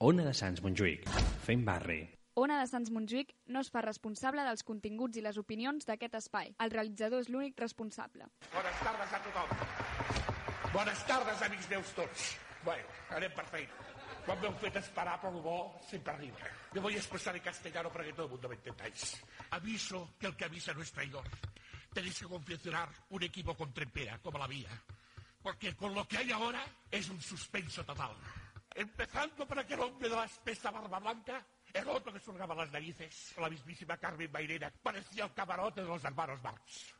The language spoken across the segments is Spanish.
Ona de Sants Montjuïc. Fem barri. Ona de Sants Montjuïc no es fa responsable dels continguts i les opinions d'aquest espai. El realitzador és l'únic responsable. Bones tardes a tothom. Bones tardes, amics meus tots. Bueno, anem per feina. Quan m'heu fet esperar per lo bo, sempre arriba. Me voy a expresar en castellano para que todo el mundo me entendáis. Aviso que el que avisa no es traidor. Tenéis que confeccionar un equipo con trempera, como la mía. Porque con lo que hay ahora es un suspenso total. Empezando por aquel hombre de la espesa barba blanca, el otro que surgaba las narices, la mismísima Carmen Mairena, parecía el camarote de los hermanos Marx.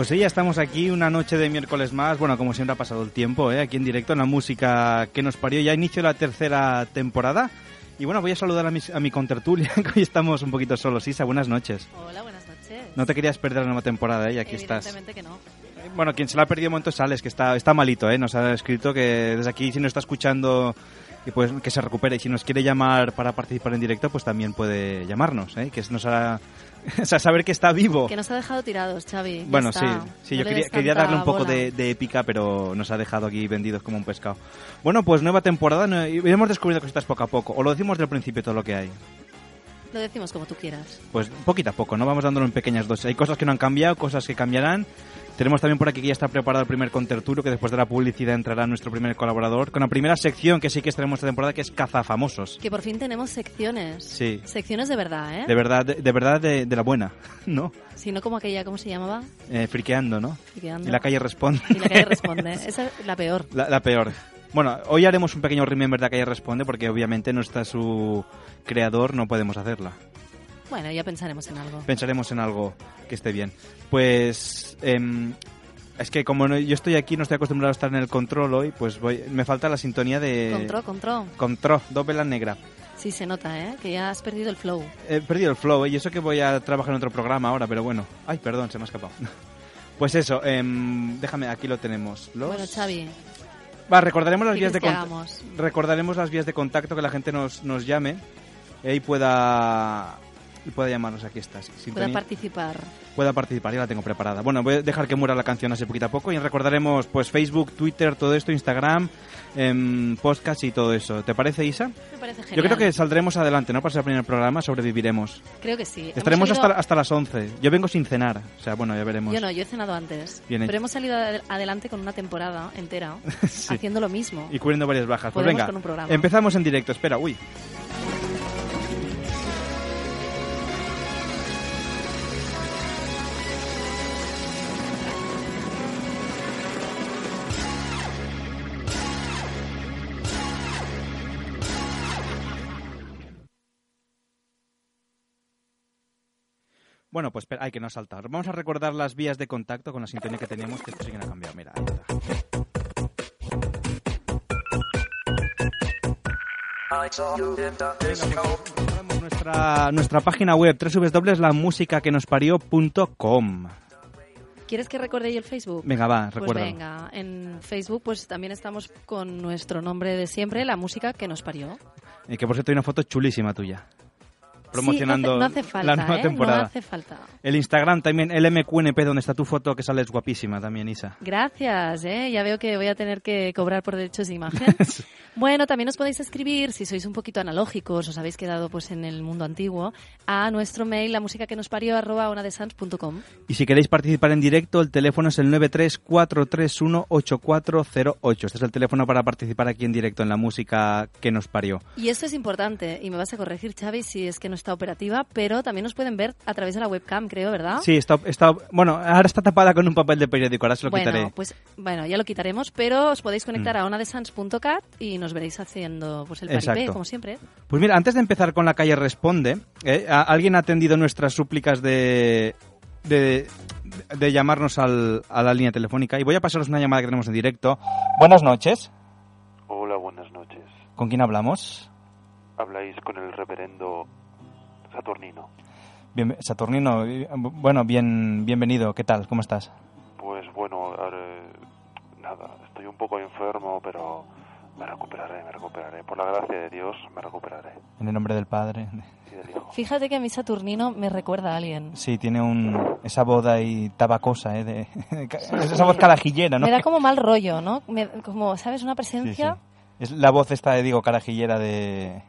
Pues sí, ya estamos aquí una noche de miércoles más. Bueno, como siempre ha pasado el tiempo, ¿eh? aquí en directo en la música que nos parió. Ya inicio la tercera temporada. Y bueno, voy a saludar a mi, a mi contertulia, que hoy estamos un poquito solos. Isa, buenas noches. Hola, buenas noches. No te querías perder la nueva temporada, ¿eh? Y aquí estás. Evidentemente que no. Bueno, quien se la ha perdido un momento es Alex, que está, está malito, ¿eh? Nos ha escrito que desde aquí, si no está escuchando, y pues que se recupere. Y si nos quiere llamar para participar en directo, pues también puede llamarnos, ¿eh? Que nos hará o sea, saber que está vivo. Que nos ha dejado tirados, Xavi. Bueno, sí, está. sí, No yo quería, quería darle un poco de, de épica, pero nos ha dejado aquí vendidos como un pescado. Bueno, pues nueva temporada, no- iremos descubriendo cositas poco a poco. O lo decimos del principio todo lo que hay. Lo decimos como tú quieras. Pues poquito a poco, ¿no? Vamos dándolo en pequeñas dosis. Hay cosas que no han cambiado, cosas que cambiarán. Tenemos también por aquí que ya está preparado el primer contertulio, que después de la publicidad entrará nuestro primer colaborador, con la primera sección que sí que estaremos esta temporada, que es Cazafamosos. Que por fin tenemos secciones. Sí. Secciones de verdad, ¿eh? De verdad, de, de verdad de, de la buena, ¿no? Si no como aquella, ¿cómo se llamaba? Eh, friqueando, ¿no? Friqueando. Y la calle responde. Y la calle responde. Esa es la peor. La, la peor. Bueno, hoy haremos un pequeño remember de la calle responde, porque obviamente no está su creador, no podemos hacerla. Bueno, ya pensaremos en algo. Pensaremos en algo que esté bien. Pues em, es que como no- yo estoy aquí, no estoy acostumbrado a estar en el control hoy, pues voy, me falta la sintonía de... Control, control. Control, doble negra. Sí, se nota, ¿eh? Que ya has perdido el flow. He perdido el flow, ¿eh? y eso que voy a trabajar en otro programa ahora, pero bueno. Ay, perdón, se me ha escapado. Pues eso, em, déjame, aquí lo tenemos. Los... Bueno, Xavi, Va, recordaremos las ¿qué vías de contacto. Recordaremos las vías de contacto que la gente nos, nos llame eh, y pueda y pueda llamarnos aquí está. sí, Pueda sintonía. participar. pueda participar, ya la tengo preparada. Bueno, voy a dejar que muera la canción así poquito a poco y recordaremos pues Facebook, Twitter, todo esto, Instagram, em, podcast y todo eso. ¿Te parece, Isa? Me parece genial. Yo creo que saldremos adelante, ¿no? Para ser el primer programa, sobreviviremos. Creo que sí. Estaremos salido- hasta, hasta las 11. Yo vengo sin cenar, o sea, bueno, ya veremos. Yo no, yo he cenado antes. Bien. Pero hemos salido ad- adelante con una temporada entera Sí. haciendo lo mismo. Y cubriendo varias bajas. Pues venga, con un programa. empezamos en directo. Espera, uy. Bueno, pues espera, hay que no saltar. Vamos a recordar las vías de contacto con la sintonía que teníamos, que esto sí que no ha cambiado. Mira, ahí está. Recordamos Nuestra, nuestra página web www.lamusicaquenosparió.com ¿Quieres que recuerde yo el Facebook? Venga, va, Pues recuerda. venga, en Facebook pues también estamos con nuestro nombre de siempre, la música que nos parió. Eh, que por cierto hay una foto chulísima tuya. Promocionando Sí, no hace, no hace falta, la nueva ¿eh? temporada. No hace falta. El Instagram también, el MQNP, donde está tu foto, que sales guapísima también, Isa. Gracias, ¿eh? ya veo que voy a tener que cobrar por derechos de imagen. bueno, también os podéis escribir, si sois un poquito analógicos, os habéis quedado pues en el mundo antiguo, a nuestro mail, la música que nos parió, arroba onadesans.com. Y si queréis participar en directo, el teléfono es el 934318408. Este es el teléfono para participar aquí en directo en la música que nos parió. Y esto es importante, y me vas a corregir, Xavi, si es que no está operativa, pero también nos pueden ver a través de la webcam, creo, ¿verdad? Sí, está, está, bueno, ahora está tapada con un papel de periódico, ahora se lo bueno, quitaré. pues bueno, ya lo quitaremos, pero os podéis conectar a onadesans.cat y nos veréis haciendo pues el paripé, Exacto. como siempre. Pues mira, antes de empezar con la calle Responde, ¿eh? ¿A- ¿alguien ha atendido nuestras súplicas de, de, de llamarnos al- a la línea telefónica? Y voy a pasaros una llamada que tenemos en directo. Buenas noches. Hola, buenas noches. ¿Con quién hablamos? Habláis con el reverendo Saturnino. Bien, Saturnino, bueno, bien, bienvenido. ¿Qué tal? ¿Cómo estás? Pues bueno, nada, estoy un poco enfermo, pero me recuperaré, me recuperaré. Por la gracia de Dios, me recuperaré. En el nombre del Padre. Y del Hijo. Fíjate que a mí Saturnino me recuerda a alguien. Sí, tiene un, esa voz ahí tabacosa, ¿eh? De, esa voz carajillera, ¿no? Me da como mal rollo, ¿no? Me- como, ¿sabes? Una Sí, sí. presencia... Es la voz esta, de, digo, carajillera de-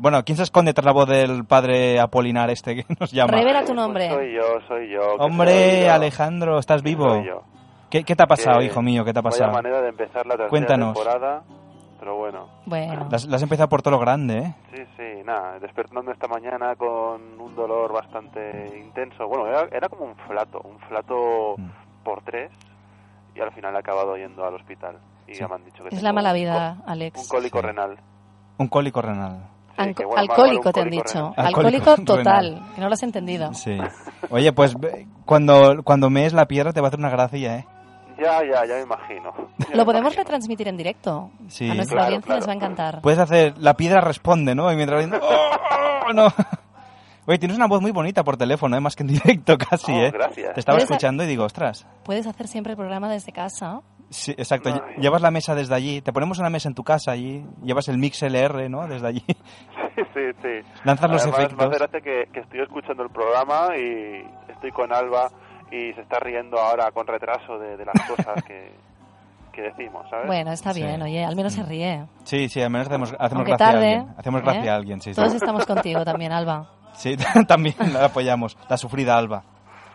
Bueno, ¿quién se esconde tras la voz del padre Apolinar este que nos llama? Revela tu Pues nombre. soy yo, soy yo. soy Hombre, yo. Alejandro, ¿estás vivo? Soy yo. ¿Qué, qué te ha pasado, hijo mío? ¿Qué te ha Vaya pasado? manera de empezar la tercera Cuéntanos. temporada, pero bueno. Bueno, La has, empezado por todo lo grande, ¿eh? Sí, sí, nada, despertando esta mañana con un dolor bastante intenso. Bueno, era, era como un flato, un flato Mm. por tres y al final he acabado yendo al hospital. Y Sí. ya me han dicho que es la mala un vida, Un Alex. cólico Sí. renal. Un cólico renal. Que bueno, alcohólico te han dicho. Alcohólico Alcohólico total, renal. que no lo has entendido. Sí. Oye, pues cuando, cuando mees la piedra te va a hacer una gracia, ¿eh? Ya, ya, ya me imagino. Ya me Lo podemos imagino. retransmitir en directo. Sí. a nuestra Claro, audiencia les va a claro. encantar. Puedes hacer... La piedra responde, ¿no? Y mientras... ¡Oh, no! Oye, tienes una voz muy bonita por teléfono, ¿eh? Más que en directo casi, Oh, ¿eh? gracias. Te estaba escuchando y digo, ostras... Puedes hacer siempre el programa desde casa. Sí, exacto. Ay. Lle- Llevas la mesa desde allí. Te ponemos una mesa en tu casa allí. Llevas el Mix LR, ¿no? Desde allí. Sí, sí, sí. Lanzas los efectos. Me hace gracia que, que estoy escuchando el programa y estoy con Alba y se está riendo ahora con retraso de, de las cosas que, que decimos, ¿sabes? Bueno, está Sí. bien, oye, al menos se ríe. Sí, sí, al menos hacemos, hacemos Aunque gracia a tarde. alguien. Hacemos gracia ¿eh? a alguien, sí. sí. Todos estamos contigo también, Alba. Sí, también la apoyamos. La sufrida Alba.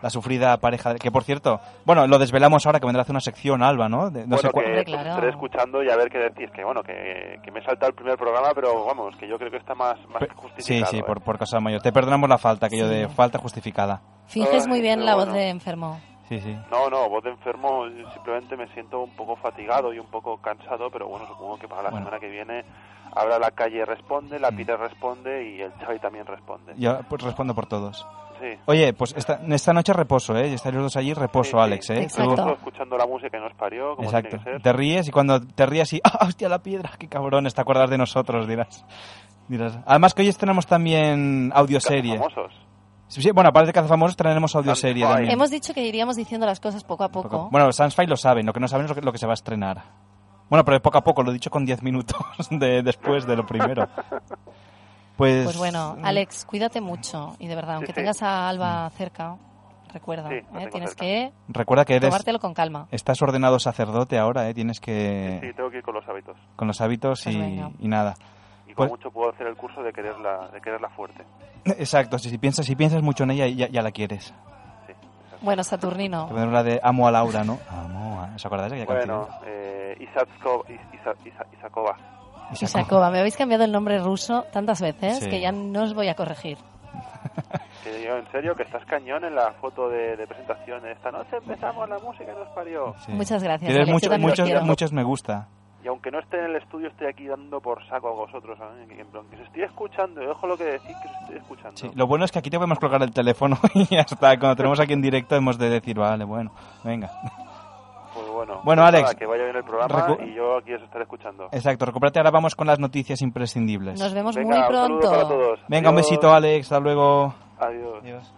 La sufrida pareja. de- Que por cierto, bueno, lo desvelamos ahora que vendrá a hacer una sección Alba, ¿no? De- no sé bueno, que Hombre, claro. estaré escuchando y a ver qué decís. Que bueno, que, que me he saltado el primer programa, pero vamos, que yo creo que está más, más que Sí, justificado. sí, ¿eh? por, por cosa mayor. Te perdonamos la falta, aquello Sí. de falta justificada. Finges Ay, muy bien la voz de enfermo. Sí, sí. No, no, voz de enfermo, simplemente me siento un poco fatigado y un poco cansado, pero bueno, supongo que para la Bueno. semana que viene habrá la calle responde, la Mm. Peter responde y el Xavi también responde. Yo pues, respondo por todos. Sí. Oye, pues esta, esta noche reposo, ¿eh? Estáis los dos allí, reposo, Sí, sí. Alex, ¿eh? Exacto. Escuchando la música que nos parió, como Exacto. tiene que ser. Te ríes y cuando te ríes y ¡ah, hostia, la piedra! ¡Qué cabrones! Te acuerdas de nosotros, dirás. dirás. Además que hoy estrenamos también audioserie. Famosos. Sí, sí, bueno, aparte de Cazafamosos, traeremos audioserie Sunfire. también. Hemos dicho que iríamos diciendo las cosas poco a poco. Bueno, Sansfy lo saben, lo que no saben es lo que, lo que se va a estrenar. Bueno, pero poco a poco, lo he dicho con 10 minutos de, después de lo primero. Pues, Pues bueno, Alex, cuídate mucho y de verdad, aunque sí. tengas a Alba cerca, recuerda, Sí, ¿eh? tienes cerca. que Recuerda que eres, tomártelo con calma. estás ordenado sacerdote ahora, ¿eh? Tienes que... Sí, tengo que ir con los hábitos. Con los hábitos Pues y, y nada. Y con Pues- mucho puedo hacer el curso de quererla, de quererla fuerte. Exacto, si, si piensas, si piensas mucho en ella, ya, ya la quieres. Sí. Bueno, Saturnino, la de Amo a Laura, ¿no? Amo a... ¿Os acordáis de aquella Bueno, canción? eh, Isa- Isa- Isakova. Isakova, me habéis cambiado el nombre ruso tantas veces Sí. que ya no os voy a corregir. Que yo, en serio, que estás cañón en la foto de, de presentación. Esta noche empezamos la música y nos parió. Sí. Muchas gracias, Tienes Alex, mucho- muchos, muchos me gusta. Y aunque no esté en el estudio, estoy aquí dando por saco a vosotros. ¿sabes? Que, os estoy escuchando, y ojo lo que decís, que os estoy escuchando. Sí, lo bueno es que aquí te podemos colgar el teléfono y ya está. Cuando tenemos aquí en directo hemos de decir, vale, bueno, venga. Pues bueno, Bueno, pues Alex, nada, que vaya bien el programa recu- y yo aquí os estaré escuchando. Exacto, recupérate. Ahora vamos con las noticias imprescindibles. Nos vemos Venga, muy un saludo pronto. para todos. Venga, un besito, Alex. Hasta luego. Adiós. Adiós.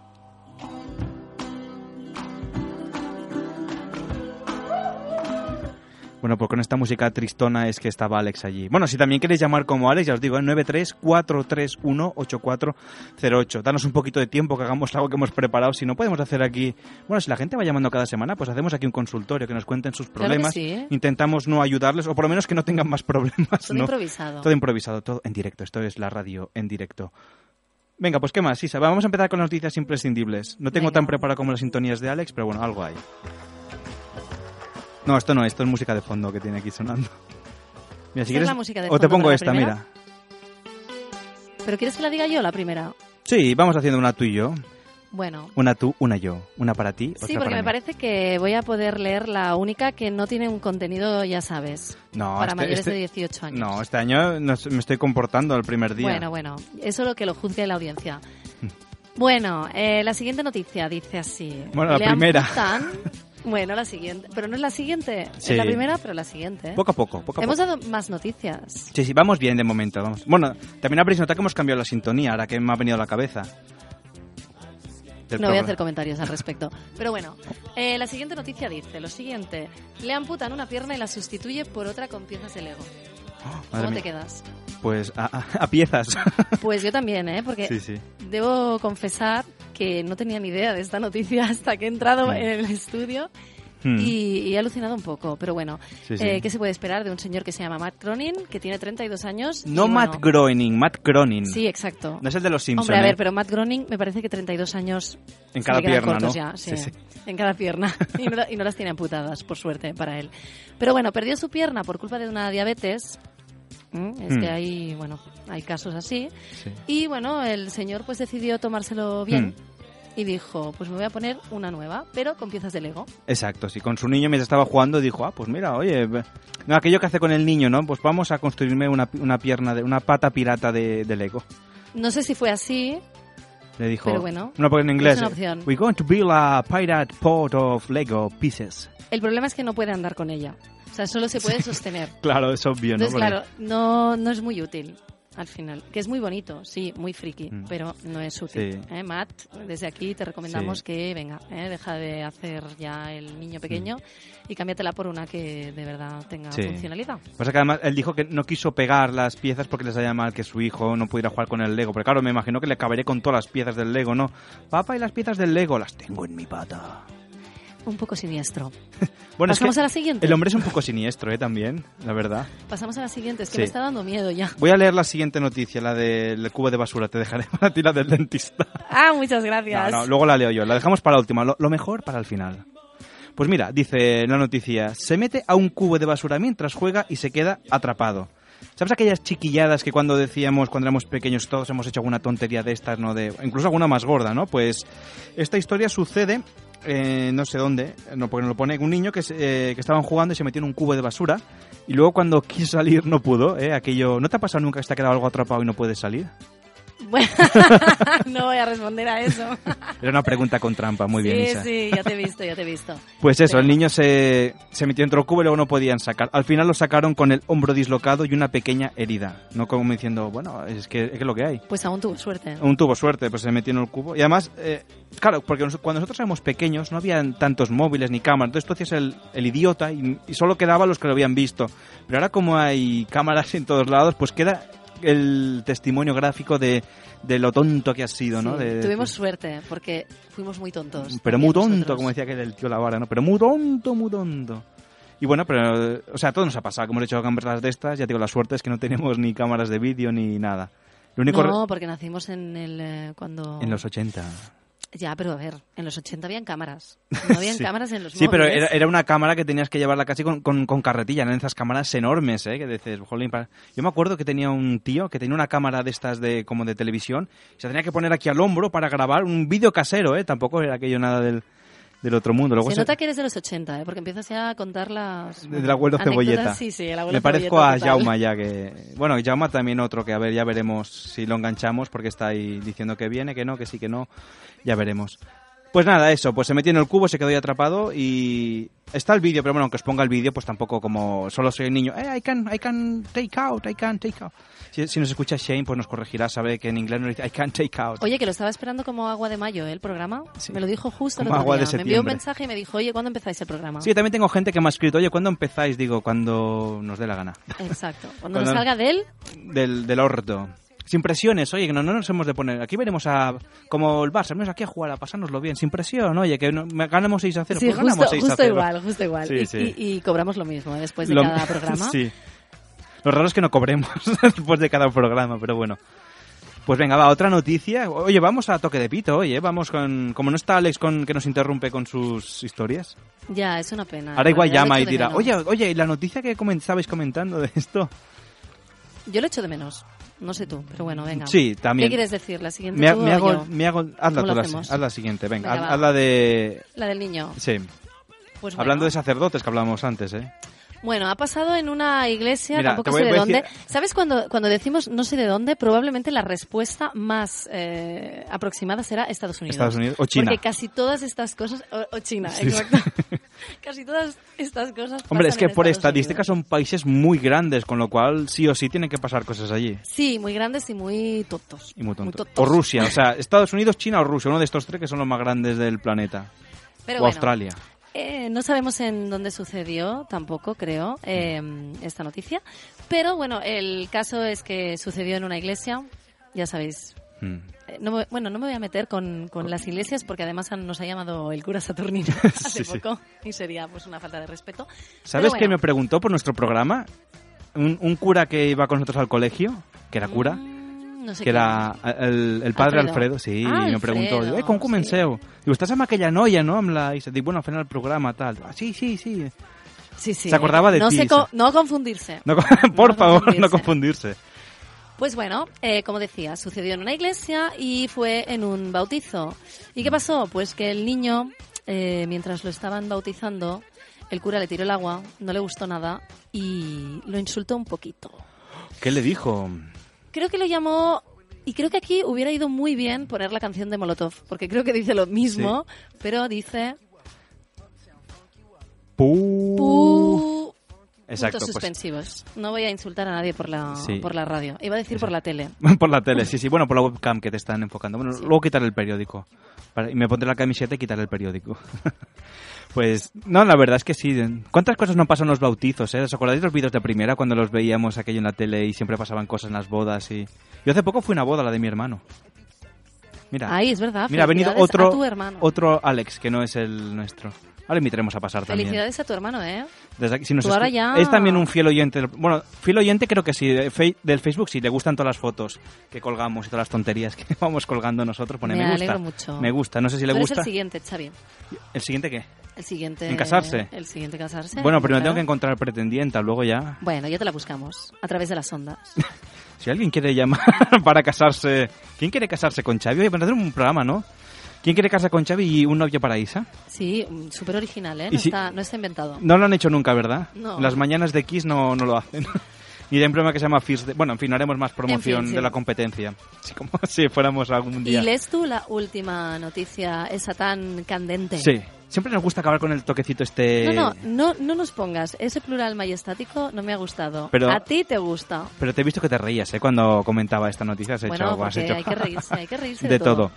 Bueno, pues con esta música tristona es que estaba Alex allí. Bueno, si también queréis llamar como Alex, ya os digo, ¿eh? 934318408. Danos un poquito de tiempo que hagamos algo que hemos preparado. Si no podemos hacer aquí... Bueno, si la gente va llamando cada semana, pues hacemos aquí un consultorio que nos cuenten sus Claro problemas. sí, ¿eh? Intentamos no ayudarles, o por lo menos que no tengan más problemas. Todo ¿no? improvisado. Todo improvisado, todo en directo. Esto es la radio en directo. Venga, pues qué más, Isa. Vamos a empezar con las noticias imprescindibles. No tengo Venga. tan preparado como las sintonías de Alex, pero bueno, algo hay. No, esto no, esto es música de fondo que tiene aquí sonando. Mira, si quieres, la música de o te pongo esta, primera. mira. ¿Pero quieres que la diga yo la primera? Sí, vamos haciendo una tú y yo. Bueno, Una tú, una yo. Una para ti, otra sí, porque para me mí. parece que voy a poder leer la única que no tiene un contenido, ya sabes, No, para este- mayores este- de 18 años. No, este año no me estoy comportando el primer día. Bueno, bueno, eso es lo que lo juzgue la audiencia. Bueno, eh, la siguiente noticia dice así. Bueno, la Le primera. amputan- Bueno, la siguiente. Pero no es la siguiente. Sí. Es la primera, pero la siguiente. ¿eh? Poco a poco, poco a Hemos poco. dado más noticias. Sí, sí, vamos bien de momento. Vamos. Bueno, también habréis notado que hemos cambiado la sintonía, ahora que me ha venido a la cabeza. Del No voy a hacer comentarios al respecto. Pero bueno, eh, la siguiente noticia dice lo siguiente. Le amputan una pierna y la sustituye por otra con piezas de Lego. ¿Cómo te quedas? Pues a, a- a piezas. Pues yo también, ¿eh? Porque sí, sí. debo confesar que no tenía ni idea de esta noticia hasta que he entrado Mm. en el estudio Hmm. y, y he alucinado un poco. Pero bueno, Sí, sí. eh, ¿qué se puede esperar de un señor que se llama Matt Cronin, que tiene 32 años? No Matt Groening, Matt Groening. Sí, exacto. No es el de los Simpsons. Hombre, a ver, ¿eh? pero Matt Groening me parece que 32 años En cada pierna, ¿no? ya, sí. En cada pierna. y, no, y no las tiene amputadas, por suerte, para él. Pero bueno, perdió su pierna por culpa de una diabetes. ¿Mm? Es Hmm. que hay, bueno, hay casos así. Sí. Y bueno, el señor pues decidió tomárselo bien. Hmm. Y dijo, pues me voy a poner una nueva, pero con piezas de Lego. Exacto, sí. Con su niño mientras estaba jugando dijo, ah, pues mira, oye, no, aquello que hace con el niño, ¿no? Pues vamos a construirme una, una pierna, de una pata pirata de, de Lego. No sé si fue así, Le dijo. Pero bueno, No, porque en inglés. es una opción. We're going to build a pirate pot of Lego pieces. el problema es que no puede andar con ella. O sea, solo se puede sostener. Claro, es obvio, ¿no? Entonces, claro, no, no es muy útil al final. Que es muy bonito, sí, muy friki, Mm. pero no es útil. Sí. ¿eh, Matt, desde aquí te recomendamos Sí. que, venga, ¿eh? deja de hacer ya el niño pequeño y cámbiatela por una que de verdad tenga Mm. Sí. funcionalidad. Pasa que además él dijo que no quiso pegar las piezas porque le sabía mal que su hijo no pudiera jugar con el Lego. Pero claro, me imagino que le acabaré con todas las piezas del Lego, ¿no? Papá, y las piezas del Lego las tengo en mi pata. Un poco siniestro. Bueno, es Pasamos que a la siguiente. el hombre es un poco siniestro, ¿eh? También, la verdad. Pasamos a la siguiente, es que Sí. me está dando miedo ya. Voy a leer la siguiente noticia, la del cubo de basura. Te dejaré para ti la del dentista. Ah, muchas No, gracias. no, luego la leo yo. La dejamos para la última. Lo, lo mejor para el final. Pues mira, dice la noticia. Se mete a un cubo de basura mientras juega y se queda atrapado. ¿Sabes aquellas chiquilladas que cuando decíamos, cuando éramos pequeños, todos hemos hecho alguna tontería de estas, ¿no? De, incluso alguna más gorda, ¿no? Pues esta historia sucede, eh, no sé dónde, no, porque no lo pone, un niño que, eh, que estaban jugando y se metió en un cubo de basura y luego cuando quiso salir no pudo, ¿eh? Aquello, ¿no te ha pasado nunca que te ha quedado algo atrapado y no puedes salir? Bueno, no voy a responder a eso. Era una pregunta con trampa, muy bien, sí, Isa. sí, ya te he visto, ya te he visto. Pues eso, el niño se, se metió dentro del cubo y luego no podían sacar. Al final lo sacaron con el hombro dislocado y una pequeña herida. No como diciendo, bueno, es que es que lo que hay. Pues aún tuvo suerte. Un tuvo suerte, pues se metió en el cubo. Y además, eh, claro, porque nos- cuando nosotros éramos pequeños no habían tantos móviles ni cámaras. Entonces tú hacías el, el idiota y, y solo quedaba los que lo habían visto. Pero ahora como hay cámaras en todos lados, pues queda el testimonio gráfico de, de lo tonto que has sido, ¿no? De- tuvimos suerte porque fuimos muy tontos. pero muy tonto, nosotros. como decía que el tío Lavara, ¿no? Pero muy tonto, muy tonto. Y bueno, pero, o sea, todo nos ha pasado. Como hemos hecho cámaras de estas, ya digo, la suerte es que no tenemos ni cámaras de vídeo ni nada. Lo único No, porque nacimos en el eh, cuando en los 80. Ya, pero a ver, en los 80 habían cámaras. No habían Sí. cámaras en los Sí, pero era, era una cámara que tenías que llevarla casi con, con, con carretilla, eran esas cámaras enormes, ¿eh? Que dices, jolín, para- Yo me acuerdo que tenía un tío que tenía una cámara de estas de como de televisión y se tenía que poner aquí al hombro para grabar un vídeo casero, ¿eh? Tampoco era aquello nada del, del otro mundo. Luego Se se- nota que eres de los 80, ¿eh? porque empiezas ya a contar las... Del abuelo. Cebolleta. Sí, sí, el abuelo Me parezco a. Jauma ya que... Bueno, Jauma también otro que a ver, ya veremos si lo enganchamos porque está ahí diciendo que viene, que no, que sí, que no. Ya veremos. Pues nada, eso, pues se metió en el cubo, se quedó ahí atrapado y está el vídeo, pero bueno, aunque os ponga el vídeo, pues tampoco como solo soy el niño, eh, I can, I can take out, I can take out. Si, si nos escucha Shane, pues nos corregirá, sabe que en inglés no dice I can take out. Oye, que lo estaba esperando como agua de mayo, ¿eh? el programa. Sí. Me lo dijo justo el Como otro agua de día. Me envió un mensaje y me dijo, oye, ¿cuándo empezáis el programa? Sí, también tengo gente que me ha escrito, oye, ¿cuándo empezáis? Digo, cuando nos dé la gana. Exacto. Cuando Cuando- nos salga de él, Del, del orto. Sin presiones, oye, que no, no nos hemos de poner. Aquí veremos a. Como el Barça, venimos aquí a jugar, a pasárnoslo bien, sin presión, oye, que no- ganamos 6 a 0. sí, pues ganamos justo, 6 a justo 0. igual, justo igual. Sí, y, sí. y- y cobramos lo mismo ¿eh? después de Lo- cada programa. sí. Lo raro es que no cobremos después de cada programa, pero bueno. Pues venga, va, otra noticia. Oye, vamos a toque de pito, oye, vamos con... Como no está Alex con que nos interrumpe con sus historias. Ya, es una pena. Ahora igual llama y dirá, menos. oye, oye, ¿y la noticia que estabais comentando de esto? Yo lo echo de menos. No sé tú, pero bueno, venga. Sí, también. ¿Qué quieres decir? ¿La siguiente Me, tú me o hago, yo? me hago, hazla ¿Cómo lo tú, la, haz la siguiente, venga, Venga, haz, haz la de... La del niño. Sí, Pues hablando bueno. de sacerdotes que hablábamos antes, ¿eh? Bueno, ha pasado en una iglesia, Mira, tampoco sé de dónde. decir- ¿Sabes cuando, cuando decimos no sé de dónde? Probablemente la respuesta más eh, aproximada será Estados Unidos. Estados Unidos o China. Porque casi todas estas cosas... O, o China, Sí, sí. exacto. casi todas estas cosas Hombre, es que en por Unidos. son países muy grandes, con lo cual sí o sí tienen que pasar cosas allí. Sí, muy grandes y muy tontos. Y muy tonto. totos. O Rusia, o sea, Estados Unidos, China o Rusia, uno de estos tres que son los más grandes del planeta. Pero o bueno, Australia. Eh, no sabemos en dónde sucedió, tampoco creo, eh, esta noticia. Pero bueno, el caso es que sucedió en una iglesia, ya sabéis. Mm. Eh, no me- bueno, no me voy a meter con, con las iglesias porque además han- nos ha llamado el cura Saturnino hace Sí, sí. poco y sería pues una falta de respeto. ¿Sabes Pero qué me bueno. preguntó por nuestro programa? Un, un cura que iba con nosotros al colegio, que era cura, Mm, no sé que era el, el padre Alfredo. Alfredo, sí, Ah, me preguntó, Alfredo, eh, com sí. comenceu? Digo, estàs amb aquella noia, no? Amb la... I diu, bueno, fent el programa, tal. Ah, sí, sí, sí. Sí, sí, se acordaba de no ti, co- no confundirse. No, por No favor, confundirse. no confundirse. Pues bueno, eh, como decía, sucedió en una iglesia y fue en un bautizo. ¿Y qué pasó? Pues que el niño, eh, mientras lo estaban bautizando, el cura le tiró el agua, no le gustó nada y lo insultó un poquito. ¿Qué le dijo? Creo que lo llamó... Y creo que aquí hubiera ido muy bien poner la canción de Molotov, porque creo que dice lo mismo, pero dice... Pu... Exacto, puntos pues suspensivos. No voy a insultar a nadie por la, Sí. por la radio. Iba a decir por la tele. por la tele, sí, sí. Bueno, por la webcam que te están enfocando. Bueno, luego quitar el periódico. Y me pondré la camiseta y quitar el periódico. pues, no, la verdad es que sí. ¿Cuántas cosas no pasan en los bautizos, eh? ¿Os acordáis de los vídeos de primera cuando los veíamos aquello en la tele y siempre pasaban cosas en las bodas? y Yo hace poco fui a una boda, la de mi hermano. Mira, Ahí, es verdad. mira ha venido otro, a tu hermano. otro Alex, que no es el nuestro. Ahora invitaremos a pasar también. Felicidades a tu hermano, ¿eh? Desde aquí, si nos Tú ahora ya- Es también un fiel oyente. Bueno, fiel oyente creo que sí. de fe- del Facebook sí, le gustan todas las fotos que colgamos y todas las tonterías que vamos colgando nosotros. Pone, Me me, gusta. mucho. Me gusta. No sé si le Tú eres gusta. el siguiente, Xavi. ¿El siguiente qué? El siguiente... ¿En casarse? El siguiente casarse. bueno, primero claro. tengo que encontrar pretendiente, luego ya. Bueno, ya te la buscamos. A través de las ondas. Si alguien quiere llamar para casarse. ¿Quién quiere casarse con Xavi? Oye, para hacer un programa, ¿no? ¿Quién quiere casarse con Xavi y un novio para Isa? Sí, súper original, ¿eh? Y No, si- está, no está inventado. No lo han hecho nunca, ¿verdad? No. Las mañanas de Kiss no, no lo hacen. Y hay un programa que se llama First Day. Bueno, en fin, haremos más promoción sí. de la competencia. Así como si fuéramos algún ¿Y día. lees tú la última noticia, esa tan candente? Sí. Siempre nos gusta acabar con el toquecito este... No, no, no, no nos pongas. Ese plural majestático no me ha gustado. Pero- A ti te gusta. Pero te he visto que te reías, ¿eh? Cuando comentaba esta noticia. Has hecho, Bueno, has porque hecho- hay que reírse, hay que reírse de de, todo.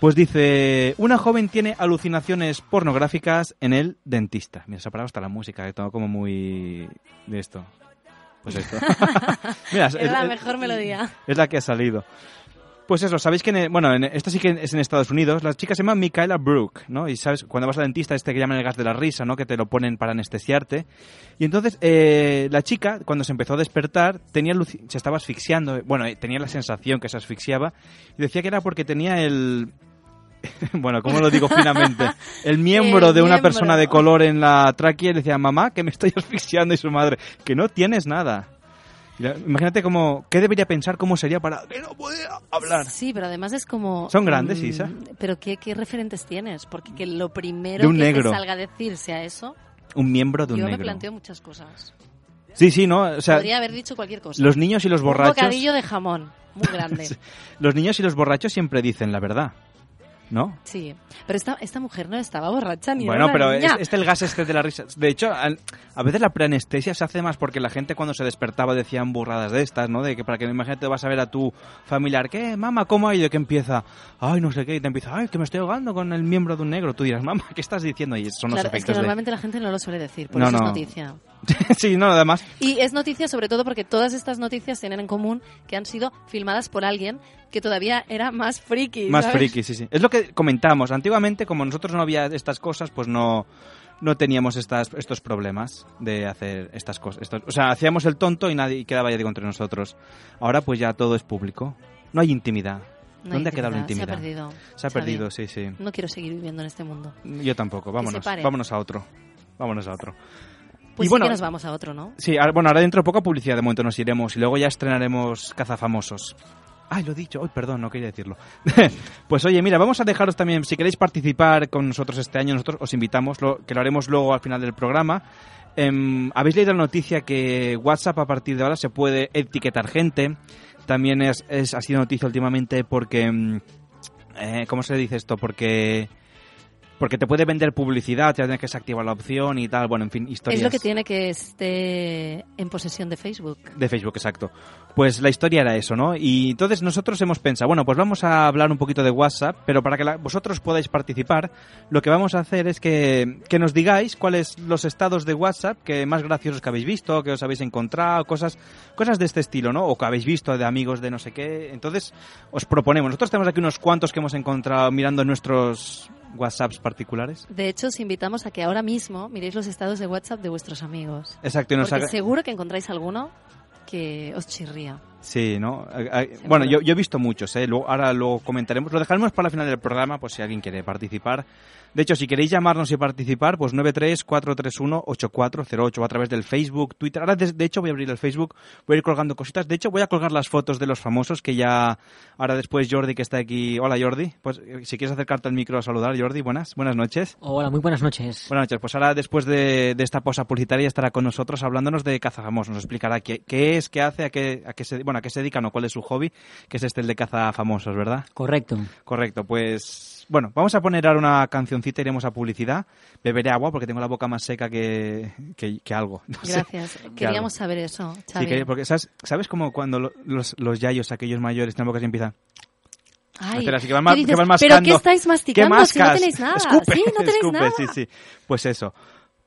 Pues dice, una joven tiene alucinaciones pornográficas en el dentista. Mira, se ha parado hasta la música, que todo como muy de esto. Pues esto. Mira, es- la mejor melodía. Es la que ha salido. Pues eso, sabéis que, en, bueno, en, esto sí que es en Estados Unidos, la chica se llama Michaela Brooke, ¿no? Y sabes, cuando vas al dentista, este que llaman el gas de la risa, ¿no? Que te lo ponen para anestesiarte. Y entonces, eh, la chica, cuando se empezó a despertar, tenía se estaba asfixiando, bueno, eh, tenía la sensación que se asfixiaba, y decía que era porque tenía el... Bueno, ¿cómo lo digo finamente? El miembro El de una miembro. persona de color en la tráquea y le decía, mamá, que me estoy asfixiando y su madre, que no tienes nada. Imagínate cómo, ¿qué debería pensar cómo sería para que no pudiera hablar? Sí, pero además es como... Son grandes, mm, Isa. Pero ¿qué, qué referentes tienes? Porque que lo primero un que negro. te salga a decir sea eso, Un miembro de un yo me negro. planteo muchas cosas. Sí, sí, ¿no? O sea, Podría haber dicho cualquier cosa. los niños y los Un borrachos... bocadillo de jamón, muy grande. Los niños y los borrachos siempre dicen la verdad. ¿No? Sí, pero esta, esta mujer no estaba borracha ni Bueno, pero es, este el gas este de la risa. De hecho, al- a veces la preanestesia se hace más porque la gente cuando se despertaba decían burradas de estas, ¿no? De que para que imagínate vas a ver a tu familiar, ¿qué? Mamá, ¿cómo ha ido? Que empieza, ay, no sé qué, y te empieza, ay, que me estoy ahogando con el miembro de un negro. Tú dirás, mamá, ¿qué estás diciendo? Y son los Claro, es que efectos de... normalmente la gente no lo suele decir, por No, eso no. es noticia. sí, no, además, Y es noticia sobre todo porque todas estas noticias tienen en común que han sido filmadas por alguien que todavía era más friki. más ¿sabes? friki, sí, sí. Es lo que comentamos. Antiguamente, como nosotros no había estas cosas, pues no, no teníamos estas, estos problemas de hacer estas cosas. Estos- o sea, hacíamos el tonto y nadie y quedaba ya digo entre nosotros. Ahora pues ya todo es público. No hay intimidad. No ¿Dónde ha quedado la intimidad? Se ha perdido. Se ha Xavi. perdido, sí, sí. No quiero seguir viviendo en este mundo. Yo tampoco. Vámonos. Vámonos a otro. Vámonos a otro. Pues Y sí bueno- que nos vamos a otro, ¿no? Sí, ahora- bueno, ahora dentro de poca publicidad de momento nos iremos y luego ya estrenaremos Cazafamosos. Ay, lo he dicho. Ay, perdón, no quería decirlo. pues oye, mira, vamos a dejaros también, si queréis participar con nosotros este año, nosotros os invitamos, lo, que lo haremos luego al final del programa. Em, Habéis leído la noticia que WhatsApp a partir de ahora se puede etiquetar gente. También es, es- ha sido noticia últimamente porque... em, eh, ¿Cómo se dice esto? Porque... Porque te puede vender publicidad, te tienes que desactivar la opción y tal. Bueno, en fin, historias. Es lo que tiene que esté en posesión de Facebook. De Facebook, exacto. Pues la historia era eso, ¿no? Y entonces nosotros hemos pensado, bueno, pues vamos a hablar un poquito de WhatsApp, pero para que la- vosotros podáis participar, lo que vamos a hacer es que, que nos digáis cuáles los estados de WhatsApp que más graciosos que habéis visto, que os habéis encontrado, cosas, cosas de este estilo, ¿no? O que habéis visto de amigos de no sé qué. Entonces, os proponemos. Nosotros tenemos aquí unos cuantos que hemos encontrado mirando nuestros WhatsApps particulares. De hecho, os invitamos a que ahora mismo miréis los estados de WhatsApp de vuestros amigos. Exacto, y nos Porque haga- seguro que encontráis alguno que os chirría. Sí, ¿no? Eh, eh, Bueno, yo, yo he visto muchos, ¿eh? Luego- ahora lo comentaremos. Lo dejaremos para la final del programa, pues si alguien quiere participar. De hecho, si queréis llamarnos y participar, pues 934318408 o a través del Facebook, Twitter. Ahora, de, de hecho, voy a abrir el Facebook, voy a ir colgando cositas. De hecho, voy a colgar las fotos de los famosos que ya... Ahora después Jordi, que está aquí... Hola, Jordi. Pues eh, si quieres acercarte al micro a saludar, Jordi, buenas. Buenas noches. Hola, muy buenas noches. Buenas noches. Pues ahora, después de, de esta pausa publicitaria, estará con nosotros hablándonos de caza famosos. Nos explicará qué, qué es, qué hace, a qué, a qué se, bueno, a qué se dedica, no cuál es su hobby, que es este el de caza famosos, ¿verdad? Correcto. Correcto. Pues, bueno, vamos a poner ahora una cancioncita, iremos a publicidad. Beberé agua porque tengo la boca más seca que, que, que algo. No sé. Gracias. Que Queríamos algo. saber eso, Sí, Xavi. que- porque ¿sabes, ¿sabes como cuando lo- los, los yayos, aquellos mayores, tienen bocas y empiezan... Ay, que van, ¿qué ma- dices? que van ¿Pero mascando. qué estáis masticando ¿Qué si no tenéis nada? Escupe, sí, no tenéis escupe, nada. sí, sí. Pues eso.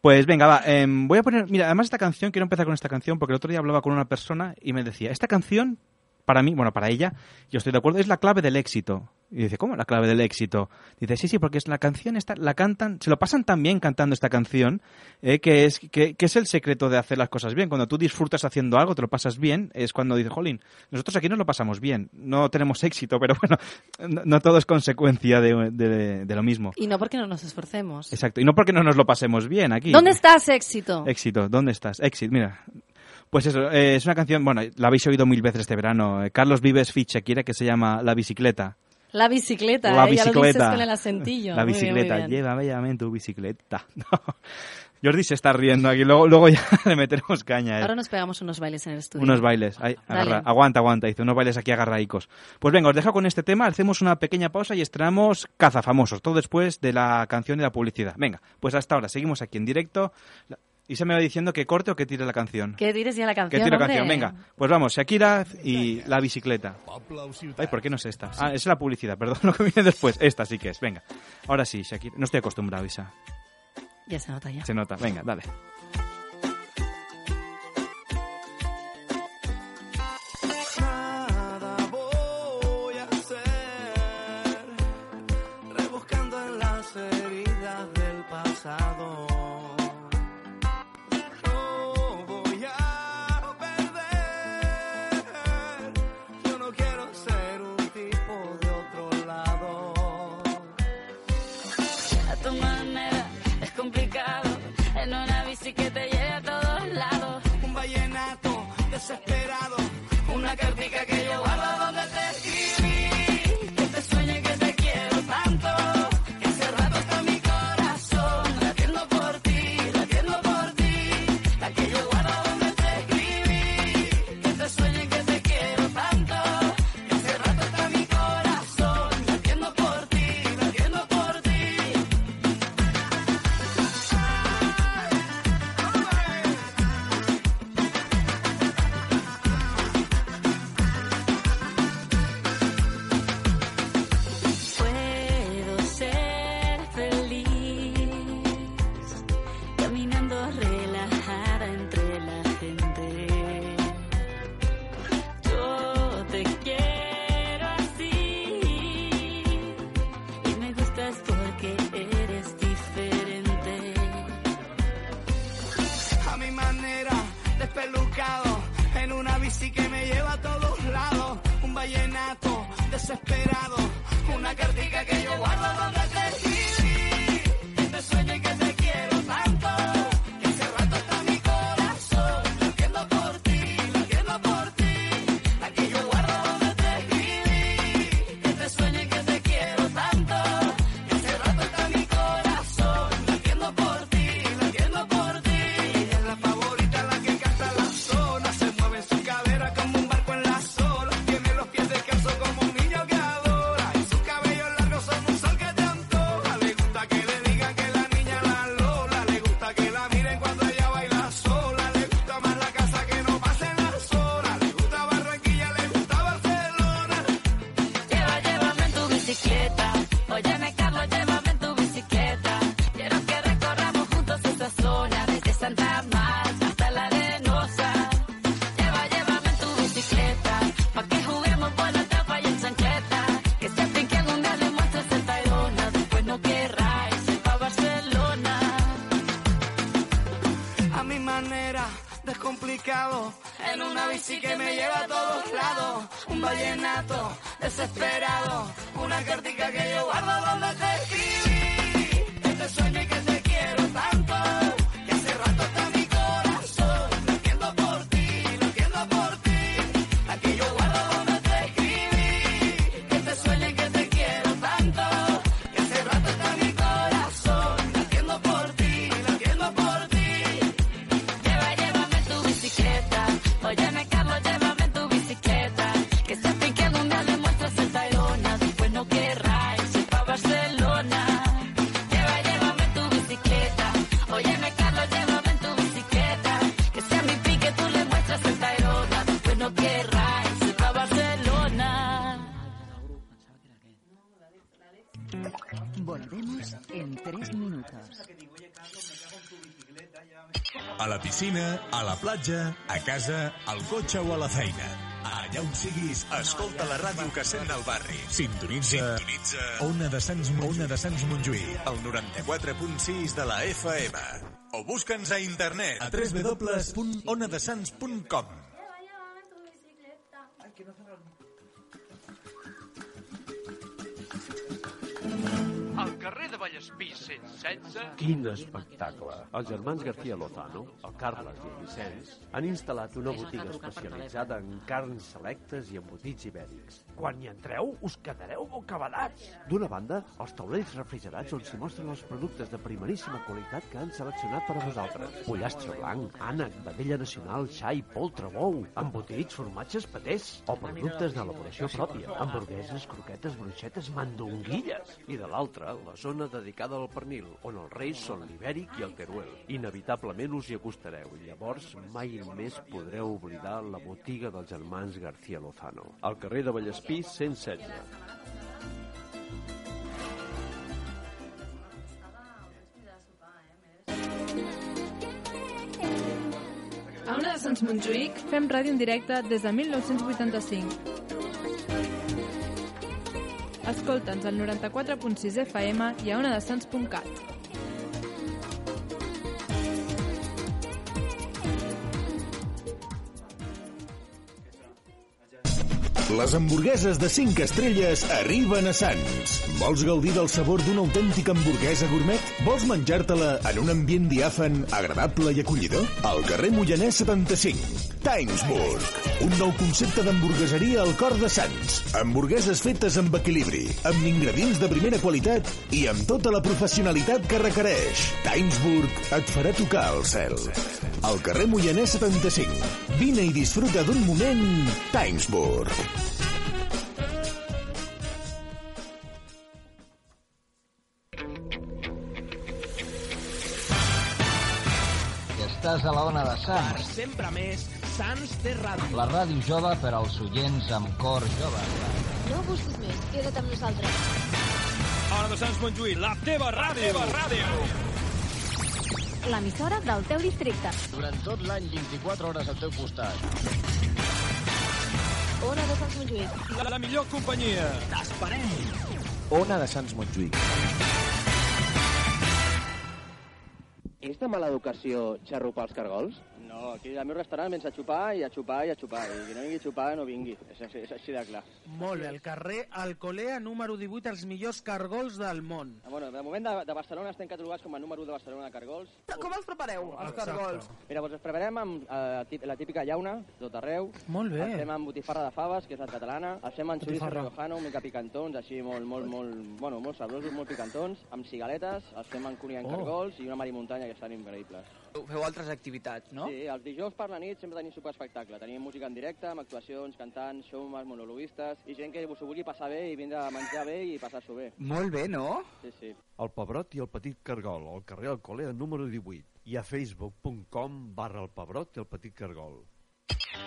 Pues venga, va. em, voy a poner. Mira, además esta canción, quiero empezar con esta canción porque el otro día hablaba con una persona y me decía: Esta canción, para mí, bueno, para ella, yo estoy de acuerdo, es la clave del éxito. Y dice: ¿Cómo la clave del éxito? Dice: Sí, sí, porque es la canción, esta, la cantan, se lo pasan tan bien cantando esta canción eh, que, es, que, que es el secreto de hacer las cosas bien. Cuando tú disfrutas haciendo algo, te lo pasas bien, es cuando dices: Jolín, nosotros aquí nos lo pasamos bien. No tenemos éxito, pero bueno, no, no todo es consecuencia de, de- de lo mismo. Y no porque no nos esforcemos. Exacto. Y no porque no nos lo pasemos bien aquí. ¿Dónde estás, éxito? Éxito, ¿dónde estás? Éxito, mira. Pues eso, eh, es una canción, bueno, la habéis oído mil veces este verano. eh, Carlos Vives Fit Shakira que se llama La bicicleta. La bicicleta, La ¿eh? Ya lo dices bicicleta. con el acentillo. La Muy bien, muy bicicleta, bien. llévame en tu bicicleta. Jordi se está riendo aquí, luego, luego ya le meteremos caña. él. Ahora nos pegamos unos bailes en el estudio. Unos bailes. Ay, Dale. agarra- aguanta, aguanta. Dice, unos bailes aquí agarraicos. Pues venga, os dejo con este tema. Hacemos una pequeña pausa y estrenamos Cazafamosos. Todo después de la canción y la publicidad. Venga, pues hasta ahora. Seguimos aquí en directo. Y se me va diciendo que corte o que tire la canción. Que tires ya la Que canción, tire la canción. Venga, pues vamos. Shakira y la bicicleta. Ay, ¿por qué no es esta? Ah, es la publicidad, perdón. Lo que viene después. Esta sí que es. Venga. Ahora sí, Shakira. No estoy acostumbrado, Isa. Ya se nota ya. Se nota. Venga, dale. Desesperado, una cartica que a la platja, a casa, al cotxe o a la feina. Allà on siguis, escolta la ràdio que sent el barri. Sintonitza, Sintonitza Ona de Sants, Ona de Sants Montjuïc, el 94.6 de la FM. O busca'ns a internet a www.onadesans.com. de Vallespís 116... Quin espectacle! Els germans García Lozano, el Carles i el Vicenç, han instal·lat una botiga especialitzada en carns selectes i embotits ibèrics. Quan hi entreu, us quedareu bocabadats. D'una banda, els taulells refrigerats on s'hi mostren els productes de primeríssima qualitat que han seleccionat per a vosaltres. Pollastre blanc, ànec, vedella nacional, xai, poltre, bou, embotits, formatges, patés, o productes d'elaboració pròpia, hamburgueses, croquetes, bruixetes, mandonguilles. I de l'altra, la zona dedicada al pernil, on els reis són l'ibèric i el teruel. Inevitablement us hi acostareu i llavors mai més podreu oblidar la botiga dels germans García Lozano, al carrer de Vallespí 116. A una de Sants Montjuïc fem ràdio en directe des de 1985. Escolta'ns al 94.6 FM i a onadesans.cat. Les hamburgueses de 5 estrelles arriben a Sants. Vols gaudir del sabor d'una autèntica hamburguesa gourmet? Vols menjar-te-la en un ambient diàfan, agradable i acollidor? Al carrer Moianès 75. Timesburg. Un nou concepte d'hamburgueseria al cor de Sants. Hamburgueses fetes amb equilibri, amb ingredients de primera qualitat i amb tota la professionalitat que requereix. Timesburg et farà tocar el cel. Al carrer Moianès 75. Vine i disfruta d'un moment Timesburg. Estàs a la ona de Sants, Sempre més, Sants té ràdio. la ràdio jove per als oients amb cor jove. No busquis més, queda't amb nosaltres. Ona de Sants Montjuïc, la teva ràdio. La teva ràdio. L'emissora del teu districte. Durant tot l'any, 24 hores al teu costat. Ona de Sants Montjuïc. La, la millor companyia. T'esperem. Ona de Sants Montjuïc. És de mala educació xarrupar els cargols? No, aquí al meu restaurant vens a xupar i a xupar i a xupar. I qui no vingui a xupar no vingui. És, així- és així de clar. Molt bé, al carrer Alcolea, número 18, els millors cargols del món. Ah, Bueno, de moment de, de Barcelona estem catalogats com a número 1 de Barcelona de cargols. Com els prepareu, els Exacte. cargols? Mira, doncs els preparem amb eh, la típica llauna, tot arreu. Molt bé. Els fem amb botifarra de faves, que és la catalana. Els fem amb xoriço riojano, mica picantons, així molt, molt, molt, bueno, molt sabrosos, molt picantons. Amb cigaletes, els fem amb cunyant Oh. cargols i una marimuntanya que estan increïbles. Feu altres activitats, no? Sí, els dijous per la nit sempre tenim superespectacle. Tenim música en directe, amb actuacions, cantants, showmans, monologuistes, i gent que s'ho vulgui passar bé i vindre a menjar bé i passar-s'ho bé. Molt bé, no? Sí, sí. El Pebrot i el Petit Cargol, al carrer Alcolea número 18 i a facebook.com barra el Pebrot i el Petit Cargol.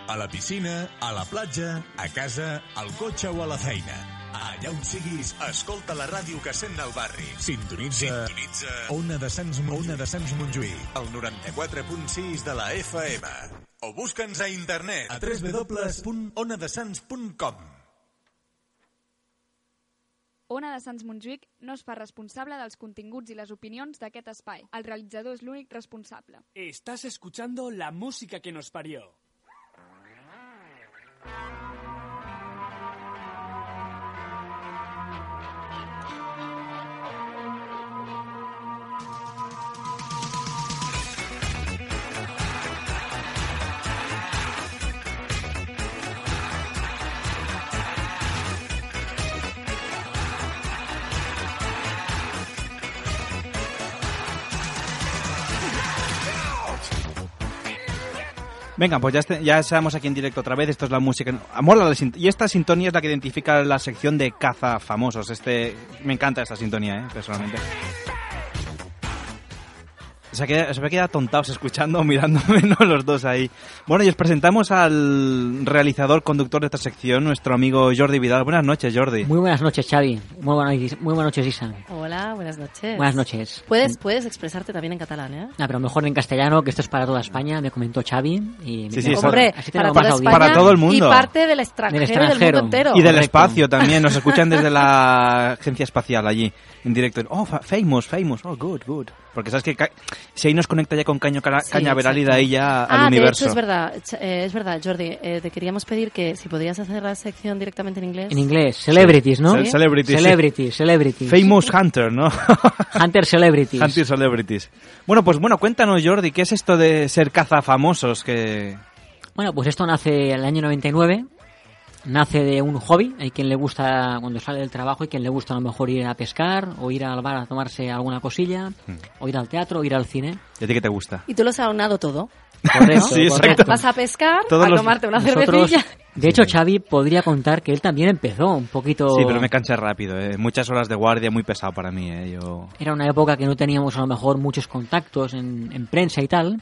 A la piscina, a la platja, a casa, al cotxe o a la feina. Allà on siguis, escolta la ràdio que sent el barri. Sintonitza, Sintonitza Ona de Sants, Ona de Sants Montjuïc, el 94.6 de la FM. O busca'ns a internet a www.onadesans.com. Ona de Sants Montjuïc no es fa responsable dels continguts i les opinions d'aquest espai. El realitzador és l'únic responsable. Estás escuchando la música que nos parió. Thank you. Venga, pues ya, este- ya estamos aquí en directo otra vez. Esto es la música. Mola y esta sintonía es la que identifica la sección de caza famosos. Este, me encanta esta sintonía, ¿eh? personalmente. Se, ha quedado- se me ha quedado tontados escuchando, mirándome ¿no? los dos ahí. Bueno, y os presentamos al realizador, conductor de esta sección, nuestro amigo Jordi Vidal. Buenas noches, Jordi. Muy buenas noches, Xavi. Muy buenas, muy buenas noches, Isa. Hola, buenas noches. Buenas noches. Puedes, puedes expresarte también en catalán, ¿eh? Ah, pero mejor en castellano, que esto es para toda España, me comentó Xavi. Y Sí, sí, Hombre, así para toda España. Para todo el mundo. y parte del extranjero, y del extranjero. mundo entero. Y del Correcto. espacio también, nos escuchan desde la agencia espacial allí, en directo. Oh, fa- famous, famous, oh, good, good. Porque sabes que ca- si ahí nos conecta ya con Caño Cara- Sí, Cañaveral y de ahí ya al ah, universo. de hecho es verdad, eh, es verdad, Jordi. eh, te queríamos pedir que si podrías hacer la sección directamente en inglés. En inglés, celebrities, ¿no? Ce- Celebrities. sí. Celebrities, celebrities. Famous Hunter, ¿no? Hunter Celebrities. Hunter Celebrities. Bueno, pues bueno, cuéntanos, Jordi, ¿qué es esto de ser cazafamosos? Que... Bueno, pues esto nace el año 99. Nace de un hobby. Hay quien le gusta, cuando sale del trabajo, hay quien le gusta a lo mejor ir a pescar, o ir al bar a tomarse alguna cosilla, Hmm. o ir al teatro, o ir al cine. ¿Y a ti qué te gusta? Y tú lo has aunado todo. Correcto, Sí, correcto. Vas a pescar, Todos a los- tomarte una Nosotros- cervecilla. De hecho, Xavi podría contar que él también empezó un poquito... Sí, pero me cansé rápido, ¿eh? Muchas horas de guardia, muy pesado para mí, ¿eh? Yo... Era una época que no teníamos a lo mejor muchos contactos en, en prensa y tal.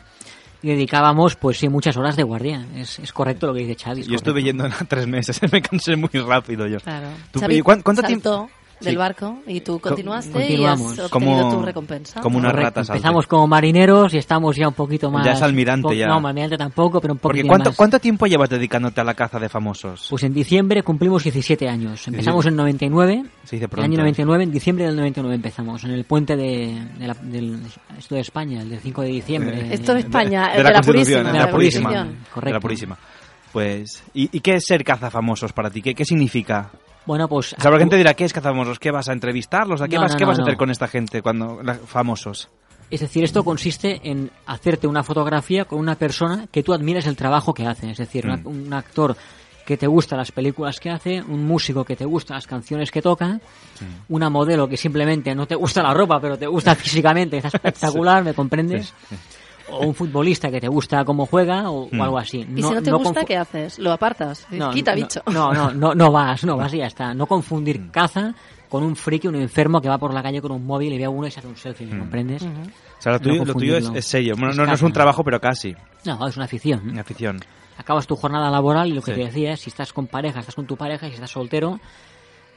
Dedicábamos, pues sí, muchas horas de guardia. Es, es correcto lo que dice es Yo estuve correcto. yendo en tres meses, me cansé muy rápido yo. Claro. ¿Tú- Xavi y cuán- ¿Cuánto tiempo? Del Sí. barco y tú continuaste y has obtenido Como- tu recompensa. como una Correcto, rata salte. Empezamos como marineros y estamos ya un poquito más... Ya es almirante, ya. No, almirante tampoco, pero un poquito ¿cuánto, más. ¿cuánto tiempo llevas dedicándote a la caza de famosos? Pues en diciembre cumplimos 17 años. Empezamos en 99. Se dice El pronto. año ¿eh? 99, en diciembre del 99 empezamos, en el puente de, de la- del esto de España, el del 5 de diciembre. Eh, Esto de España, de, de la Constitución, Purísima, de la Purísima. Constitución. De Correcto. la Purísima. Pues, ¿y, y qué es ser cazafamosos para ti? ¿Qué, qué significa? Bueno, pues... O sea, la gente dirá, ¿qué es cazafamosos? ¿Qué vas a entrevistarlos? ¿A qué No, vas, no, qué vas a hacer con esta gente cuando la- famosos? Es decir, esto consiste en hacerte una fotografía con una persona que tú admires el trabajo que hace. Es decir, una- Mm. un actor que te gusta las películas que hace, un músico que te gusta las canciones que toca, una modelo que simplemente no te gusta la ropa, pero te gusta físicamente, está espectacular, ¿me comprendes? O un futbolista que te gusta cómo juega o, o Mm. algo así. Y si no te gusta, ¿qué haces? Lo apartas. no, Quita, no, bicho. No, no, no, no vas, no vas y ya está. No confundir Mm. caza con un friki, un enfermo que va por la calle con un móvil y ve a uno y se hace un selfie, ¿me comprendes? O sea, lo No tuyo, lo tuyo es, serio. Bueno, no, no es un trabajo, pero casi. No, es una afición. Una afición. Acabas tu jornada laboral y lo que Sí. te decía es, si estás con pareja, estás con tu pareja, y si estás soltero,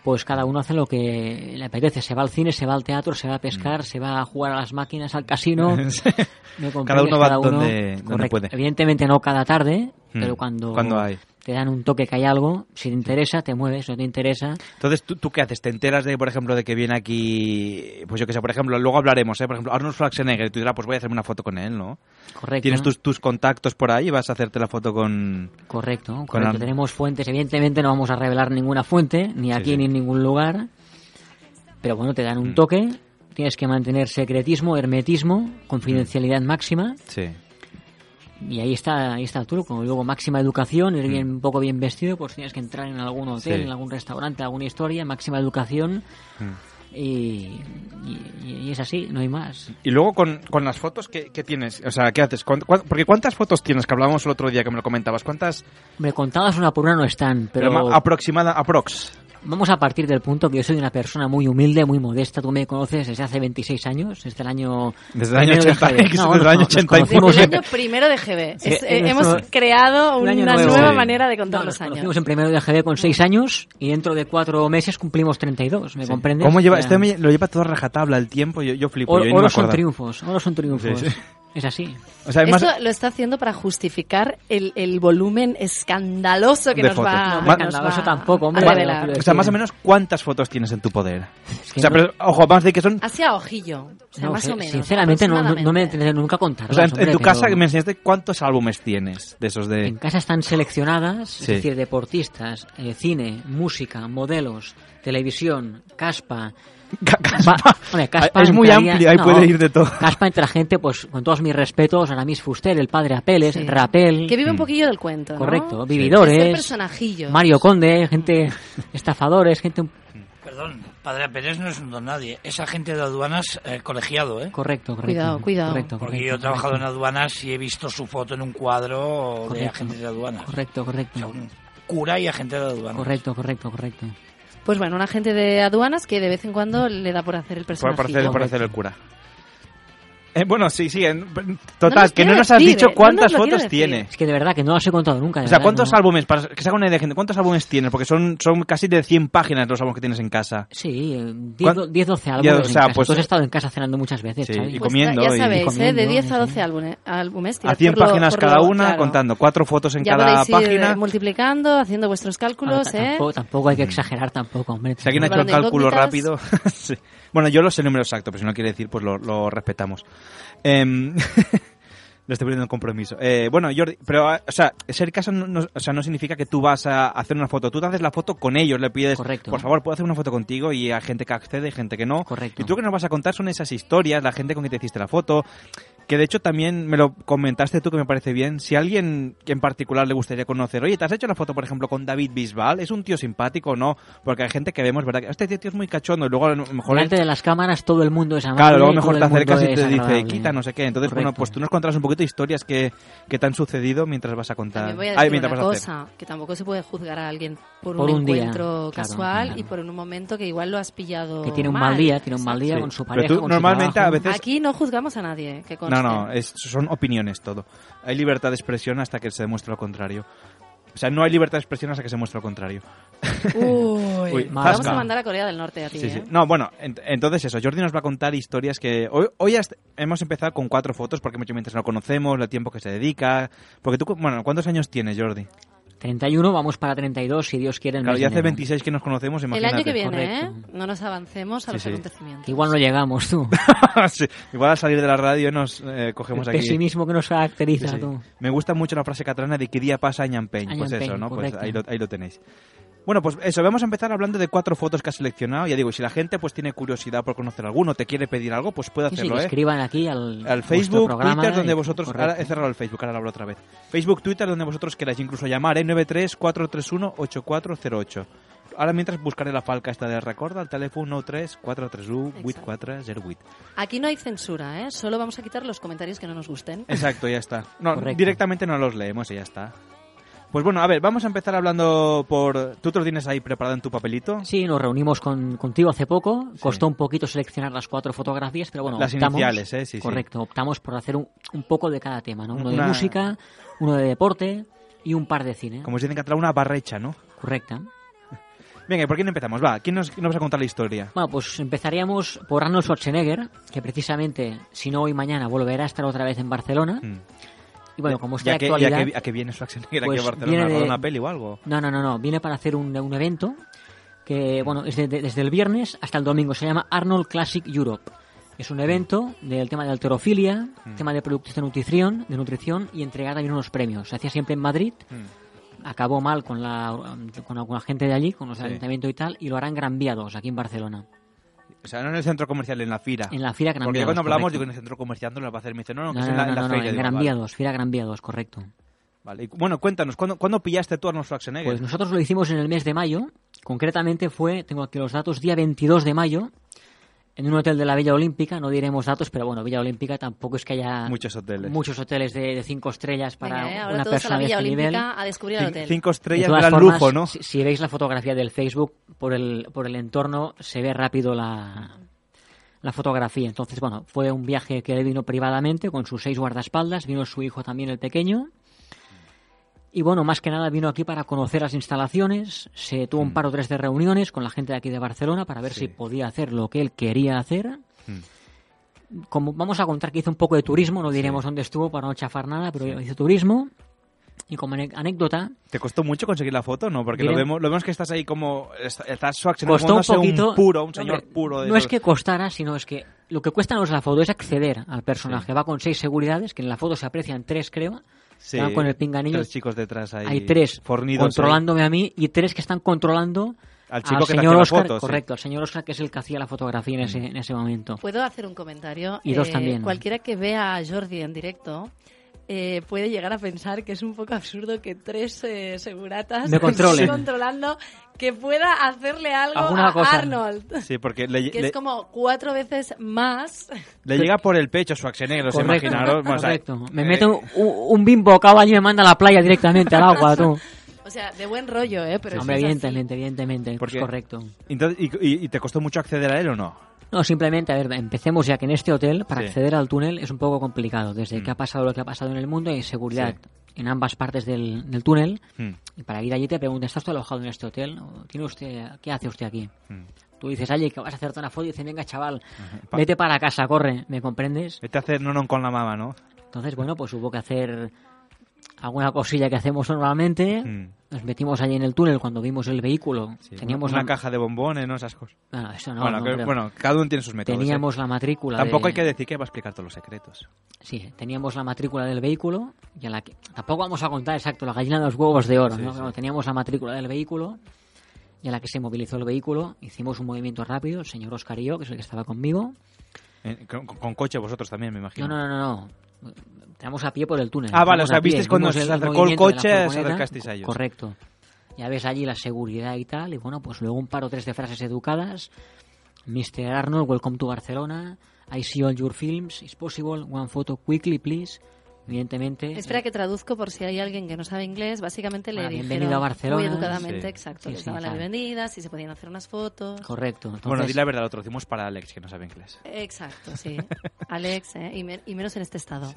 pues cada uno hace lo que le apetece. Se va al cine, se va al teatro, se va a pescar, Mm. se va a jugar a las máquinas, al casino. Cada uno va donde- donde Correcto. puede. Evidentemente no cada tarde, Mm. pero cuando, Cuando hay. Te dan un toque que hay algo, si te interesa, te mueves, no te interesa. Entonces, ¿tú, ¿tú qué haces? ¿Te enteras de, por ejemplo, de que viene aquí, pues yo que sé, por ejemplo, luego hablaremos, ¿eh? Por ejemplo, Arnold Schwarzenegger, y tú dirás, pues voy a hacerme una foto con él, ¿no? Correcto. Tienes tus, tus contactos por ahí y vas a hacerte la foto con... Correcto, con correcto. Arnold. Tenemos fuentes, evidentemente no vamos a revelar ninguna fuente, ni aquí sí. ni en ningún lugar, pero bueno, te dan un Mm. toque, tienes que mantener secretismo, hermetismo, confidencialidad máxima, Sí. Y ahí está, ahí está el truco. Luego máxima educación, ir bien, un poco bien vestido, pues tienes que entrar en algún hotel, Mm. Sí. en algún restaurante, alguna historia, máxima educación, Mm. y, y- y es así, no hay más. Y luego con, con las fotos, ¿qué, qué tienes? O sea, ¿qué haces? ¿Cuán- cuán- porque ¿cuántas fotos tienes? Que hablábamos el otro día que me lo comentabas. ¿Cuántas? Me contadas una por una no están, pero... ma- aproximada, aprox. Vamos a partir del punto que yo soy una persona muy humilde, muy modesta. Tú me conoces desde hace 26 años, desde el año... Desde el año primero de 80, GB. desde No, el nos- año nos 89. conocimos Desde en- el año primero de GB. Sí, Es- eh, hemos nuestro- creado una nuevo. nueva Sí. manera de contar No, los nos años. conocimos en primero de GB con 6 años y dentro de 4 meses cumplimos 32, ¿me comprendes? ¿Cómo lleva? Este me- lo lleva todo a rajatabla el tiempo. Yo, yo flipo. oro, yo oro son triunfos, oro son triunfos. Sí, sí. Es así. O sea, más- Esto lo está haciendo para justificar el, el volumen escandaloso que De nos fotos. va, No, que Ma- nos escandaloso va tampoco, hombre, a revelar. O sea, más o menos, ¿cuántas fotos tienes en tu poder? que o sea, no- pero, ojo, vamos a decir que son... Así a ojillo. O sea, No más sé, o menos. Sinceramente no, no, me aproximadamente. tendré nunca a contar. O sea, en, en tu casa me enseñaste cuántos álbumes tienes de esos de... En casa están seleccionadas, Sí. es decir, deportistas, eh, cine, música, modelos, televisión, caspa. Caspa. Hombre, caspa Es muy entraría- amplio, ahí no, puede ir de todo. Caspa entra gente, pues con todos mis respetos, Aramis Fuster, el padre Apeles, Sí. Rapel. Que vive un poquillo del cuento, ¿no? Correcto, Sí. vividores. Personajillo. Mario Conde, gente estafadores, gente. Perdón, Padre Pérez no es un don nadie, es agente de aduanas eh, colegiado, ¿eh? Correcto, correcto. Cuidado, cuidado. Correcto, Porque correcto, yo he trabajado en correcto. aduanas y he visto su foto en un cuadro de agentes de aduanas. Correcto, correcto. Cura y agente de aduanas. Correcto, correcto, correcto. Pues bueno, un agente de aduanas que de vez en cuando le da por hacer el personaje. por hacer, por hacer el cura. Eh, bueno, sí, sí. en- total, nos que no nos has decir, dicho eh, no cuántas quiere fotos tiene. Es que de verdad que no las he contado nunca. de O sea, verdad, ¿cuántos no. álbumes? Para que se haga una idea de gente, ¿cuántos álbumes tienes? Porque son, son casi de 100 páginas los álbumes que tienes en casa. Sí, eh, ¿Cuán- 10, 12 Ya, álbumes. o sea, en casa. pues- Tú has estado en casa cenando muchas veces, Sí, y Pues comiendo ya y- sabéis, y ¿eh? comiendo, de 10 a sí. 12 álbumes. álbumes A tirad 100 por lo- páginas por cada lo- una, claro. contando cuatro fotos en Ya cada ir página. multiplicando, haciendo vuestros cálculos, ¿eh? tampoco, tampoco hay que exagerar tampoco, hombre. Si alguien ha hecho el cálculo rápido. Bueno, yo lo sé el número exacto, pero si no quiere decir, pues lo respetamos. Em, lo estoy poniendo en compromiso. Eh, bueno, Jordi, pero, ah, o sea, ser caso no, no- o sea, no significa que tú vas a hacer una foto. Tú te haces la foto con ellos, le pides, Correcto. por favor, puedo hacer una foto contigo y hay gente que accede y gente que no. Correcto. Y tú lo que nos vas a contar son esas historias, la gente con que te hiciste la foto, que de hecho también me lo comentaste tú que me parece bien. Si a alguien que en particular le gustaría conocer, oye, ¿te has hecho la foto, por ejemplo, con David Bisbal? ¿Es un tío simpático o no? Porque hay gente que vemos, ¿verdad? Que este tío es muy cachondo y luego a lo mejor... Delante de las cámaras todo el mundo es amable. Claro, luego mejor te acercas y es te dice, quita, no sé qué. Entonces, bueno, Correcto. pues tú nos contarás un poquito de historias que, que te han sucedido mientras vas a contar. También voy a Ay, decir mientras una vas a hacer. cosa, que tampoco se puede juzgar a alguien por, Por un, un día, encuentro claro, casual claro. y por un momento que igual lo has pillado Que tiene un mal día, tiene un mal día Sí. con su Pero pareja, tú con su normalmente trabajo. a veces- Aquí no juzgamos a nadie, que conste. No, no, es, son opiniones todo. Hay libertad de expresión hasta que se demuestre lo contrario. O sea, no hay libertad de expresión hasta que se muestre lo contrario. Uy, Uy, vamos a mandar a Corea del Norte a ti, Sí, sí. ¿eh? No, bueno, ent- entonces eso, Jordi nos va a contar historias que... Hoy, hoy hemos empezado con cuatro fotos porque mucho mientras no conocemos, el tiempo que se dedica... Porque tú, bueno, ¿cuántos años tienes, Jordi? 31, vamos para 32, si Dios quiere. el Claro, mes ya hace enero. 26 que nos conocemos, El imagínate. año que viene, Correcto. ¿eh? No nos avancemos a Sí, los sí. acontecimientos. Igual no llegamos, tú. Sí, Igual al salir de la radio nos eh, cogemos El aquí... pesimismo que nos caracteriza, Sí, sí. tú. Me gusta mucho la frase catalana de que día pasa. Año Pues eso, ¿no? Pues correcto. ahí lo, ahí lo tenéis. Bueno, pues eso, vamos a empezar hablando de cuatro fotos que has seleccionado. Ya digo, si la gente pues tiene curiosidad por conocer alguno, te quiere pedir algo, pues puede Sí, sí, hacerlo, que ¿eh? escriban aquí al, Al Facebook, Twitter, donde y- vosotros... correcto. Ahora he cerrado el Facebook, ahora lo abro otra vez. Facebook, Twitter, donde vosotros queráis incluso llamar, ¿eh? 93431-8408. Ahora mientras buscaré la falca esta de recorda, al teléfono 93431-8408. Aquí no hay censura, ¿eh? Solo vamos a quitar los comentarios que no nos gusten. Exacto, ya está. No, Correcto. directamente no los leemos y ya está. Pues bueno, a ver, vamos a empezar hablando por... ¿Tú te lo tienes ahí preparado en tu papelito? Sí, nos reunimos con, contigo hace poco. Costó un poquito seleccionar las cuatro fotografías, pero bueno, Las optamos, iniciales, ¿eh? Sí, sí. Correcto, optamos por hacer un, un poco de cada tema, ¿no? Uno Una- de música, uno de deporte y un par de cine. Como se dice en catalán, una barrecha, ¿no? Correcta. Venga, ¿y ¿por quién empezamos? Va, ¿quién nos, nos vas a contar la historia? Bueno, pues empezaríamos por Arnold Schwarzenegger, que precisamente, si no hoy mañana, volverá a estar otra vez en Barcelona. Mm. Y bueno, como está ¿Y de a qué, y a actualidad... qué- viene Schwarzenegger pues aquí a Barcelona? viene ¿A de- una peli o algo? No, no, no, no. Viene para hacer un, un evento que, bueno, es de- de- desde el viernes hasta el domingo. Se llama Arnold Classic Europe. Es un evento del tema de alterofilia, Mm. tema de productos de nutrición, de nutrición y entregar también unos premios. Se hacía siempre en Madrid. Acabó mal con la, con alguna gente de allí, con los Sí. ayuntamientos y tal, y lo harán Gran aquí en Barcelona. O sea, no en el centro comercial, en la fira. En la fira Gran Porque Viados, cuando hablamos, correcto. digo, en el centro comercial no lo va a hacer. Me dice, no, no, que No, es no, en la, no, en la no, no, feria. en Digo, Gran vale. Viados, Fira Gran correcto. Vale. Y, bueno, cuéntanos, ¿cuándo, ¿cuándo pillaste tú a Arnold Schwarzenegger? Pues nosotros lo hicimos en el mes de mayo. Concretamente fue, tengo aquí los datos, día 22 de mayo, en un hotel de la Villa Olímpica. No diremos datos, pero bueno, Villa Olímpica tampoco es que haya Muchos hoteles. muchos hoteles de, de cinco estrellas para Venga, eh, ahora una todos a persona la de Villa este nivel. Olímpica a descubrir el hotel. Cinco De estrellas, todas gran formas, lujo, ¿no? Si, si veis la fotografía del Facebook, por el, por el entorno se ve rápido la, la fotografía. Entonces, bueno, fue un viaje que él vino privadamente con sus seis guardaespaldas, vino su hijo también, el pequeño. Y bueno, más que nada vino aquí para conocer las instalaciones, se tuvo un par o tres de reuniones con la gente de aquí de Barcelona para ver si podía hacer lo que él quería hacer. Como vamos a contar que hizo un poco de turismo, no diremos dónde estuvo para no chafar nada, pero hizo turismo. Y como anécdota, ¿Te costó mucho conseguir la foto? No, porque lo vemos, lo vemos que estás ahí como... est- Estás costó un poquito. un puro, un señor hombre, puro. De no es que costara, sino es que lo que cuesta no es la foto, es acceder al personaje. Va con seis seguridades, que en la foto se aprecian tres, creo. Sí, que van con el pinganillo. tres chicos detrás ahí Hay tres fornidos controlándome a mí y tres que están controlando Al chico que te señor Oscar. foto, sí. correcto, al señor Oscar, que es el que hacía la fotografía en, ese, en ese momento. ¿Puedo hacer un comentario? Y dos Eh, también. Cualquiera que vea a Jordi en directo eh, puede llegar a pensar que es un poco absurdo que tres eh, seguratas Me controlen. estén controlando que pueda hacerle algo Alguna a cosa. Arnold. Sí, porque le, Que le- es como cuatro veces más. le llega por el pecho Schwarzenegger, os Correcto, imaginaros. o sea, correcto. Me eh, mete un, un bimbo cabo allí y me manda a la playa directamente al agua, tú. O sea, de buen rollo, ¿eh? Pero Hombre, evidentemente, evidentemente, Porque- es correcto. Entonces, y, y- y te costó mucho acceder a él o no? No, simplemente, a ver, empecemos ya que en este hotel, para Sí. acceder al túnel es un poco complicado. Desde Mm. que ha pasado lo que ha pasado en el mundo, hay seguridad en ambas partes del, del túnel. Mm. Y para ir allí te preguntan, ¿está usted alojado en este hotel? ¿O ¿Tiene usted, ¿Qué hace usted aquí? Mm. Tú dices, oye, que vas a hacerte una foto y dice, venga, chaval, Pa- vete para casa, corre, ¿me comprendes? Vete a hacer no, no con la mama, ¿no? Entonces, bueno, pues hubo que hacer alguna cosilla que hacemos normalmente. Mm. Nos metimos allí en el túnel cuando vimos el vehículo. Teníamos una la- caja de bombones, ¿no? Esas cosas. Bueno, eso no, bueno, no que- creo. bueno, cada uno tiene sus métodos. ¿eh? Teníamos la matrícula Tampoco de- hay que decir que va a explicar todos los secretos. Sí, teníamos la matrícula del vehículo y a la que tampoco vamos a contar exacto la gallina de los huevos de oro, Sí, ¿no? sí. Teníamos la matrícula del vehículo y a la que se movilizó el vehículo hicimos un movimiento rápido, el señor Oscar y yo, que es el que estaba conmigo. Eh, con, con coche vosotros también, me imagino. No, no, no, no. Tenemos a pie por el túnel. Ah, vale, o sea, visteis cuando vimos se acercó el coche, se acercasteis a ellos. Correcto. Ya ves allí la seguridad y tal, y bueno, pues luego un par o tres de frases educadas. Mr. Arnold, welcome to Barcelona. I see all your films. It's possible. One photo quickly, please. Evidentemente. Espera que traduzco por si hay alguien que no sabe inglés. Básicamente le dijeron bienvenido a Barcelona. muy educadamente, Sí. exacto, Sí, sí, las claro. bienvenidas, si se podían hacer unas fotos. Correcto. Entonces, Bueno, di la verdad, lo traducimos para Alex, que no sabe inglés. Exacto, sí. Alex, ¿eh? y, me- y menos en este estado.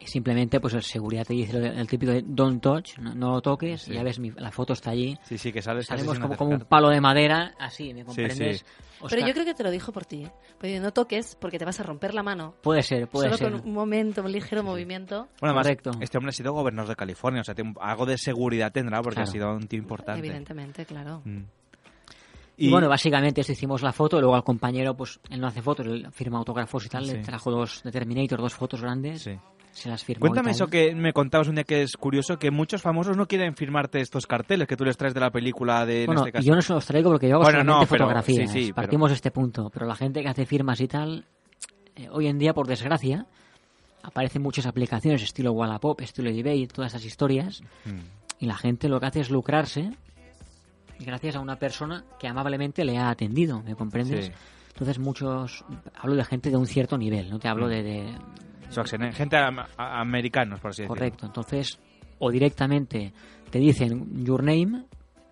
y simplemente, pues el seguridad te dice lo de- el típico de don't touch, no, no lo toques, Sí. y ya ves, mi- la foto está allí. Sí, sí, que sales Salimos como, como un palo de madera, así, ¿me comprendes? Pero yo creo que te lo dijo por ti. ¿eh? Porque no toques porque te vas a romper la mano. Puede ser, puede Solo ser. con un momento, un ligero movimiento. Bueno, Correcto. este hombre ha sido gobernador de California, o sea, algo de seguridad tendrá porque Claro. ha sido un tío importante. Evidentemente, claro. Mm. Y, bueno, básicamente esto hicimos la foto, luego al compañero, pues él no hace fotos, él firma autógrafos y tal, le trajo dos de Terminator, dos fotos grandes, Sí. Se las firmó. Cuéntame eso que me contabas un día que es curioso, que muchos famosos no quieren firmarte estos carteles que tú les traes de la película de, en Bueno, este caso. yo no se los traigo porque yo hago Bueno, solamente no, pero- fotografías. sí, sí, pero- Partimos de este punto. Pero la gente que hace firmas y tal, eh, hoy en día, por desgracia, aparecen muchas aplicaciones estilo Wallapop, estilo eBay, todas esas historias. Mm. Y la gente lo que hace es lucrarse gracias a una persona que amablemente le ha atendido, ¿me comprendes? Sí. Entonces muchos, hablo de gente de un cierto nivel, no te hablo Mm. de, de- Schwarzenegger, gente a- americanos, por así decirlo. Correcto, entonces, o directamente te dicen your name,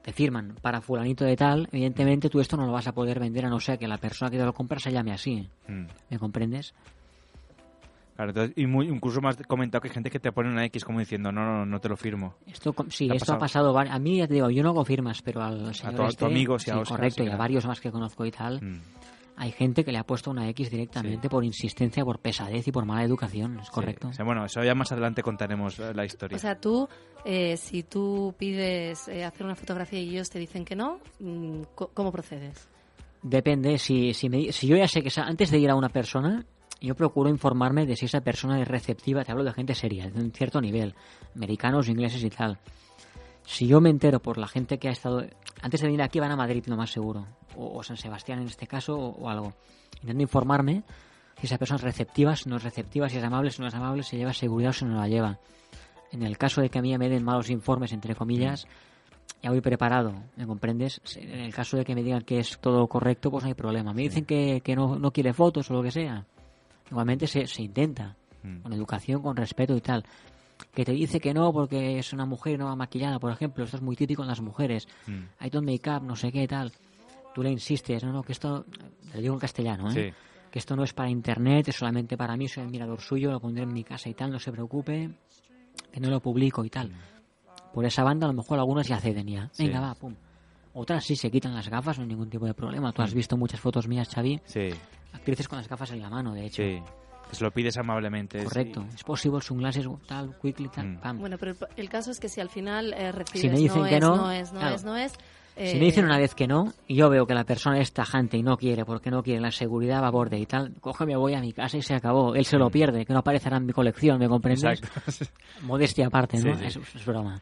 te firman para fulanito de tal, evidentemente tú esto no lo vas a poder vender a no ser que la persona que te lo compra se llame así. Mm. ¿Me comprendes? Claro, entonces, y muy, incluso has comentado que hay gente que te pone una X como diciendo, no, no, no te lo firmo. Esto, sí, ¿Te ha esto ha pasado. A mí, ya te digo, yo no hago firmas, pero al señor a tu este, amigo, sí, a sí, Óscar, correcto, sí, y a varios más que conozco y tal, Mm. Hay gente que le ha puesto una X directamente por insistencia, por pesadez y por mala educación, es correcto. O sea, bueno, eso ya más adelante contaremos eh, la historia. O sea, tú, eh, si tú pides eh, hacer una fotografía y ellos te dicen que no, mm, ¿cómo procedes? Depende, si, si, me- si yo ya sé que antes de ir a una persona, yo procuro informarme de si esa persona es receptiva, te hablo de gente seria, de un cierto nivel, americanos, ingleses y tal. Si yo me entero por la gente que ha estado... Antes de venir aquí van a Madrid, lo más seguro, o, o San Sebastián en este caso, o, o algo. Intento informarme si esa persona es receptiva, si no es receptiva, si es amable, si no es amable, si lleva seguridad o si no la lleva. En el caso de que a mí me den malos informes, entre comillas, ya voy preparado, ¿me comprendes? En el caso de que me digan que es todo correcto, pues no hay problema. Me dicen que, que no, no quiere fotos o lo que sea. Igualmente se, se intenta, con educación, con respeto y tal. Que te dice que no porque es una mujer y no va maquillada, por ejemplo, esto es muy típico en las mujeres. Mm. Hay ton make-up, no sé qué tal. Tú le insistes, no, no, que esto, te lo digo en castellano, ¿eh? Sí. Que esto no es para internet, es solamente para mí, soy el mirador suyo, lo pondré en mi casa y tal, no se preocupe, que no lo publico y tal. Por esa banda a lo mejor algunas ya ceden ya. Sí. Venga, va, pum. Otras sí se quitan las gafas, no hay ningún tipo de problema. Tú has Mm. visto muchas fotos mías, Xavi. Sí. Actrices con las gafas en la mano, de hecho. Sí. Que se lo pides amablemente. Correcto. Es posible, sunglasses, tal, quickly, tal, Mm. pam. Bueno, pero el, el caso es que si al final eh, recibes Si me dicen no que es, no, no es, no claro. es, no es... Si eh, me dicen una vez que no, y yo veo que la persona es tajante y no quiere, porque no quiere, la seguridad va a borde y tal, coge, me voy a mi casa y se acabó. Él se lo pierde, que no aparecerá en mi colección, ¿me comprendes? Exacto. Modestia aparte, ¿no? Sí, sí. Es, es broma.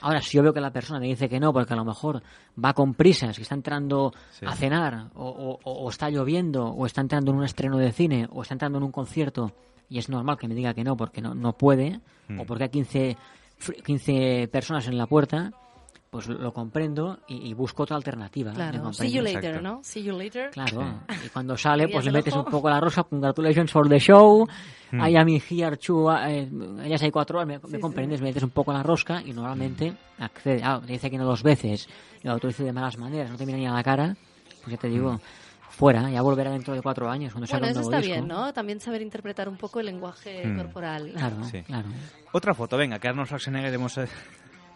Ahora, si yo veo que la persona me dice que no, porque a lo mejor va con prisas, que está entrando Sí. a cenar, o, o- o- o está lloviendo, o está entrando en un estreno de cine, o está entrando en un concierto, y es normal que me diga que no, porque no, no puede, Mm. o porque hay 15, fr- 15 personas en la puerta, pues lo comprendo y, y busco otra alternativa. ¿me Claro, see you later, ¿no? See you later. Claro, y cuando sale, pues le metes un poco la rosa, congratulations for the show, Hmm. I am here to, eh, ya hay cuatro horas, me, me sí. comprendes, me metes un poco la rosca y normalmente accede, ah, te dice que no dos veces, y lo otro dice de malas maneras, no te mira ni a la cara, pues ya te digo, fuera, ya volverá dentro de cuatro años, cuando salga Bueno, eso está disco. bien, ¿no? También saber interpretar un poco el lenguaje Mm. corporal. Claro, Sí. claro. Otra foto, venga, que Arnold Schwarzenegger hemos...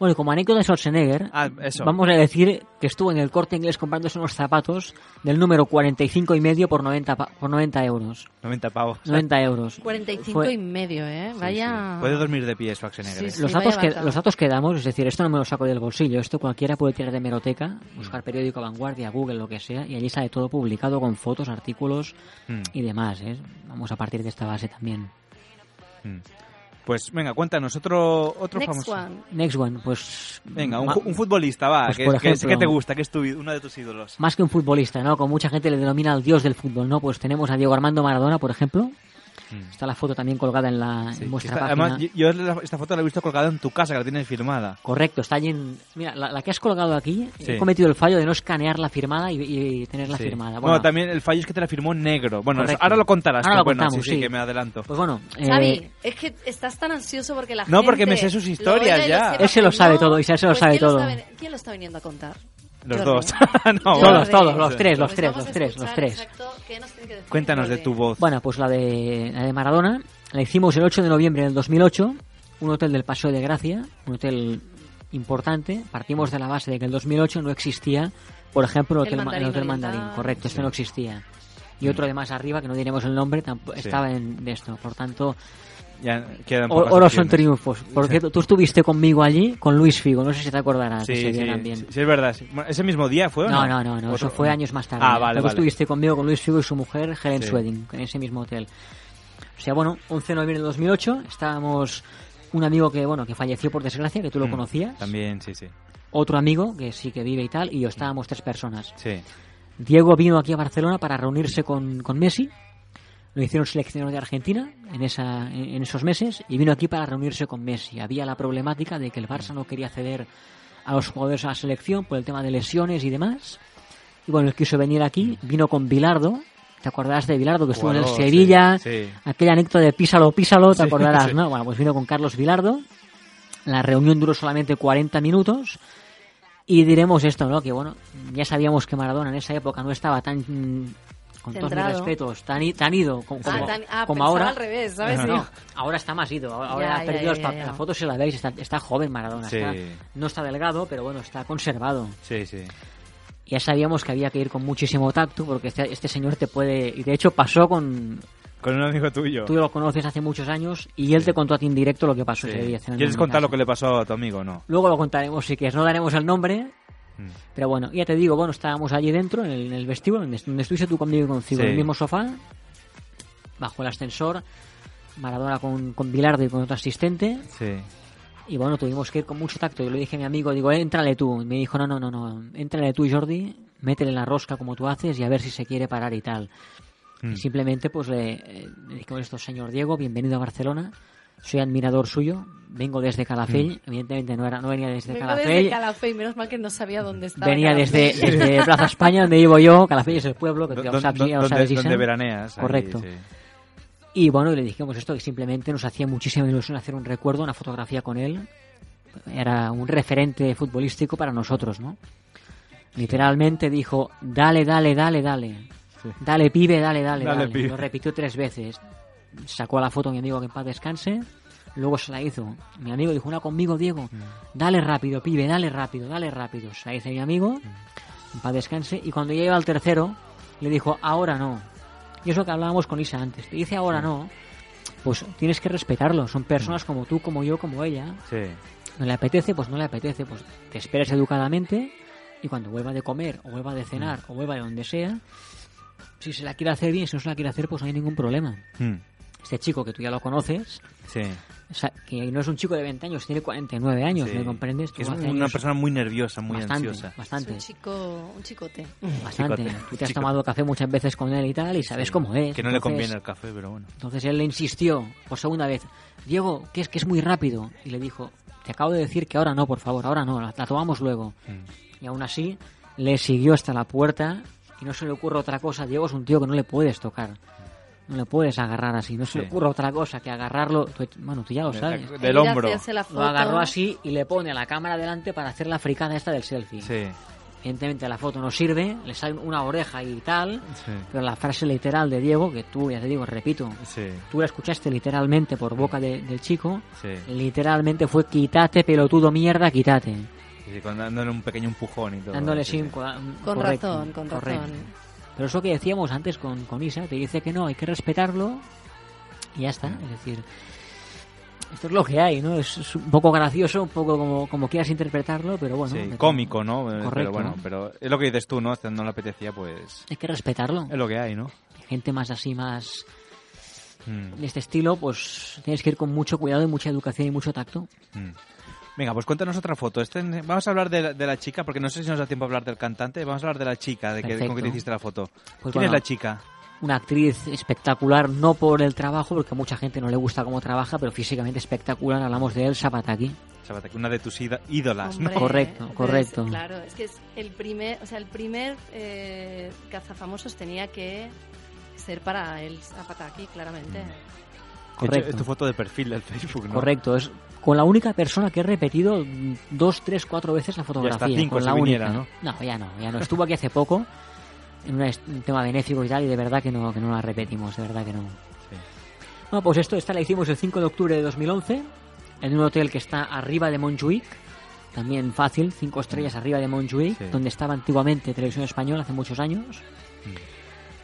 Bueno, y como anécdota de Schwarzenegger, Ah, eso. vamos a decir que estuvo en el corte inglés comprándose unos zapatos del número 45 y medio por 90, pa- por 90 euros. 90 pavos. 90 euros. 45 Fue- y medio, ¿eh? Vaya... Puede dormir de pie Schwarzenegger. Sí, eh. sí. los, datos que, los datos que damos, es decir, esto no me lo saco del bolsillo, esto cualquiera puede tirar de meroteca, buscar periódico Vanguardia, Google, lo que sea, y allí sale todo publicado con fotos, artículos Mm. y demás. ¿eh? Vamos a partir de esta base también. Mm. Pues venga, cuéntanos, otro, otro Next famoso. one. Next one, pues... Venga, un, futbolista, va, Pues, que, por que te gusta, que es tu, uno de tus ídolos. Más que un futbolista, ¿no? Como mucha gente le denomina al dios del fútbol, ¿no? Pues tenemos a Diego Armando Maradona, por ejemplo. Está la foto también colgada en, la, Mm. Sí, en vuestra esta- página. además, yo, esta foto la he visto colgada en tu casa, que la tienes firmada. Correcto, está allí en... Mira, la, la que has colgado aquí, Sí. he cometido el fallo de no escanear la firmada y, y tenerla Sí. firmada. Bueno, también el fallo es que te la firmó en negro. Bueno, Correcto. ahora lo contarás. Ahora lo bueno, contamos, sí, sí, sí. que me adelanto. Pues bueno, Xavi, eh, es que estás tan ansioso porque la No, gente... porque me sé sus historias ya. Él se lo sabe no, todo, Isabel se lo pues sabe ¿quién lo todo. está ¿Quién lo está viniendo a contar? Los dos. no, todos, todos, los tres, los tres, los tres, los tres. exacto qué nos tiene que decir Cuéntanos de tu voz. Bueno, pues la de, la de Maradona la hicimos el 8 de noviembre del 2008, un hotel del Paseo de Gracia, un hotel importante. Partimos de la base de que en el 2008 no existía, por ejemplo, el El Hotel, Ma- el Mandarín hotel Oriental. Mandarín, correcto, este no existía. Y otro de más arriba, que no diremos el nombre, tampoco Sí. estaba en de esto. Por tanto, Ya quedan o- pocas oro son triunfos. Por cierto, tú estuviste conmigo allí con Luis Figo, no sé si te acordarás Sí, ese día sí, también. sí, sí, es verdad. ¿Ese mismo día fue o No, no? no, no, eso fue años más tarde. Ah, vale, Luego vale. estuviste conmigo con Luis Figo y su mujer, Helen Sí. Sweding, en ese mismo hotel. O sea, bueno, 11 de noviembre de 2008, estábamos un amigo que, bueno, que falleció por desgracia, que tú lo Mm, conocías, También, sí, sí. otro amigo que sí que vive y tal, y yo estábamos tres personas. Sí. Diego vino aquí a Barcelona para reunirse con, con Messi, lo hicieron seleccionador de Argentina en, esa, en, esos meses, y vino aquí para reunirse con Messi. Había la problemática de que el Barça no quería ceder a los jugadores a la selección por el tema de lesiones y demás. Y bueno, él quiso venir aquí, vino con Bilardo. ¿Te acordarás de Bilardo que estuvo en el Sevilla? sí, sí. Aquella anécdota de písalo, písalo, te Sí, acordarás. ¿no? Bueno, pues vino con Carlos Bilardo. La reunión duró solamente 40 minutos. Y diremos esto, ¿no? Que bueno, ya sabíamos que Maradona en esa época no estaba tan, con todos mis Centrado. respetos, tan, tan ido como, Ah, como- tan- ah, como ahora. al revés, ¿sabes? No, Sí. ahora está más ido, ahora, Ya, ha perdido ya, ya. La foto si la veis, está, está joven Maradona. Sí. está- no está delgado, pero bueno, está conservado. Sí, sí. Ya sabíamos que había que ir con muchísimo tacto porque este, este señor te puede... Y de hecho pasó con... Con un amigo tuyo. Tú lo conoces hace muchos años y él te contó a ti en directo lo que pasó Sí. ese día. ¿Quieres contar casa. lo que le pasó a tu amigo no? Luego lo contaremos si quieres, no daremos el nombre. Mm. Pero bueno, ya te digo, bueno, estábamos allí dentro, en el, en el vestíbulo, donde, estuviste tú conmigo y contigo, Sí. en el mismo sofá, bajo el ascensor, Maradona con, con Bilardo y con otro asistente. Sí. Y bueno, tuvimos que ir con mucho tacto. Yo le dije a mi amigo, digo, éntrale tú. Y me dijo, no, no, no, no, éntrale tú, Jordi, métele la rosca como tú haces y a ver si se quiere parar y tal. Mm. Y simplemente pues le, eh, le dijimos esto, señor Diego, bienvenido a Barcelona. Soy admirador suyo, vengo desde Calafell, Mm. evidentemente no era no venía desde Vengo Calafell, desde Calafell, menos mal que no sabía dónde estaba. venía desde, Plaza España, donde vivo yo, Calafell es el pueblo, que os sabéis, donde Isa. veraneas, ahí, Correcto. sí. Y bueno, le dijimos esto, que simplemente nos hacía muchísima ilusión hacer un recuerdo, una fotografía con él. Era un referente futbolístico para nosotros, ¿no? Literalmente dijo, dale, dale, dale, dale. Dale, pibe, dale, dale, Dale, dale. pibe. Lo repitió tres veces. Sacó la foto a mi amigo que en paz descanse. Luego se la hizo. Mi amigo dijo, una conmigo, Diego. Dale rápido, pibe, dale rápido, dale rápido. Se la hizo mi amigo. En paz descanse. Y cuando ya iba al tercero, le dijo, ahora no. Y es lo que hablábamos con Isa antes. Te dice ahora no. Pues tienes que respetarlo. Son personas como tú, como yo, como ella. Sí. No le apetece, pues no le apetece. Pues te esperas educadamente y cuando vuelva de comer, o vuelva de cenar, o vuelva de donde sea, si se la quiere hacer bien, si no se la quiere hacer, pues no hay ningún problema. Mm. Este chico que tú ya lo conoces, Sí. o sea, que no es un chico de 20 años, tiene 49 años, Sí. ¿me comprendes? Tú es una años- persona muy nerviosa, muy bastante, ansiosa. Bastante. Un chico, un chicote. Bastante. Chicote, Tú te has chicote. tomado café muchas veces con él y tal, y sabes Sí. cómo es. Que no le Entonces- conviene el café, pero bueno. Entonces él le insistió por segunda vez, Diego, que es que es muy rápido. Y le dijo, te acabo de decir que ahora no, por favor, ahora no, la, la tomamos luego. Mm. Y aún así le siguió hasta la puerta y no se le ocurre otra cosa. Diego es un tío que no le puedes tocar. No le puedes agarrar así. No se le ocurre otra cosa que agarrarlo. bueno, tú ya lo sabes. del hombro. Lo agarró así y le pone a la cámara delante para hacer la fricada esta del selfie. Sí. Evidentemente la foto no sirve, le sale una oreja y tal, Sí. pero la frase literal de Diego, que tú, ya te digo, repito, Sí. tú la escuchaste literalmente por boca de- del chico, Sí. literalmente fue quítate, pelotudo mierda, quítate. Dándole un pequeño empujón y todo. Dándole un- Con correcto, razón, con correcto. razón. Pero eso que decíamos antes con, con Isa, te dice que no, hay que respetarlo y ya está. Es decir, esto es lo que hay, ¿no? Es, un poco gracioso, un poco como, como quieras interpretarlo, pero bueno. Sí, cómico, ¿no? Eh, Correcto. Pero bueno, pero es lo que dices tú, ¿no? Si no le apetecía, pues... Hay que respetarlo. Es lo que hay, ¿no? Gente más así, más Mm, de este estilo, pues tienes que ir con mucho cuidado y mucha educación y mucho tacto. mm. Venga, pues cuéntanos otra foto. Este- vamos a hablar de la, de la chica, porque no sé si nos da tiempo a hablar del cantante. Vamos a hablar de la chica, de que, con te hiciste la foto. Pues ¿Quién es la chica? Una actriz espectacular, no por el trabajo, porque a mucha gente no le gusta cómo trabaja, pero físicamente espectacular. Hablamos de Elsa Pataki. Una de tus ídolas, ¿no? Correcto, es- correcto. claro, es que es el primer, o sea, el primer eh, cazafamosos tenía que ser para el Zapataki, claramente. Hecho, Correcto. es tu foto de perfil del Facebook, ¿no? Correcto, es con la única persona que he repetido mm, dos, tres, cuatro veces la fotografía. cinco con si la viniera, única. ¿no? ya no, ya no. Estuvo aquí hace poco en un tema benéfico y tal, y de verdad que no, que no la repetimos, de verdad que no. Bueno, pues esto, esta la hicimos el 5 de octubre de 2011 en un hotel que está arriba de Montjuic, también fácil, cinco estrellas arriba de Montjuic, Sí. donde estaba antiguamente Televisión Española hace muchos años.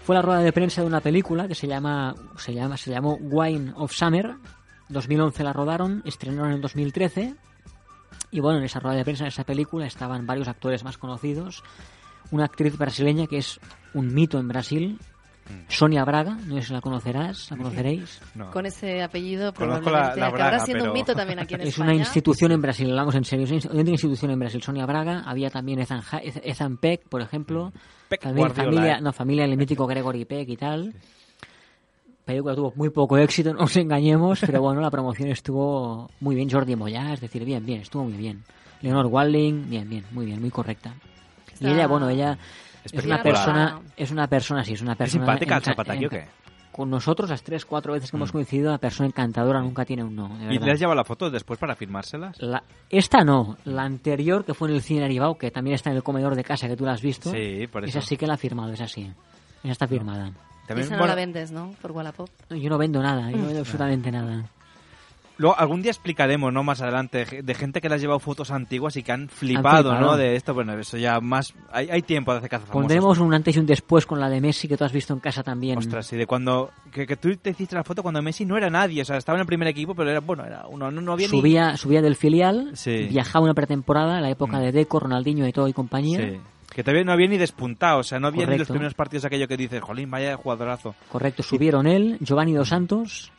Fue la rueda de prensa de una película que se llama se llama se llamó Wine of Summer. 2011 la rodaron, estrenaron en 2013. Y bueno, en esa rueda de prensa, en esa película, estaban varios actores más conocidos. Una actriz brasileña que es un mito en Brasil, Sonia Braga, no sé si la conocerás, la conoceréis. No. Con ese apellido Conozco probablemente la- la acabará Braga, siendo pero- un mito también aquí en Es España. una institución en Brasil, hablamos en serio, es una inst- una institución en Brasil. Sonia Braga, había también Ethan, Ha- Ethan Peck, por ejemplo. Peck También Guardiola, familia, ¿eh? no, familia del mítico Gregory Peck y tal. Película tuvo muy poco éxito, no nos engañemos, pero bueno, la promoción estuvo muy bien. Jordi Moya, es decir, bien, bien, estuvo muy bien. Leonor Walding, bien, bien, muy bien, muy correcta. Y Está- ella, bueno, ella es una Espectacular. persona, es una persona, sí, es una persona. simpática al enca- Zapataki o qué? Con nosotros, las tres, cuatro veces que hemos coincidido, la persona encantadora nunca tiene un no. de ¿Y le has llevado la foto después para firmárselas? La- esta no, la anterior que fue en el cine Aribao, que también está en el comedor de casa, que tú la has visto. Sí, por eso. Esa sí que la ha firmado, esa sí. Esa está firmada. Esa no la vendes, ¿no? Por Wallapop. No, yo no vendo nada, yo no vendo absolutamente nada. Luego, algún día explicaremos, ¿no? Más adelante, de gente que le ha llevado fotos antiguas y que han flipado, flipado. ¿no? De esto, bueno, eso ya más... Hay, hay tiempo de hacer cazafamosos. Pondremos un antes y un después con la de Messi que tú has visto en casa también. Ostras, sí, de cuando... Que, que tú te hiciste la foto cuando Messi no era nadie, o sea, estaba en el primer equipo, pero era, bueno, era uno, no, no había ni- subía, subía del filial, Sí. viajaba una pretemporada, la época Mm. de Deco, Ronaldinho y todo y compañía. Sí. Que todavía no había ni despuntado, o sea, no había ni los primeros partidos aquello que dices, jolín, vaya jugadorazo. Correcto, subieron él, Giovanni Dos Santos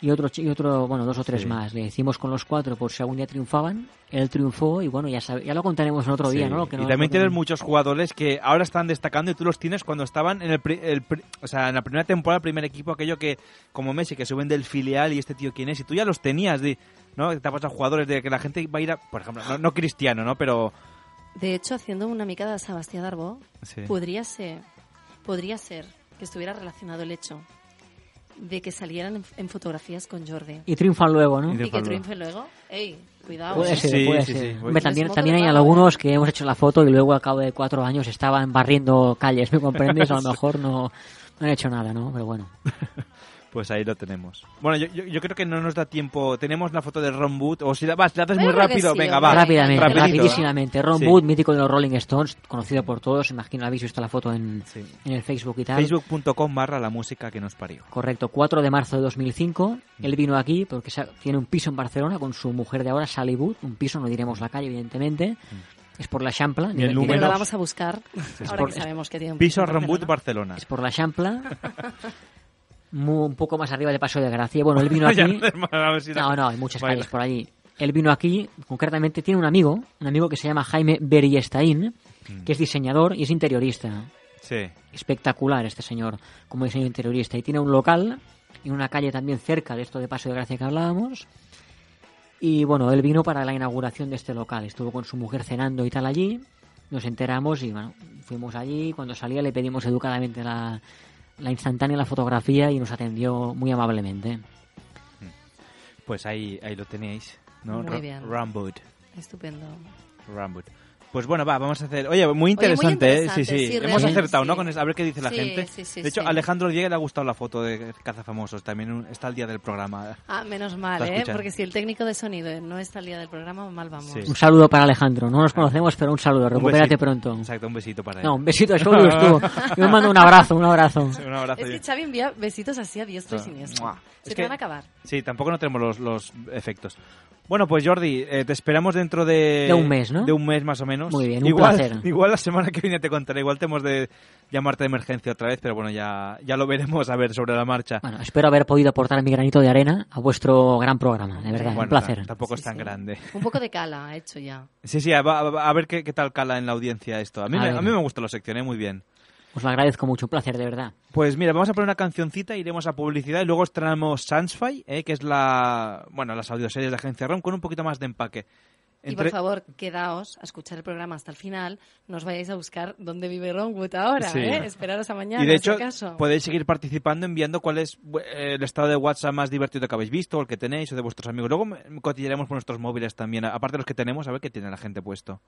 y otro, y otro bueno, dos o tres Sí. más. Le hicimos con los cuatro por si algún día triunfaban. Él triunfó y bueno, ya, ya lo contaremos en otro día. ¿no? Lo que y también tienes muchos jugadores que ahora están destacando y tú los tienes cuando estaban en el, pri- el pri- o sea, en la primera temporada, el primer equipo, aquello que, como Messi, que suben del filial y este tío quién es, y tú ya los tenías, de, ¿no? Te ha pasado jugadores de que la gente va a ir a, por ejemplo, no, no cristiano, ¿no? Pero, De hecho, haciendo una mica de Sebastián Darbo, Sí. podría ser, podría ser que estuviera relacionado el hecho de que salieran en, en fotografías con Jordi. Y triunfan luego, ¿no? Y, que triunfen luego. Ey, cuidado. Puede ¿eh? ser, puede sí, ser. sí, Hombre, puede también, también hay algunos que hemos hecho la foto y luego al cabo de cuatro años estaban barriendo calles, ¿me comprendes? A lo mejor no, no han hecho nada, ¿no? Pero bueno. pues ahí lo tenemos. Bueno, yo, yo, yo creo que no nos da tiempo. Tenemos la foto de Ron Wood, o si la, vas, la haces muy rápido, sí, venga, va. Rápidamente, rapidito, ¿eh? rapidísimamente. Ron Sí. Wood, mítico de los Rolling Stones, conocido por todos, imagino habéis visto la foto en, en el Facebook y tal. Facebook.com barra la música que nos parió. Correcto, 4 de marzo de 2005. Él vino aquí porque tiene un piso en Barcelona con su mujer de ahora, Sally Wood. Un piso, no diremos la calle, evidentemente. Es por la Champla. Ni el número. La vamos a buscar ahora por- que sabemos que tiene un Piso en Ron Wood, Barcelona. Barcelona. Es por la Champla. Mu- un poco más arriba de Paso de Gracia. Bueno, él vino aquí. no No, hay muchas calles por allí. Él vino aquí, concretamente tiene un amigo, un amigo que se llama Jaime Beriestain, que es diseñador y es interiorista. Sí. Espectacular este señor como diseñador interiorista. Y tiene un local en una calle también cerca de esto de Paso de Gracia que hablábamos. Y bueno, él vino para la inauguración de este local. Estuvo con su mujer cenando y tal allí. Nos enteramos y bueno, fuimos allí. Cuando salía le pedimos educadamente la, la instantánea, la fotografía y nos atendió muy amablemente. Pues ahí, ahí lo tenéis, ¿no? Muy bien. Estupendo. Ron Wood. Pues bueno, va, vamos a hacer. Oye, muy interesante, interesante, ¿eh? Sí, sí. sí, Hemos acertado, ¿no? sí. Con eso, a ver qué dice la Sí, gente. sí, sí, de hecho, a Alejandro Diego le ha gustado la foto de Cazafamosos. También un- está el día del programa. Ah, menos mal, ¿eh? escuchando. Porque si el técnico de sonido no está al día del programa, mal vamos. Sí. Un saludo para Alejandro. No nos conocemos, pero un saludo. Recupérate pronto. Exacto, un besito para él. No, un besito a Xavi, tú. Yo me mando un abrazo, un abrazo. Sí, un abrazo. Es que Xavi envía besitos así a diestro y siniestro. Mua. Se Es te van a acabar. Sí, tampoco no tenemos los, los efectos. Bueno, pues Jordi, eh, te esperamos dentro de... De un mes, ¿no? De un mes más o menos. Muy bien, un igual, placer. Igual la semana que viene te contaré, igual tenemos de llamarte de emergencia otra vez, pero bueno, ya, ya lo veremos a ver sobre la marcha. Bueno, espero haber podido aportar mi granito de arena a vuestro gran programa, de verdad, Bueno, un placer. ta- Tampoco es tan grande. Un poco de cala ha hecho ya. Sí, sí, a, a- a ver qué, qué tal cala en la audiencia esto. A mí, A me, a mí me gusta la sección, ¿eh? muy bien. Os lo agradezco mucho, un placer, de verdad. Pues mira, vamos a poner una cancioncita, iremos a publicidad y luego estrenamos Sansfy, ¿eh? que es la, bueno, las audioseries de Agencia ROM con un poquito más de empaque. Y Entre- por favor, quedaos a escuchar el programa hasta el final. No os vayáis a buscar dónde vive Ronwood ahora, Sí. ¿eh? Esperaros a mañana, Y de hecho, acaso. podéis seguir participando enviando cuál es eh, el estado de WhatsApp más divertido que habéis visto, o el que tenéis, o de vuestros amigos. Luego me- cotillaremos por nuestros móviles también, aparte de los que tenemos, a ver qué tiene la gente puesto.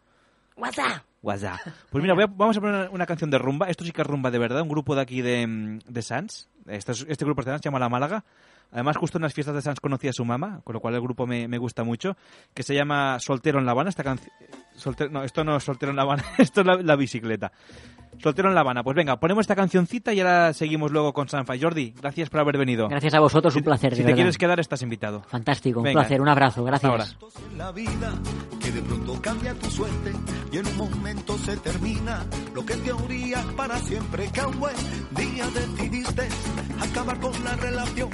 WhatsApp. WhatsApp. Pues mira, voy a- vamos a poner una, una canción de rumba. Esto sí que es rumba de verdad, un grupo de aquí de, mm, de Sans. Este, es- este grupo de Sans se llama La Málaga. Además, justo en las fiestas de Sans conocí a su mamá, con lo cual el grupo me, me gusta mucho, que se llama Soltero en La Habana. Esta canción... No, esto no es Soltero en La Habana, esto es la, la bicicleta. Soltero en La Habana. Pues venga, ponemos esta cancioncita y ahora seguimos luego con Sanfa. Jordi, gracias por haber venido. Gracias a vosotros, un placer, Si de te quieres quedar, estás invitado. Fantástico, un Venga. placer, un abrazo, Hasta gracias. ahora. Que de pronto cambia tu suerte y en un momento se termina lo que en teoría para siempre que un buen día decidiste acabar con la relación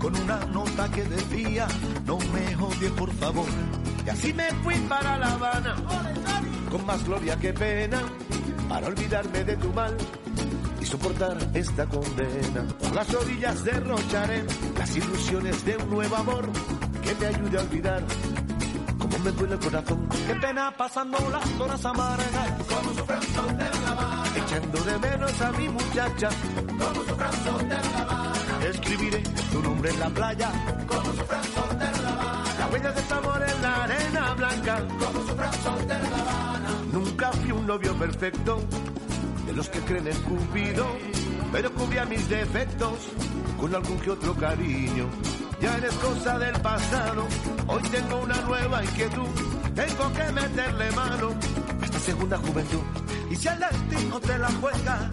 con una nota que decía no me odies por favor y así me fui para La Habana con más gloria que pena para olvidarme de tu mal y soportar esta condena. Por las orillas derrocharé las ilusiones de un nuevo amor que te ayude a olvidar. Como me duele el corazón, qué pena pasando las horas amargas. Como un soltero en La Habana. Echando de menos a mi muchacha. Como soltero en La Habana. Escribiré tu nombre en la playa. Como un soltero en La Habana. La huella de este amor en la arena blanca. Como un soltero en La Habana. Nunca fui un novio perfecto de los que creen en Cupido, pero cubría mis defectos con algún que otro cariño. Ya eres cosa del pasado. Hoy tengo una nueva inquietud, tengo que meterle mano a esta segunda juventud. Y si el destino te la juega,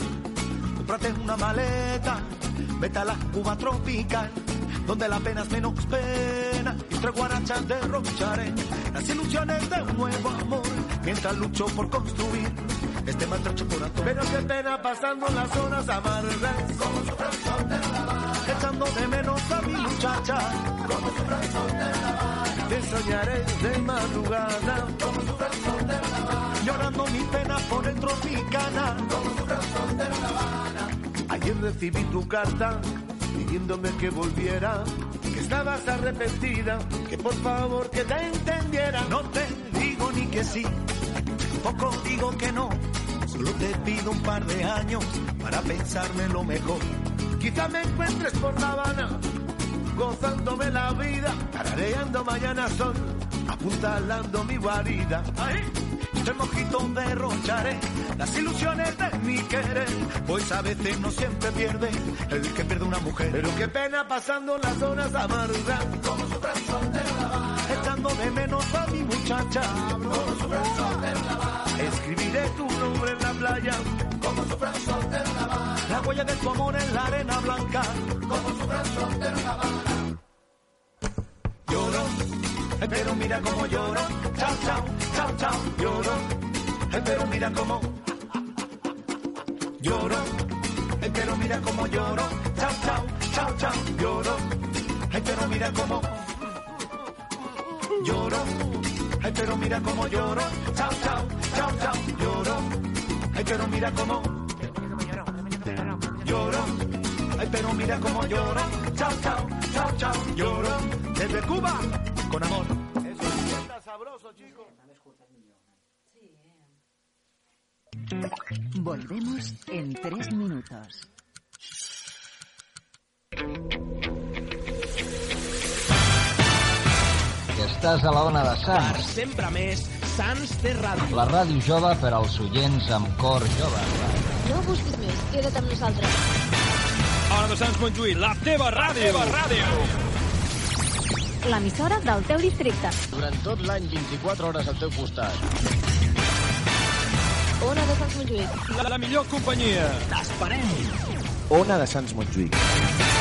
cómprate una maleta, vete a la Cuba tropical, donde la pena es menos pena, y tres guarachas derrocharé las ilusiones de un nuevo amor, mientras lucho por construir este maltrecho corazón. Pero qué pena pasando las horas amargas, como sol de la echando de menos a mi muchacha, como el sol de la Habana, te extrañaré de madrugada, como el sol de la Habana, llorando mi pena por el tropicana, como el sol de la Habana. Ayer recibí tu carta pidiéndome que volviera, que estabas arrepentida, que por favor que te entendiera. No te digo ni que sí, tampoco digo que no, solo te pido un par de años para pensarme lo mejor. Quizá me encuentres por La Habana, gozándome la vida, tarareando mañana sol, apuntalando mi guarida. ¡Ay! Este mojito derrocharé las ilusiones de mi querer, pues a veces no siempre pierde el que pierde una mujer. Pero qué pena pasando las horas amargas, como el sol de la echando de menos a mi muchacha, como sufre el Escribiré tu nombre en la playa, como el sol de la Habana, la huella de tu amor en la arena blanca, como el sol de la Habana. Lloro, pero mira cómo lloro, chao, chao, chao, chao, lloro, pero mira cómo. Lloro, pero mira cómo lloro, chao, chao, chao, chao, lloro, pero mira cómo. Lloro, pero mira cómo lloro, chao, chao, chao, chao, lloro, ay, pero mira cómo lloro, ay, pero mira cómo lloro, chao, chao, chao, chao, lloro, desde Cuba, con amor. Eso es sabroso, chicos. Volvemos en tres minutos. Estàs a la ona de Sants. Sempre més, Sants té ràdio. La ràdio jove per als oients amb cor jove. No busquis més, queda't amb nosaltres. Ona de Sants Montjuïc, la teva ràdio. La teva ràdio. L'emissora del teu districte. Durant tot l'any, 24 hores al teu costat. Ona de Sants Montjuïc. La, la millor companyia. T'esperem. Ona de Sants Montjuïc.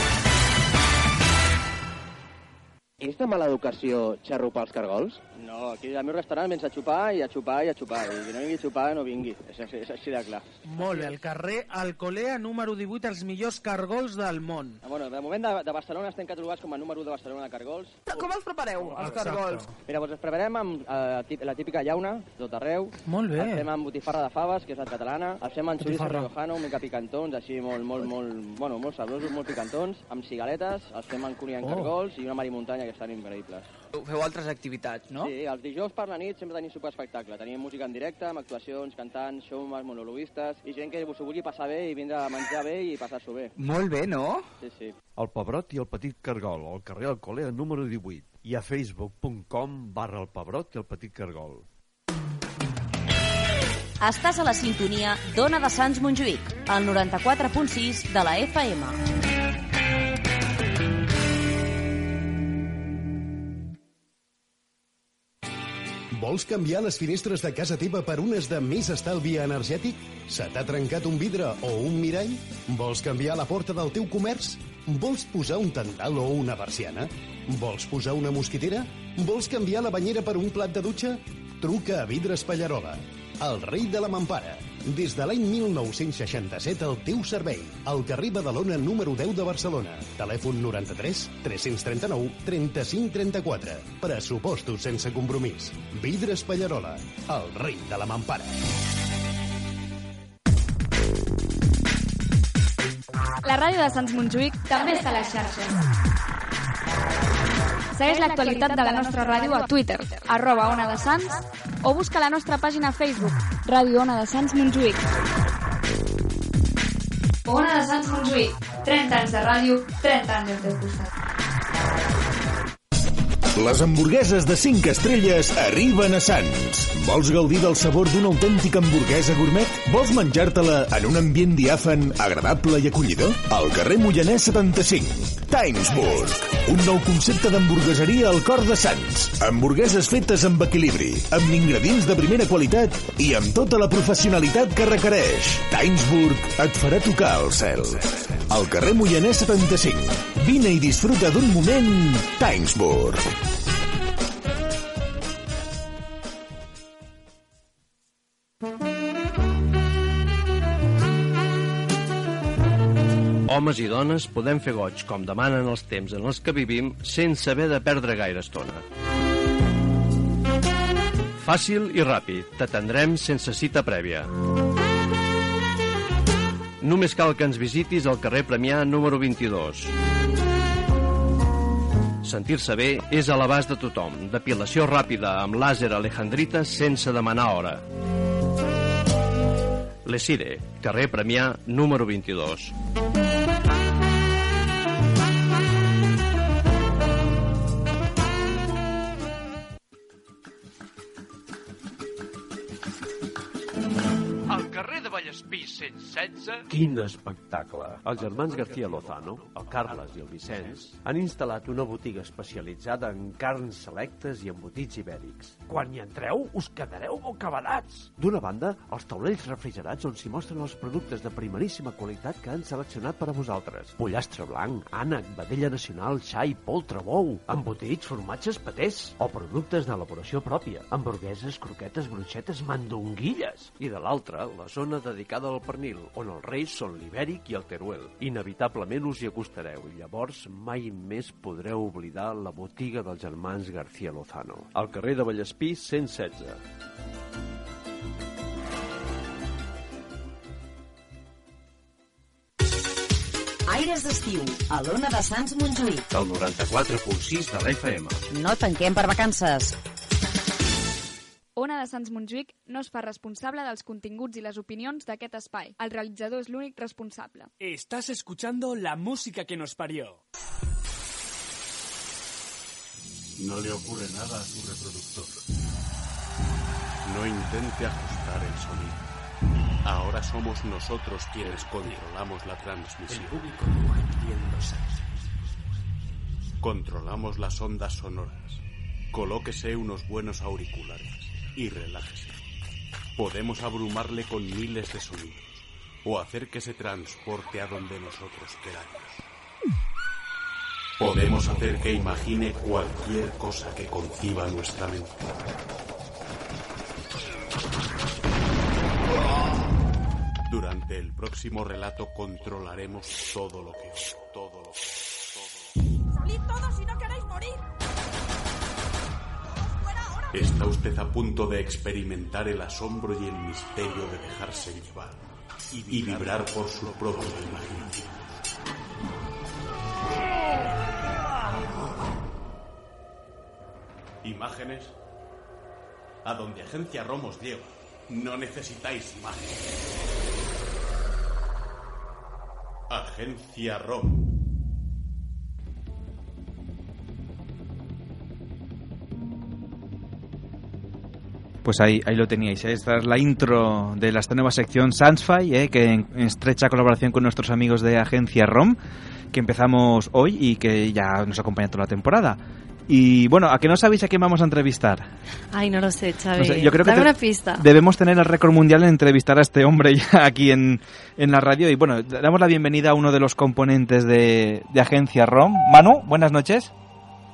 És de mala educació xarrupar els cargols? No, aquí al meu restaurant vens a xupar i a xupar i a xupar. I qui no vingui a xupar, no vingui. És, és, és així de clar. Molt bé, al carrer Alcolea número 18, els millors cargols del món. Ah, Bueno, de moment de, de Barcelona estem catalogats com a número 1 de Barcelona de cargols. Com els prepareu, els Exacte. cargols? Mira, doncs els preparem amb eh, la típica llauna, tot arreu. Molt bé. Els fem amb botifarra de faves, que és la catalana. Els fem amb xoriço riojano, mica picantons, així molt, molt, molt, bueno, molt sabrosos, molt picantons. Amb cigaletes, els fem amb cunyant Oh. cargols i una marimuntanya, que estan increïbles. Feu altres activitats, no? Sí, els dijous per la nit sempre tenim super espectacle. Tenim música en directe, amb actuacions, cantants, showmans, monologuistes, i gent que s'ho vulgui passar bé i vindre a menjar bé i passar-s'ho bé. Molt bé, no? Sí, sí. El Pebrot i el Petit Cargol, al carrer Alcolea número 18 i a facebook.com barra el Pebrot i el Petit Cargol. Estàs a la sintonia d'Ona de Sants Montjuïc, al 94.6 de la FM. Vols canviar les finestres de casa teva per unes de més estalvi energètic? Se t'ha trencat un vidre o un mirall? Vols canviar la porta del teu comerç? Vols posar un tendal o una persiana? Vols posar una mosquitera? Vols canviar la banyera per un plat de dutxa? Truca a Vidres Pallarola, el rei de la mampara. Des de l'any 1967 al teu servei. Al carrer Badalona número 10 de Barcelona. Telèfon 93 339 35 34. Pressupostos sense compromís. Vidres Pallarola, el rei de la mampara. La ràdio de Sants Montjuïc també està a les xarxes. Segueix l'actualitat de la nostra ràdio a Twitter, arroba Ona de Sants, o busca la nostra pàgina a Facebook, Ràdio Ona de Sants Montjuïc. Ona de Sants Montjuïc, 30 anys de ràdio, 30 anys al teu costat. Les hamburgueses de 5 estrelles arriben a Sants. Vols gaudir del sabor d'una autèntica hamburguesa gourmet? Vols menjar-te-la en un ambient diàfan, agradable i acollidor? Al carrer Moianès 75, Timesburg. Un nou concepte d'hamburgueseria al cor de Sants. Hamburgueses fetes amb equilibri, amb ingredients de primera qualitat i amb tota la professionalitat que requereix. Timesburg et farà tocar el cel. Al carrer Moianès 75. Vine i disfruta d'un moment Timesburg. Homes i dones podem fer goig, com demanen els temps en els que vivim, sense haver de perdre gaire estona. Fàcil i ràpid, t'atendrem sense cita prèvia. Només cal que ens visitis al carrer Premià número 22. Sentir-se bé és a l'abast de tothom. Depilació ràpida amb làser alejandrita sense demanar hora. Lesire, carrer Premià número 22. Vallespí 116... Quin espectacle! Els germans García Lozano, el Carles i el Vicenç, han instal·lat una botiga especialitzada en carns selectes i embotits ibèrics. Quan hi entreu, us quedareu bocabadats. D'una banda, els taulells refrigerats on s'hi mostren els productes de primeríssima qualitat que han seleccionat per a vosaltres. Pollastre blanc, ànec, vedella nacional, xai, poltre, bou, embotits, formatges, patés o productes d'elaboració pròpia, hamburgueses, croquetes, bruixetes, mandonguilles. I de l'altra, la zona dedicada al pernil, on els reis són l'ibèric i el teruel. Inevitablement us hi acostareu i llavors mai més podreu oblidar la botiga dels germans García Lozano. Al carrer de Vallespí 116. Aires d'estiu, a l'Ona de Sants Montjuïc. Del 94.6 de l'FM. No tanquem per vacances. Ona de Sants Montjuïc no es fa responsable dels continguts i les opinions d'aquest espai. El realitzador és l'únic responsable. Estás escuchando la música que nos parió. No le ocurre nada a su reproductor. No intente ajustar el sonido. Ahora somos nosotros quienes controlamos la transmisión. El público no entiende Controlamos las ondas sonoras. Colóquese unos buenos auriculares y relájese. Podemos abrumarle con miles de sonidos o hacer que se transporte a donde nosotros queramos. Podemos hacer que imagine cualquier cosa que conciba nuestra mente. Durante el próximo relato controlaremos todo lo que todo lo que ¡Salid todos si no Está usted a punto de experimentar el asombro y el misterio de dejarse llevar y vibrar por su propia imaginación. ¿Imágenes? A donde Agencia ROM os lleva. No necesitáis imágenes. Agencia ROM. Pues ahí, ahí lo teníais. ¿eh? Esta es la intro de esta nueva sección Sansfy, ¿eh? que en, estrecha colaboración con nuestros amigos de Agencia ROM, que empezamos hoy y que ya nos acompaña toda la temporada. Y bueno, ¿a que no sabéis a quién vamos a entrevistar? Ay, no lo sé, Xavi. No sé, yo creo que te- una pista. debemos tener el récord mundial en entrevistar a este hombre ya aquí en, en la radio. Y bueno, damos la bienvenida a uno de los componentes de, de Agencia ROM. Manu, buenas noches.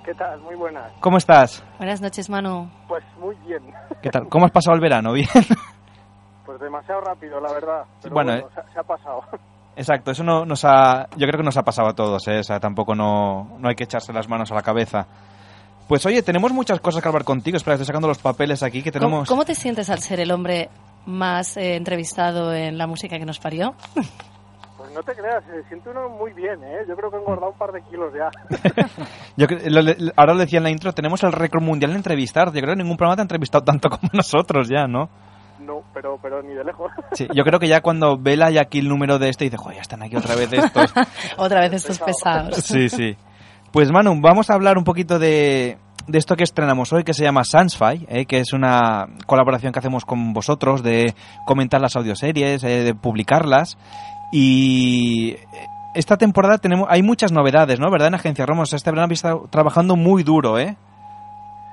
¿Qué tal? Muy buenas. ¿Cómo estás? Buenas noches, Manu. Pues muy bien. ¿Qué tal? ¿Cómo has pasado el verano? ¿Bien? Pues demasiado rápido, la verdad. Pero Bueno, bueno, eh. se, se ha pasado. Exacto, eso no, nos ha, yo creo que nos ha pasado a todos, ¿eh? o sea, tampoco no, no hay que echarse las manos a la cabeza. Pues oye, tenemos muchas cosas que hablar contigo, espera, estoy sacando los papeles aquí que ¿Cómo, tenemos... cómo te sientes al ser el hombre más eh, entrevistado en la música que nos parió? No te creas, se siente uno muy bien, ¿eh? Yo creo que he engordado un par de kilos ya. Yo lo- lo- ahora lo decía en la intro, tenemos el récord mundial en entrevistar, yo creo que ningún programa te ha entrevistado tanto como nosotros ya, ¿no? No, pero, pero ni de lejos. Sí, yo creo que ya cuando vela ya aquí el número de este dice, joder, ya están aquí otra vez estos. Otra vez estos pesados. Sí, sí. Pues Manu, vamos a hablar un poquito de, de esto que estrenamos hoy, que se llama Sansfy, ¿eh? que es una colaboración que hacemos con vosotros de comentar las audioseries, eh, de publicarlas. Y esta temporada tenemos hay muchas novedades, ¿no? ¿Verdad? En Agencia ROM, o sea, este verano habéis estado trabajando muy duro, ¿eh?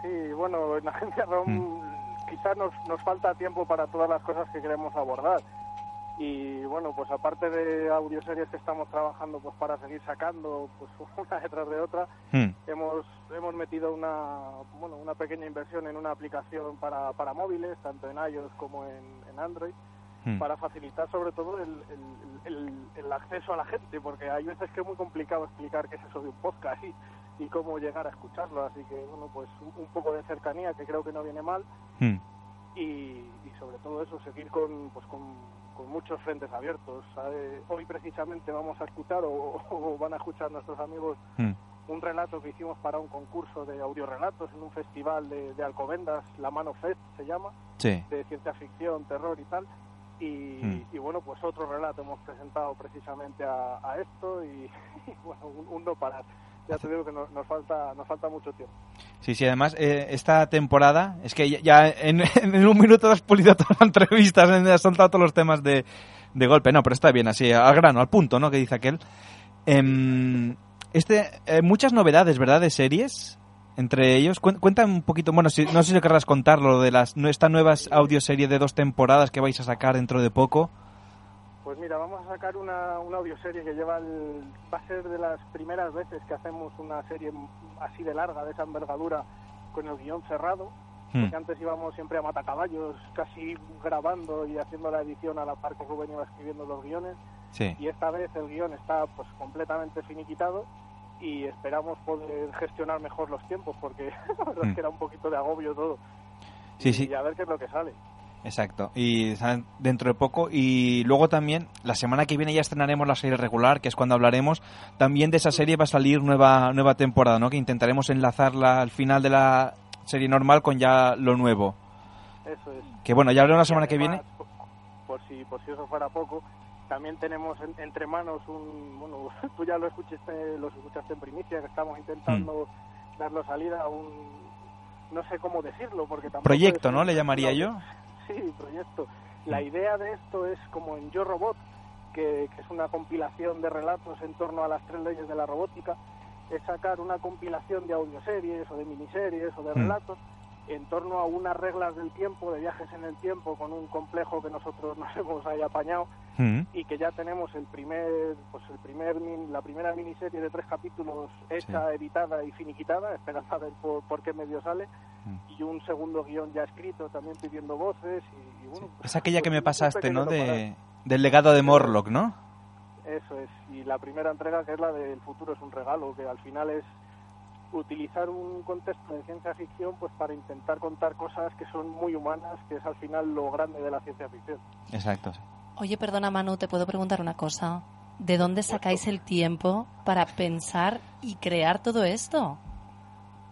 Sí, bueno, en Agencia ROM quizás nos, nos falta tiempo para todas las cosas que queremos abordar. Y bueno, pues aparte de audioseries que estamos trabajando pues para seguir sacando pues una detrás de otra, Hmm. hemos hemos metido una bueno una pequeña inversión en una aplicación para, para móviles, tanto en iOS como en, en Android, Hmm. para facilitar sobre todo el, el, el, el acceso a la gente, porque hay veces que es muy complicado explicar qué es eso de un podcast y, y cómo llegar a escucharlo. Así que bueno, pues un, un poco de cercanía que creo que no viene mal Hmm. y, y sobre todo eso, seguir con, pues con, con muchos frentes abiertos. ¿sabe? Hoy precisamente vamos a escuchar, o, o van a escuchar nuestros amigos, Hmm. un relato que hicimos para un concurso de audiorelatos en un festival de, de Alcobendas, La Mano Fest se llama, Sí. de ciencia ficción, terror y tal. Y, Hmm. y bueno, pues otro relato hemos presentado precisamente a, a esto y, y bueno, un, un no parar. Ya te digo que nos, nos falta nos falta mucho tiempo. Sí, sí, además, eh, esta temporada, es que ya, ya en, en un minuto has pulido todas las entrevistas, has soltado todos los temas de, de golpe. No, pero está bien, así, al grano, al punto, ¿no? Que dice aquel. Em, este, eh, muchas novedades, ¿verdad? De series. Entre ellos, Cuen- cuenta un poquito, bueno, si, no sé si querrás contarlo, de las, esta nueva audioserie de dos temporadas que vais a sacar dentro de poco. Pues mira, vamos a sacar una, una audioserie que lleva el, va a ser de las primeras veces que hacemos una serie así de larga, de esa envergadura, con el guion cerrado. Hmm. Porque antes íbamos siempre a matacaballos, casi grabando y haciendo la edición a la par que Rubén iba escribiendo los guiones. Sí. Y esta vez el guion está pues completamente finiquitado y esperamos poder gestionar mejor los tiempos porque la verdad es que era un poquito de agobio todo. Sí, y, sí. a ver qué es lo que sale. Exacto. Y dentro de poco. Y luego también, la semana que viene ya estrenaremos la serie regular, que es cuando hablaremos. También de esa serie va a salir nueva, nueva temporada, ¿no? Que intentaremos enlazarla al final de la serie normal con ya lo nuevo. Eso es. Que bueno, ya hablaremos la Y semana que viene. Por si, por si eso fuera poco, también tenemos en- entre manos un, bueno, tú ya lo escuchaste, lo escuchaste en primicia, que estamos intentando Hmm. darlo salida a un, no sé cómo decirlo, porque tampoco Proyecto, ¿no? Le llamaría no, yo. Sí, proyecto. La idea de esto es como en Yo Robot, que, que es una compilación de relatos en torno a las tres leyes de la robótica, es sacar una compilación de audioseries o de miniseries o de Mm. relatos en torno a unas reglas del tiempo, de viajes en el tiempo, con un complejo que nosotros nos hemos ahí apañado Mm. y que ya tenemos el primer, pues el primer, min- la primera miniserie de tres capítulos hecha, editada y finiquitada, esperando a ver por, por qué medio sale, Mm. y un segundo guion ya escrito, también pidiendo voces y, y bueno. Es aquella que pues me un pasaste, ¿no? De, del legado de Morlock, ¿no? Eso es, y la primera entrega que es la del futuro es un regalo, que al final es utilizar un contexto de ciencia ficción pues para intentar contar cosas que son muy humanas, que es al final lo grande de la ciencia ficción. Exacto. Oye, perdona Manu, te puedo preguntar una cosa. ¿De dónde sacáis el tiempo para pensar y crear todo esto?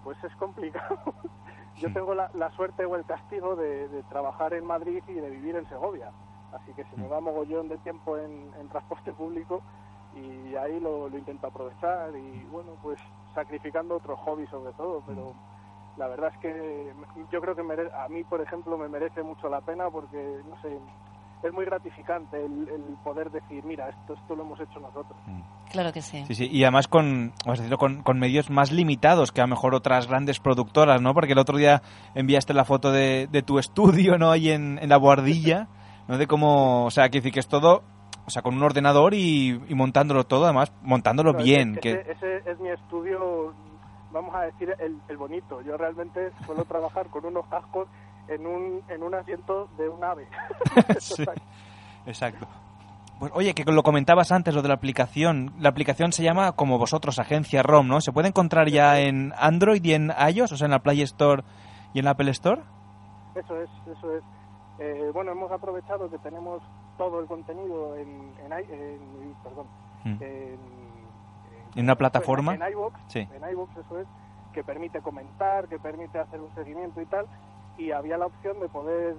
Pues es complicado. Yo tengo la, la suerte o el castigo de, de trabajar en Madrid y de vivir en Segovia, así que se me va mogollón de tiempo en, en transporte público y ahí lo, lo intento aprovechar y bueno, pues sacrificando otros hobbies sobre todo, pero la verdad es que yo creo que mere- a mí, por ejemplo, me merece mucho la pena porque, no sé, es muy gratificante el, el poder decir, mira, esto, esto lo hemos hecho nosotros. Claro que sí. Sí, sí, y además con, vamos a decirlo, con, con medios más limitados que a lo mejor otras grandes productoras, ¿no? Porque el otro día enviaste la foto de, de tu estudio, ¿no? Ahí en, en la guardilla, ¿no? De cómo, o sea, que decir que es todo, o sea, con un ordenador y, y montándolo todo, además, montándolo No, bien. ese, que ese- ese es mi estudio, vamos a decir, el, el bonito. Yo realmente suelo trabajar con unos cascos en un, en un asiento de un ave. Sí, exacto. Pues oye, que lo comentabas antes, lo de la aplicación. La aplicación se llama, como vosotros, Agencia ROM, ¿no? ¿Se puede encontrar ya en Android y en iOS, o sea, en la Play Store y en la Apple Store? Eso es, eso es. Eh, bueno, hemos aprovechado que tenemos todo el contenido en, en, en- perdón, Mm. en, ¿En una plataforma? En, iVoox, Sí. en iVoox, eso es, que permite comentar, que permite hacer un seguimiento y tal, y había la opción de poder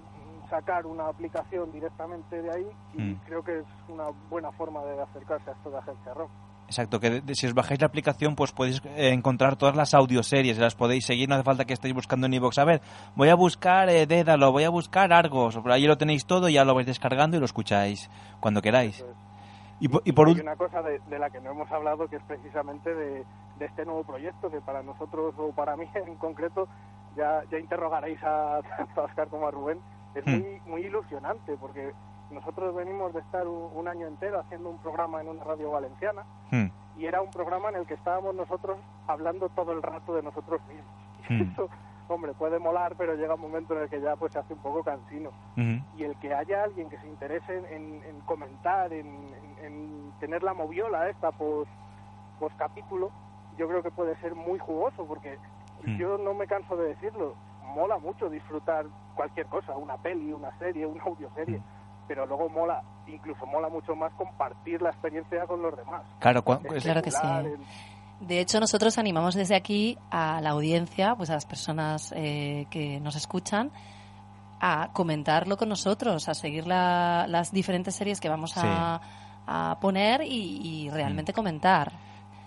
sacar una aplicación directamente de ahí, y Mm. creo que es una buena forma de acercarse a esto de agencia ROM. Exacto, que de- si os bajáis la aplicación pues podéis eh, encontrar todas las audioseries, las podéis seguir, no hace falta que estéis buscando en iVoox. A ver, voy a buscar eh, Dédalo, voy a buscar Argos, por ahí lo tenéis todo, ya lo vais descargando y lo escucháis cuando queráis. Y, po- y por Hay último... una cosa de, de la que no hemos hablado que es precisamente de, de este nuevo proyecto que para nosotros o para mí en concreto ya, ya interrogaréis a tanto a Oscar como a Rubén es Hmm. muy muy ilusionante porque nosotros venimos de estar un, un año entero haciendo un programa en una radio valenciana Hmm. y era un programa en el que estábamos nosotros hablando todo el rato de nosotros mismos Hmm. eso hombre puede molar pero llega un momento en el que ya pues se hace un poco cansino Ujú. y el que haya alguien que se interese en, en comentar, en, en- en tener la moviola esta post, post capítulo, yo creo que puede ser muy jugoso porque Mm. yo no me canso de decirlo, mola mucho disfrutar cualquier cosa, una peli, una serie, una audioserie, Mm. pero luego mola, incluso mola mucho más compartir la experiencia con los demás. Claro, cua- es- Claro que sí. De hecho, nosotros animamos desde aquí a la audiencia, pues a las personas eh, que nos escuchan, a comentarlo con nosotros, a seguir la- las diferentes series que vamos a, a poner y, y realmente comentar,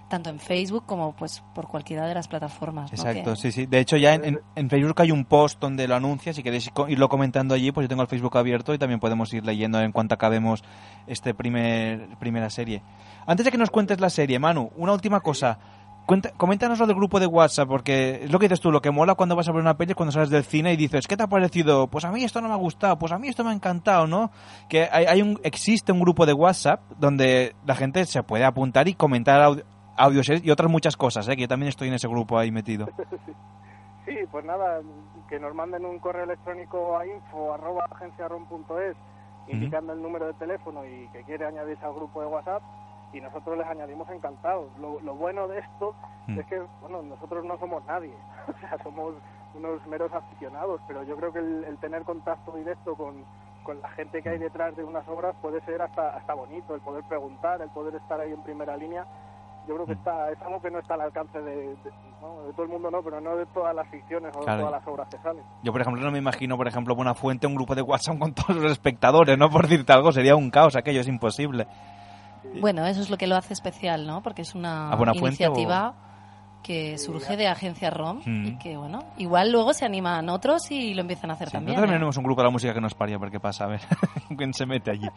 tanto en Facebook como pues por cualquiera de las plataformas. Exacto, sí, sí. De hecho, ya en, Facebook hay un post donde lo anuncia. Si queréis irlo comentando allí, pues yo tengo el Facebook abierto y también podemos ir leyendo en cuanto acabemos este primer primera serie. Antes de que nos cuentes la serie, Manu, una última cosa. Cuenta, coméntanos lo del grupo de WhatsApp, porque es lo que dices tú, lo que mola cuando vas a ver una peli es cuando sales del cine y dices, ¿qué te ha parecido? Pues a mí esto no me ha gustado, pues a mí esto me ha encantado, ¿no? Que hay, hay un, existe un grupo de WhatsApp donde la gente se puede apuntar y comentar audio, audioseries y otras muchas cosas, ¿eh? que yo también estoy en ese grupo ahí metido. Sí, pues nada, que nos manden un correo electrónico a info arroba agenciaron.es indicando el número de teléfono y que quiere añadirse al grupo de WhatsApp y nosotros les añadimos encantados. Lo, lo bueno de esto Mm. es que, bueno, nosotros no somos nadie, o sea, somos unos meros aficionados, pero yo creo que el, el tener contacto directo con, con la gente que hay detrás de unas obras puede ser hasta, hasta bonito, el poder preguntar, el poder estar ahí en primera línea. Yo creo que está, es algo que no está al alcance de, de- ¿no? de todo el mundo, no, pero no de todas las ficciones o de todas las obras que salen. Yo, por ejemplo, no me imagino, por ejemplo, Buena Fuente, un grupo de WhatsApp con todos los espectadores, ¿no? Por decirte algo, sería un caos aquello, es imposible. Bueno, eso es lo que lo hace especial, ¿no? Porque es una ¿A Buenafuente iniciativa que surge de Agencia ROM Mm. y que, bueno, igual luego se animan otros y lo empiezan a hacer también. Nosotros también ¿eh? tenemos un grupo de la música que nos paría, a ver qué pasa, a ver quién se mete allí.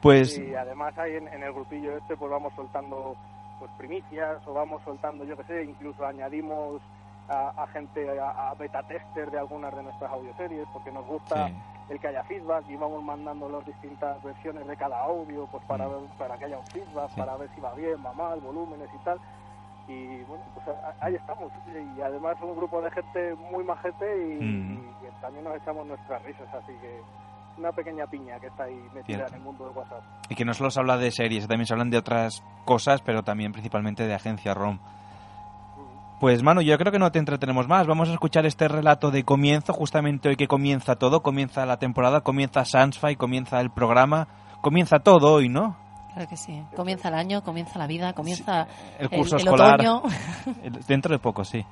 Pues, Y además ahí en, en el grupillo este pues vamos soltando pues primicias o vamos soltando, yo que sé, incluso añadimos a, a gente, a, a beta tester de algunas de nuestras audioseries porque nos gusta Sí. el que haya feedback y vamos mandando las distintas versiones de cada audio pues para, para que haya un feedback, Mm. Sí. para ver si va bien, va mal, volúmenes y tal. Y bueno, pues ahí estamos. Y además un grupo de gente muy majete y, Mm. y también nos echamos nuestras risas, así que una pequeña piña que está ahí metida Cierto. en el mundo de WhatsApp. y que no solo se habla de series, también se hablan de otras cosas, pero también principalmente de Agencia ROM. Pues, Manu, yo creo que no te entretenemos más. Vamos a escuchar este relato de comienzo, justamente hoy que comienza todo. Comienza la temporada, comienza Sansfy, comienza el programa, comienza todo hoy, ¿no? Claro que sí. Comienza el año, comienza la vida, comienza El curso el escolar. otoño. El- Dentro de poco, sí.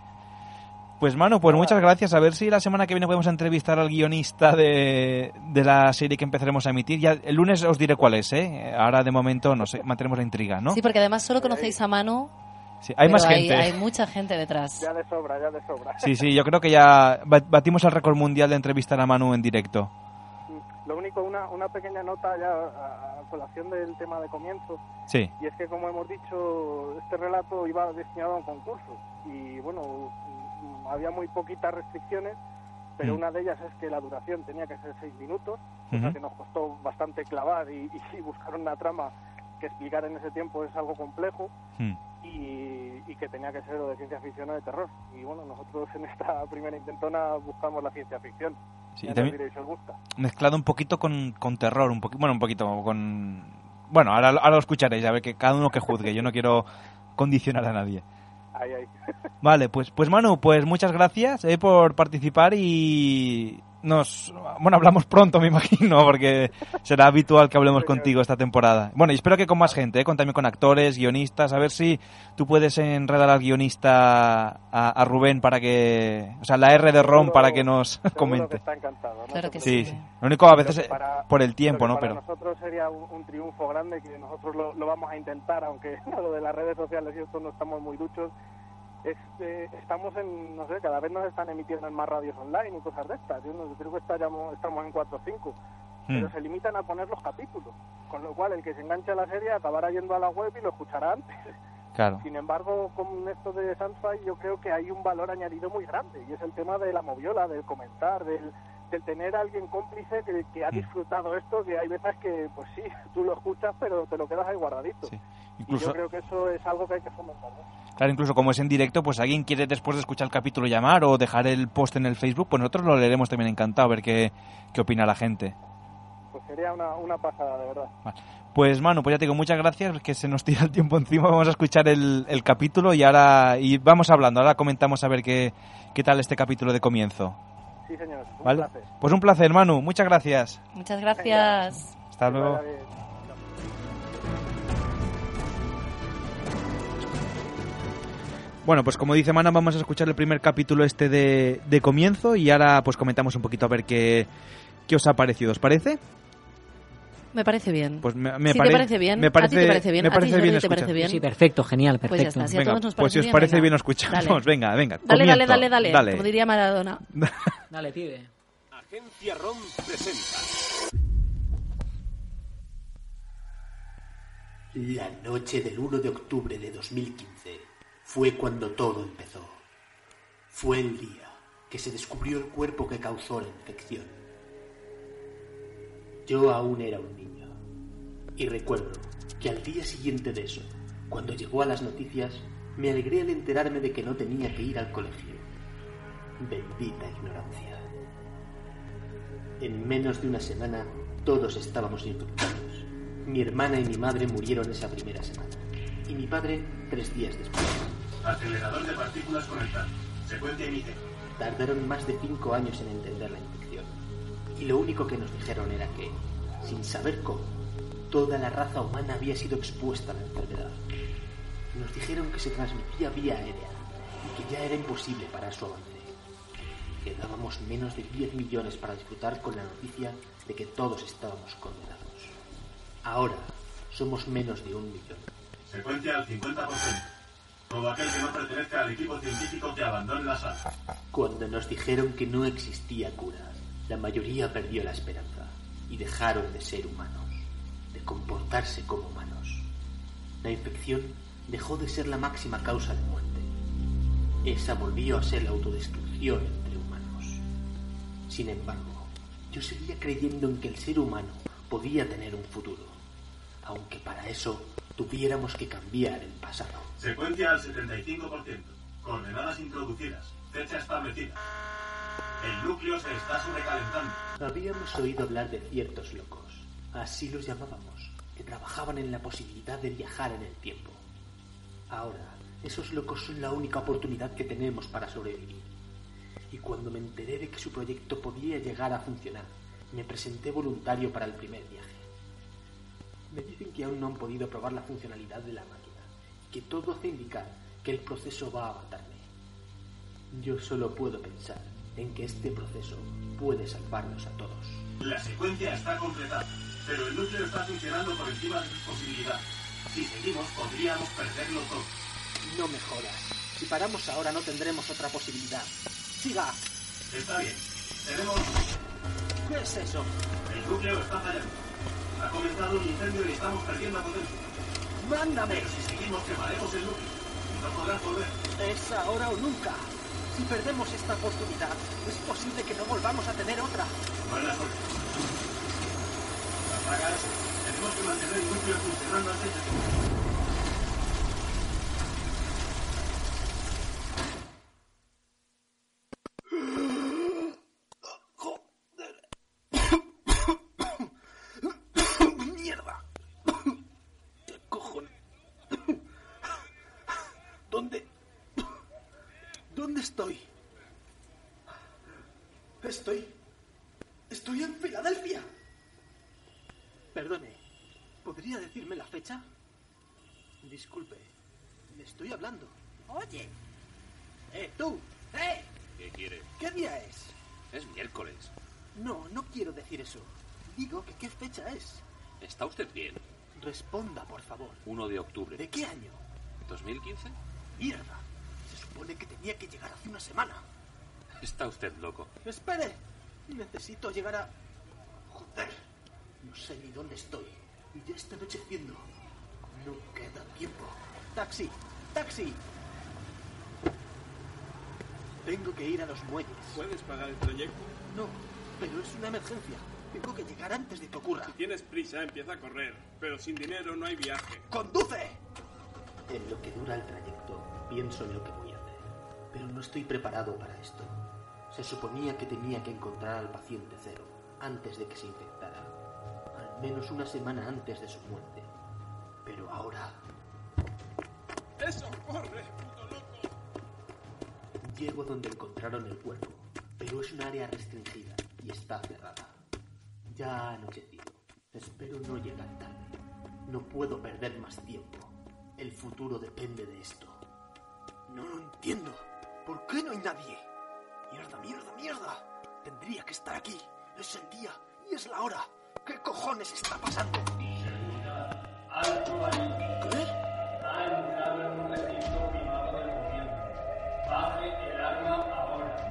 Pues, Manu, pues muchas gracias. A ver si la semana que viene podemos entrevistar al guionista de, de la serie que empezaremos a emitir. Ya el lunes os diré cuál es, ¿eh? Ahora, de momento, no sé, mantenemos la intriga, ¿no? Sí, porque además solo conocéis a Manu. Sí, hay pero más gente. Hay, mucha gente detrás. Ya de sobra, ya de sobra. Sí, sí, yo creo que ya ba- batimos el récord mundial de entrevistar a Manu en directo. Lo único, una, una pequeña nota ya a, a colación del tema de comienzo, Sí. y es que como hemos dicho, este relato iba destinado a un concurso, y bueno, mm, había muy poquitas restricciones, pero Mm. una de ellas es que la duración tenía que ser seis minutos, cosa Ujú. que nos costó bastante clavar y, y buscar una trama que explicar en ese tiempo es algo complejo, Mm. y, y que tenía que ser o de ciencia ficción o de terror. Y bueno, nosotros en esta primera intentona buscamos la ciencia ficción. Sí, y también- diréis os gusta. Mezclado un poquito con, con terror, un poquito, bueno, un poquito con... Bueno, ahora, ahora lo escucharéis, a ver que cada uno que juzgue, yo no quiero condicionar a nadie. Vale, pues, pues Manu, pues muchas gracias eh, por participar y, nos bueno hablamos pronto me imagino porque será habitual que hablemos contigo esta temporada bueno y espero que con más gente ¿eh? con también con actores guionistas a ver si tú puedes enredar al guionista a, a Rubén para que o sea la R de Ron para que nos comente está encantado, ¿no? Claro que sí, sí. lo único a veces que para- por el tiempo pero no que pero para nosotros sería un, un triunfo grande que nosotros lo, lo vamos a intentar aunque lo de las redes sociales y esto no estamos muy duchos es, eh, estamos en no sé cada vez nos están emitiendo en más radios online y cosas de estas. Yo no, creo que estamos, estamos en 4 o 5 pero Hmm. se limitan a poner los capítulos. Con lo cual el que se engancha a la serie acabará yendo a la web y lo escuchará antes. Claro. Sin embargo, con esto de Sunfire yo creo que hay un valor añadido muy grande. Y es el tema de la moviola, del comentar, del, del tener a alguien cómplice que, que ha Mm. disfrutado esto, que hay veces que, pues sí, tú lo escuchas pero te lo quedas ahí guardadito. Y Incluso- yo creo que eso es algo que hay que fomentar. ¿no? Claro, incluso como es en directo, pues alguien quiere después de escuchar el capítulo llamar o dejar el post en el Facebook, pues nosotros lo leeremos también encantado a ver qué, qué opina la gente. Pues sería una, una pasada, de verdad. Pues Manu, pues ya te digo muchas gracias, que se nos tira el tiempo encima, vamos a escuchar el, el capítulo y ahora y vamos hablando, ahora comentamos a ver qué, qué tal este capítulo de comienzo. Sí, señor. Un ¿Vale? placer. Pues un placer, Manu, muchas gracias. Muchas gracias. Hasta luego. Bueno, pues como dice Mana, vamos a escuchar el primer capítulo este de, de comienzo y ahora pues comentamos un poquito a ver qué, qué os ha parecido. ¿Os parece? Me parece bien. Pues me, me si pare- te parece bien, me a ti parece- te parece bien, me a ti, parece bien te parece escuchar. bien. Sí, perfecto, genial, Pues ya perfecto. está, si a Venga, todos nos pues si parece os bien, parece bien, os escuchamos. Dale. Venga, venga. Dale, dale, comienzo. dale, dale, Como diría Maradona. Dale, pibe. Agencia ROM presenta. La noche del 1 de octubre de 2015 fue cuando todo empezó. Fue el día que se descubrió el cuerpo que causó la infección. Yo aún era un niño. Y recuerdo que al día siguiente de eso, cuando llegó a las noticias, me alegré al enterarme de que no tenía que ir al colegio. Bendita ignorancia. En menos de una semana, todos estábamos infectados. Mi hermana y mi madre murieron esa primera semana. Y mi padre tres días después. Acelerador de partículas conectado. Secuencia inicial. Tardaron más de cinco años en entender la infección. Y lo único que nos dijeron era que, sin saber cómo, toda la raza humana había sido expuesta a la enfermedad. Nos dijeron que se transmitía vía aérea y que ya era imposible parar su avance. Quedábamos menos de 10 millones para disfrutar con la noticia de que todos estábamos condenados. Ahora somos menos de un millón. Secuencia al 50%. Todo aquel que no pertenezca al equipo científico que abandone la sala. Cuando nos dijeron que no existía cura, la mayoría perdió la esperanza y dejaron de ser humanos, de comportarse como humanos. La infección dejó de ser la máxima causa de muerte. Esa volvió a ser la autodestrucción entre humanos. Sin embargo, yo seguía creyendo en que el ser humano podía tener un futuro, aunque para eso tuviéramos que cambiar el pasado. Secuencia al 75%. Coordenadas introducidas. Fecha establecida. El núcleo se está sobrecalentando. Habíamos oído hablar de ciertos locos, así los llamábamos, que trabajaban en la posibilidad de viajar en el tiempo. Ahora, esos locos son la única oportunidad que tenemos para sobrevivir. Y cuando me enteré de que su proyecto podía llegar a funcionar, me presenté voluntario para el primer viaje. Me dicen que aún no han podido probar la funcionalidad de la máquina, que todo hace indicar que el proceso va a matarme. Yo solo puedo pensar en que este proceso puede salvarnos a todos. La secuencia está completada, pero el núcleo está funcionando por encima de sus posibilidades. Si seguimos, podríamos perderlo todo. No me jodas. Si paramos ahora no tendremos otra posibilidad. ¡Siga! Está bien. Tenemos... ¿Qué es eso? El núcleo está fallando. Ha comenzado un incendio y estamos perdiendo potencia. ¡Mándame! Pero si seguimos, quemaremos el núcleo. No podrás volver. Es ahora o nunca. Si perdemos esta oportunidad, es posible que no volvamos a tener otra. Buena suerte. Apaga eso. Tenemos que mantener el núcleo funcionando antes de que... ¡Mierda! ¿Qué cojones? ¿Dónde? ¿Dónde estoy? Estoy Estoy en Filadelfia. Perdone, ¿podría decirme la fecha? Disculpe, le estoy hablando. Oye. Eh, tú. Eh. ¿Qué quiere? ¿Qué día es? Es miércoles. No, no quiero decir eso. Digo que qué fecha es. ¿Está usted bien? Responda, por favor. 1 de octubre. ¿De qué año? ¿2015? Mierda. Se supone que tenía que llegar hace una semana. Está usted loco. Espere. Necesito llegar a... Joder. No sé ni dónde estoy. Y ya está anocheciendo. No queda tiempo. Taxi. Taxi. Tengo que ir a los muelles. ¿Puedes pagar el trayecto? No, pero es una emergencia. Tengo que llegar antes de que ocurra. Si tienes prisa, empieza a correr. Pero sin dinero no hay viaje. ¡Conduce! En lo que dura el trayecto, pienso en lo que voy a hacer. Pero no estoy preparado para esto. Se suponía que tenía que encontrar al paciente cero antes de que se infectara. Al menos una semana antes de su muerte. Ahora ¡Eso! ¡Corre, puto loco! llego donde encontraron el cuerpo. Pero es un área restringida y está cerrada. Ya ha anochecido. Espero no llegar tarde. No puedo perder más tiempo. El futuro depende de esto. No lo entiendo. ¿Por qué no hay nadie? Mierda, mierda, mierda. Tendría que estar aquí. Es el día y es la hora. ¿Qué cojones está pasando?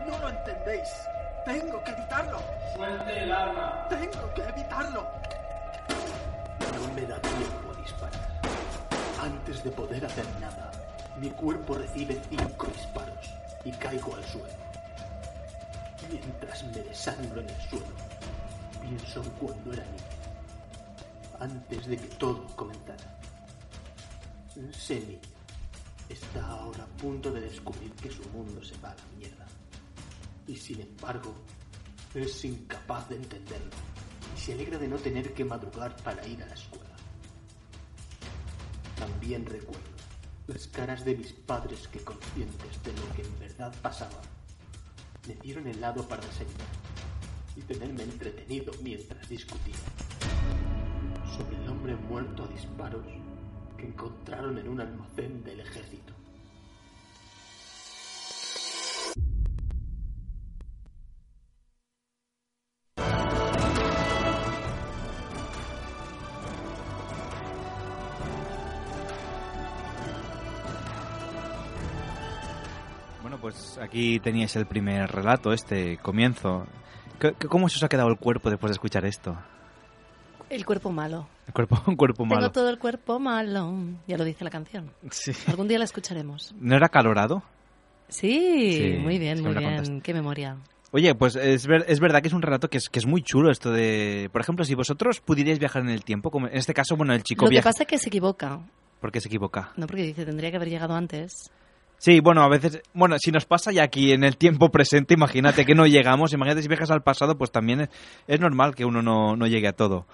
No lo entendéis. Tengo que evitarlo. Suelte el arma. Tengo que evitarlo. No me da tiempo a disparar. Antes de poder hacer nada, mi cuerpo recibe cinco disparos y caigo al suelo. Mientras me desangro en el suelo, pienso en cuando era niño. Antes de que todo comenzara. Niño está ahora a punto de descubrir que su mundo se va a la mierda. Y sin embargo, es incapaz de entenderlo y se alegra de no tener que madrugar para ir a la escuela. También recuerdo las caras de mis padres que conscientes de lo que en verdad pasaba, me dieron helado para desayunar y tenerme entretenido mientras el hombre muerto a disparos que encontraron en un almacén del ejército. Bueno, pues aquí teníais el primer relato, este comienzo. ¿Qué- qué- ¿Cómo se os ha quedado el cuerpo después de escuchar esto? El cuerpo malo. El cuerpo, un cuerpo malo. Tengo todo el cuerpo malo. Ya lo dice la canción. Sí. Algún día la escucharemos. ¿No era calorado? Sí, Sí, muy bien, muy bien. contaste. Qué memoria. Oye, pues es, ver- es verdad que es un relato que es, que es muy chulo esto de... Por ejemplo, si vosotros pudierais viajar en el tiempo, como en este caso, bueno, el chico Lo que pasa es que se equivoca. ¿Por qué se equivoca? No, porque dice, tendría que haber llegado antes. Sí, bueno, a veces... Bueno, si nos pasa ya aquí en el tiempo presente, imagínate que no llegamos, imagínate si viajas al pasado, pues también es, es normal que uno no, no llegue a todo.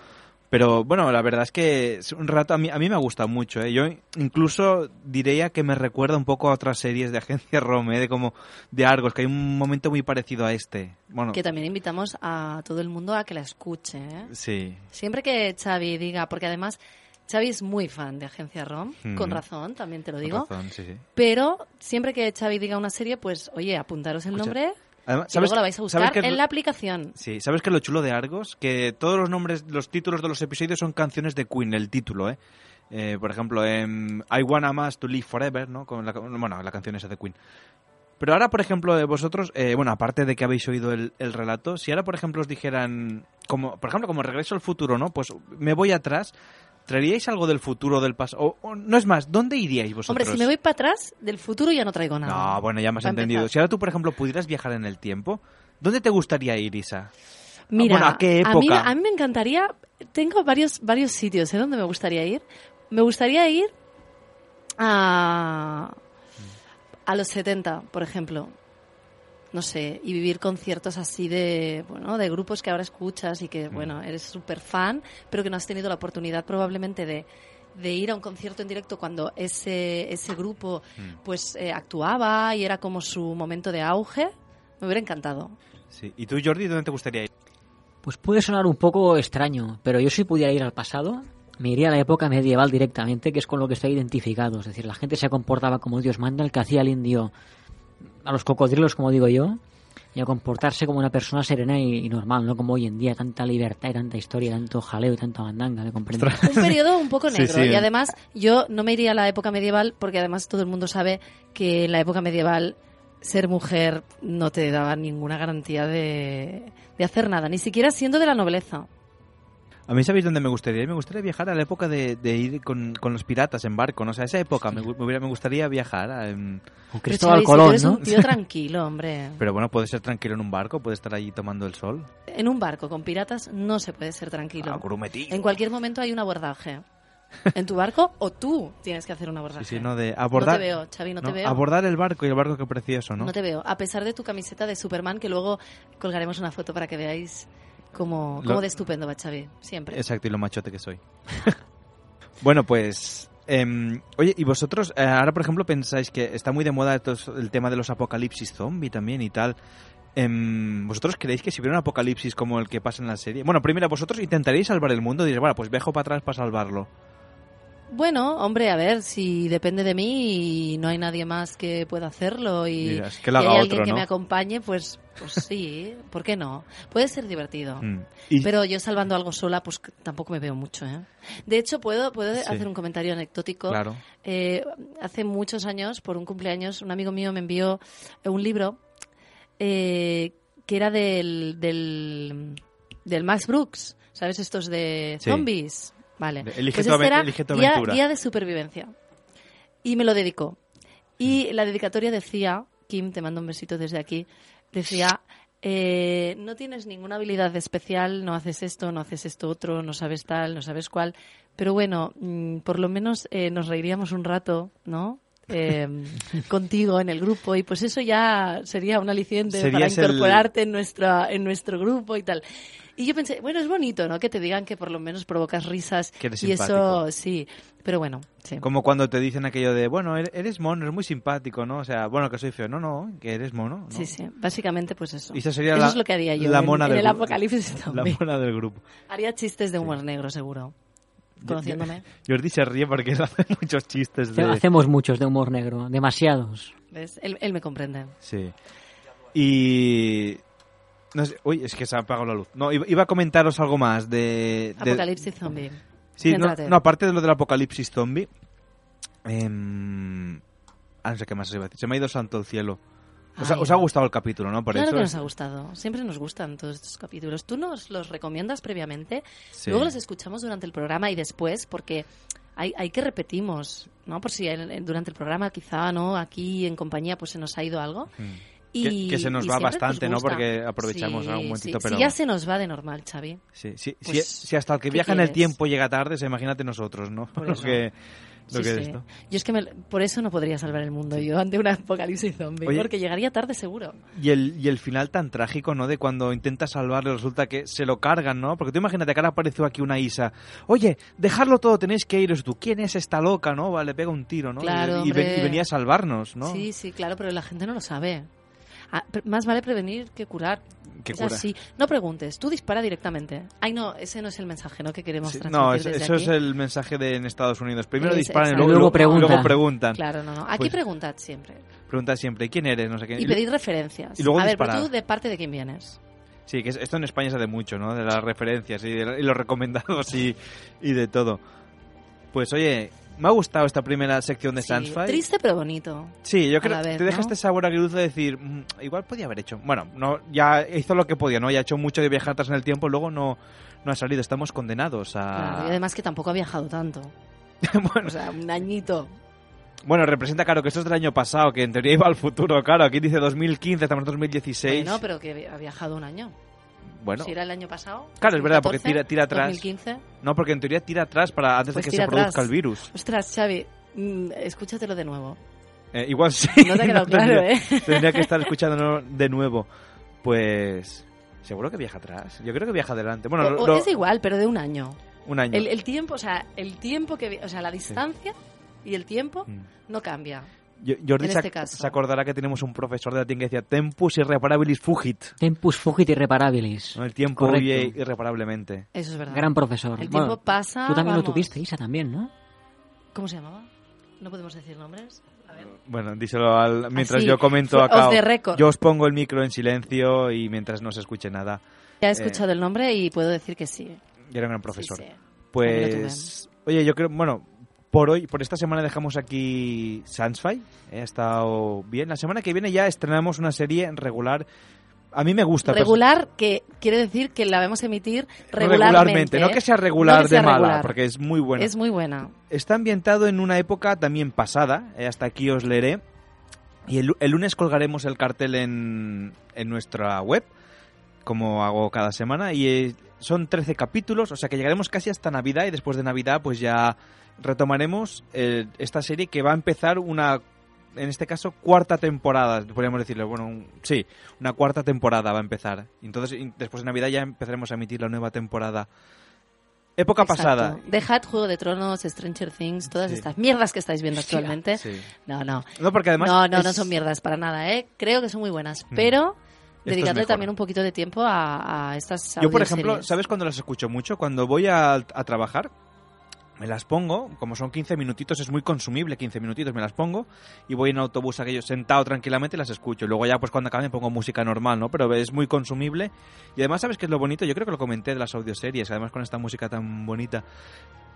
Pero bueno, la verdad es que es un rato a mí, a mí me ha gustado mucho. ¿eh? Yo incluso diría que me recuerda un poco a otras series de agencia ROM, ¿eh? de como de Argos, que hay un momento muy parecido a este. Bueno, Que también invitamos a todo el mundo a que la escuche. ¿eh? sí. Siempre que Xavi diga, porque además Xavi es muy fan de Agencia ROM, Mm. con razón, también te lo Con digo. razón, sí, sí. Pero siempre que Xavi diga una serie, pues oye, apuntaros el Escucha, nombre Además, y luego la vais a sabes buscar en lo- la aplicación. Sí, ¿sabes qué es lo chulo de Argos? Que todos los nombres, los títulos de los episodios son canciones de Queen, el título, ¿eh? Eh, por ejemplo, en I Wanna Más to Live Forever, ¿no? Con la, bueno, la canción esa de Queen. Pero ahora, por ejemplo, de vosotros, eh, bueno, aparte de que habéis oído el, el relato, si ahora, por ejemplo, os dijeran, como, por ejemplo, como Regreso al Futuro, ¿no? Pues me voy atrás, ¿traeríais algo del futuro, del pasado? No es más, ¿dónde iríais vosotros? Hombre, si me voy para atrás, del futuro ya no traigo nada. No, bueno, ya me has entendido. empezar. Si ahora tú, por ejemplo, pudieras viajar en el tiempo, ¿dónde te gustaría ir, Isa? Mira, bueno, ¿a qué época? a mí me encantaría, tengo varios, varios sitios ¿eh? donde me gustaría ir. Me gustaría ir a, a los 70, por ejemplo. No sé, y vivir conciertos así de, bueno, de grupos que ahora escuchas y que, bueno, eres súper fan, pero que no has tenido la oportunidad probablemente de, de ir a un concierto en directo cuando ese, ese grupo pues eh, actuaba y era como su momento de auge. Me hubiera encantado. Sí. ¿Y tú, Jordi, dónde te gustaría ir? Pues puede sonar un poco extraño, pero yo si pudiera ir al pasado, me iría a la época medieval directamente, que es con lo que estoy identificado. Es decir, la gente se comportaba como Dios manda, el que hacía el indio a los cocodrilos, como digo yo, y a comportarse como una persona serena y, y normal, no como hoy en día, tanta libertad y tanta historia, tanto jaleo y tanta mandanga, ¿me comprendes? Un periodo un poco Sí, negro. sí. Y además, yo no me iría a la época medieval porque además todo el mundo sabe que en la época medieval ser mujer no te daba ninguna garantía de, de hacer nada, ni siquiera siendo de la nobleza. A mí, ¿sabéis dónde me gustaría? Me gustaría viajar a la época de, de ir con, con los piratas en barco, ¿no? O sea, esa época me, me hubiera- me gustaría viajar. a- en- Pero, Xavi, si tú eres un tío tranquilo, hombre. Pero bueno, puede ser tranquilo en un barco, puede estar allí tomando el sol. En un barco con piratas no se puede ser tranquilo. Ah, grumetillo. En cualquier momento hay un abordaje. En tu barco o tú tienes que hacer un abordaje. Sí, sí, no de abordar. No te veo, Xavi, no te veo. Abordar el barco y el barco, qué precioso, ¿no? No te veo. A pesar de tu camiseta de Superman, que luego colgaremos una foto para que veáis cómo, Lo- cómo de estupendo va Xavi. Siempre. Exacto, y lo machote que soy. bueno, pues... em, oye, ¿y vosotros eh, ahora, por ejemplo, pensáis que está muy de moda el tema de los apocalipsis zombie también y tal? Em, ¿Vosotros creéis que si hubiera un apocalipsis como el que pasa en la serie? Bueno, primero, ¿vosotros intentaríais salvar el mundo? Diréis, bueno, pues viajo para atrás para salvarlo. Bueno, hombre, a ver, si depende de mí y no hay nadie más que pueda hacerlo y, que hay alguien otro, que me acompañe, pues, pues sí, ¿por qué no? Puede ser divertido. Mm. Y- Pero yo salvando algo sola, pues tampoco me veo mucho, ¿eh? De hecho, puedo, puedo Sí. hacer un comentario anecdótico. Claro. Eh, hace muchos años, por un cumpleaños, un amigo mío me envió un libro eh, que era del, del, del Max Brooks, ¿sabes? Estos de Sí. Vale. De Elige pues tu ave- era elige tu guía, aventura. guía de supervivencia. Y me lo dedicó. Y la dedicatoria decía, Kim, te mando un besito desde aquí, decía, eh, no tienes ninguna habilidad especial, no haces esto, no haces esto otro, no sabes tal, no sabes cuál, pero bueno, mm, por lo menos eh, nos reiríamos un rato, ¿no? Eh, contigo en el grupo y pues eso ya sería un aliciente para el- incorporarte en nuestra en nuestro grupo y tal y yo pensé bueno es bonito no que te digan que por lo menos provocas risas Que eres y eso sí pero bueno sí Como cuando te dicen aquello de, bueno, er- eres mono, eres muy simpático, ¿no? O sea, bueno, que soy feo. No, no, que eres mono. ¿no? Sí, sí, básicamente pues eso. Y esa sería eso la, es lo que haría yo la mona en, del el grupo. apocalipsis La zombie. mona del grupo. Haría chistes de humor negro, seguro. Conociéndome. Jordi se ríe porque él hace muchos chistes de... Hacemos muchos de humor negro, demasiados. ¿Ves? Él, él me comprende. Sí. Y... No sé, uy, es que se ha apagado la luz. No, iba, a comentaros algo más de... de- Apocalipsis zombie. Sí, no, aparte de lo del apocalipsis zombie... em, ah, no sé qué más os iba a decir. Se me ha ido santo el cielo. Os, ha, os ha gustado el capítulo, ¿no? Por claro eso que es- nos ha gustado. Siempre nos gustan todos estos capítulos. Tú nos los recomiendas previamente, Sí. luego los escuchamos durante el programa y después, porque hay, hay que repetimos, ¿no? Por si en- en- durante el programa quizá, ¿no? Aquí en compañía pues se nos ha ido algo. Y, Que- que se nos va bastante, ¿no? Porque aprovechamos Sí, ahora un sí. momentito, Si pero- ya se nos va de normal, Xavi. Sí, sí, Pues, si, si hasta el que ¿qué viaja en el quieres? tiempo llega tarde, se imagínate nosotros, ¿no? Por lo que, lo Sí, que es. Yo es que me- por eso no podría salvar el mundo yo ante un apocalipsis zombie, Oye. porque llegaría tarde seguro. Y el, y el final tan trágico, ¿no? De cuando intenta salvarle, resulta que se lo cargan, ¿no? Porque tú imagínate que ahora apareció aquí una Isa. Oye, dejarlo todo, tenéis que iros tú. ¿Quién es esta loca, no? Vale, pega un tiro, ¿no? Claro, y, y ven- hombre. y venía a salvarnos, ¿no? Sí, sí, claro, pero la gente no lo sabe. Ah, más vale prevenir que curar. Que es cura. así. No preguntes, tú dispara directamente. Ay, no, ese no es el mensaje ¿no? que queremos Sí, transmitir no, es- desde eso aquí. es el mensaje de en Estados Unidos. Primero Es- disparan y exacto. luego, Luego preguntan. luego preguntan. Claro, no, no. Aquí Pues, preguntad siempre. pregunta siempre, ¿quién eres? No sé qué. Y pedir referencias. y luego A ver, disparar. pero tú de parte de quién vienes. Sí, que es- esto en España se hace mucho, ¿no? De las referencias y, de- y los recomendados y, y de todo. Pues oye, me ha gustado esta primera sección de Sí, triste pero bonito. Sí, yo creo que te deja ¿no? este sabor agridulce de decir, "Mm, igual podía haber hecho. Bueno, no, ya hizo lo que podía, ¿no? Ya ha hecho mucho de viajar atrás en el tiempo, luego no, no ha salido. Estamos condenados a... Claro, y además que tampoco ha viajado tanto. O sea, un añito. Bueno, representa, claro, que esto es del año pasado, que en teoría iba al futuro, claro. Aquí dice 2015, estamos en 2016. Bueno, pero que ha viajado un año. Bueno. Si era el año pasado. Claro, es verdad, porque 2014, tira, tira atrás. 2015. No, porque en teoría tira atrás para antes Pues de que tira se produzca el virus. Ostras, Xavi, mm, escúchatelo de nuevo. Eh, igual sí. No te ha quedado claro, tendría, ¿eh? Tendría que estar escuchándolo de nuevo. Pues... Seguro que viaja atrás. Yo creo que viaja adelante. Bueno, O- lo- o lo- es igual, pero de un año. un año. El, el tiempo, o sea, el tiempo que, o sea, la distancia y el tiempo Mm. no cambia. Yo- Jordi se, este se acordará que tenemos un profesor de latín que decía tempus irreparabilis fugit. Tempus fugit irreparabilis. ¿no? El tiempo Correcto. huye irreparablemente. Eso es verdad. Gran profesor. El Bueno, tiempo pasa. Tú también vamos. lo tuviste, Isa, también, ¿no? ¿Cómo se llamaba? No podemos decir nombres. A ver. Bueno, díselo al, mientras Así, yo comento acá. Yo os pongo el micro en silencio y mientras no se escuche nada. Ya he Eh, escuchado el nombre y puedo decir que sí. Y era un gran profesor. Sí, sí. Pues, oye, yo creo, bueno, por hoy, por esta semana dejamos aquí Sansfy. ha estado bien. La semana que viene ya estrenamos una serie regular. A mí me gusta. Regular, que quiere decir que la vamos a emitir regularmente. No que sea regular No que sea de mala, porque es muy buena. Es muy buena. Está ambientado en una época también pasada. eh, hasta aquí os leeré. Y el lunes colgaremos el cartel en, en nuestra web, como hago cada semana. Y eh, son 13 capítulos, o sea que llegaremos casi hasta Navidad. Y después de Navidad, pues ya retomaremos eh, esta serie que va a empezar una. En este caso, cuarta temporada, podríamos decirle. Bueno, un- sí, una cuarta temporada va a empezar. Entonces, después de Navidad ya empezaremos a emitir la nueva temporada. Época Exacto. pasada. Dejad Juego de Tronos, Stranger Things, todas Sí. estas mierdas que estáis viendo Hostia, actualmente. sí. No, no. No, porque además No, no, no son mierdas para nada, ¿eh? Creo que son muy buenas. Mm. Pero mejor. también un poquito de tiempo a, a estas Yo, por ejemplo. ¿sabes cuando las escucho mucho? Cuando voy a, a trabajar, me las pongo, como son 15 minutitos, es muy consumible, 15 minutitos me las pongo, y voy en autobús aquello sentado tranquilamente y las escucho. Luego ya, pues cuando acabe me pongo música normal, ¿no? Pero es muy consumible. Y además, ¿sabes qué es lo bonito? Yo creo que lo comenté de las audioseries, además con esta música tan bonita.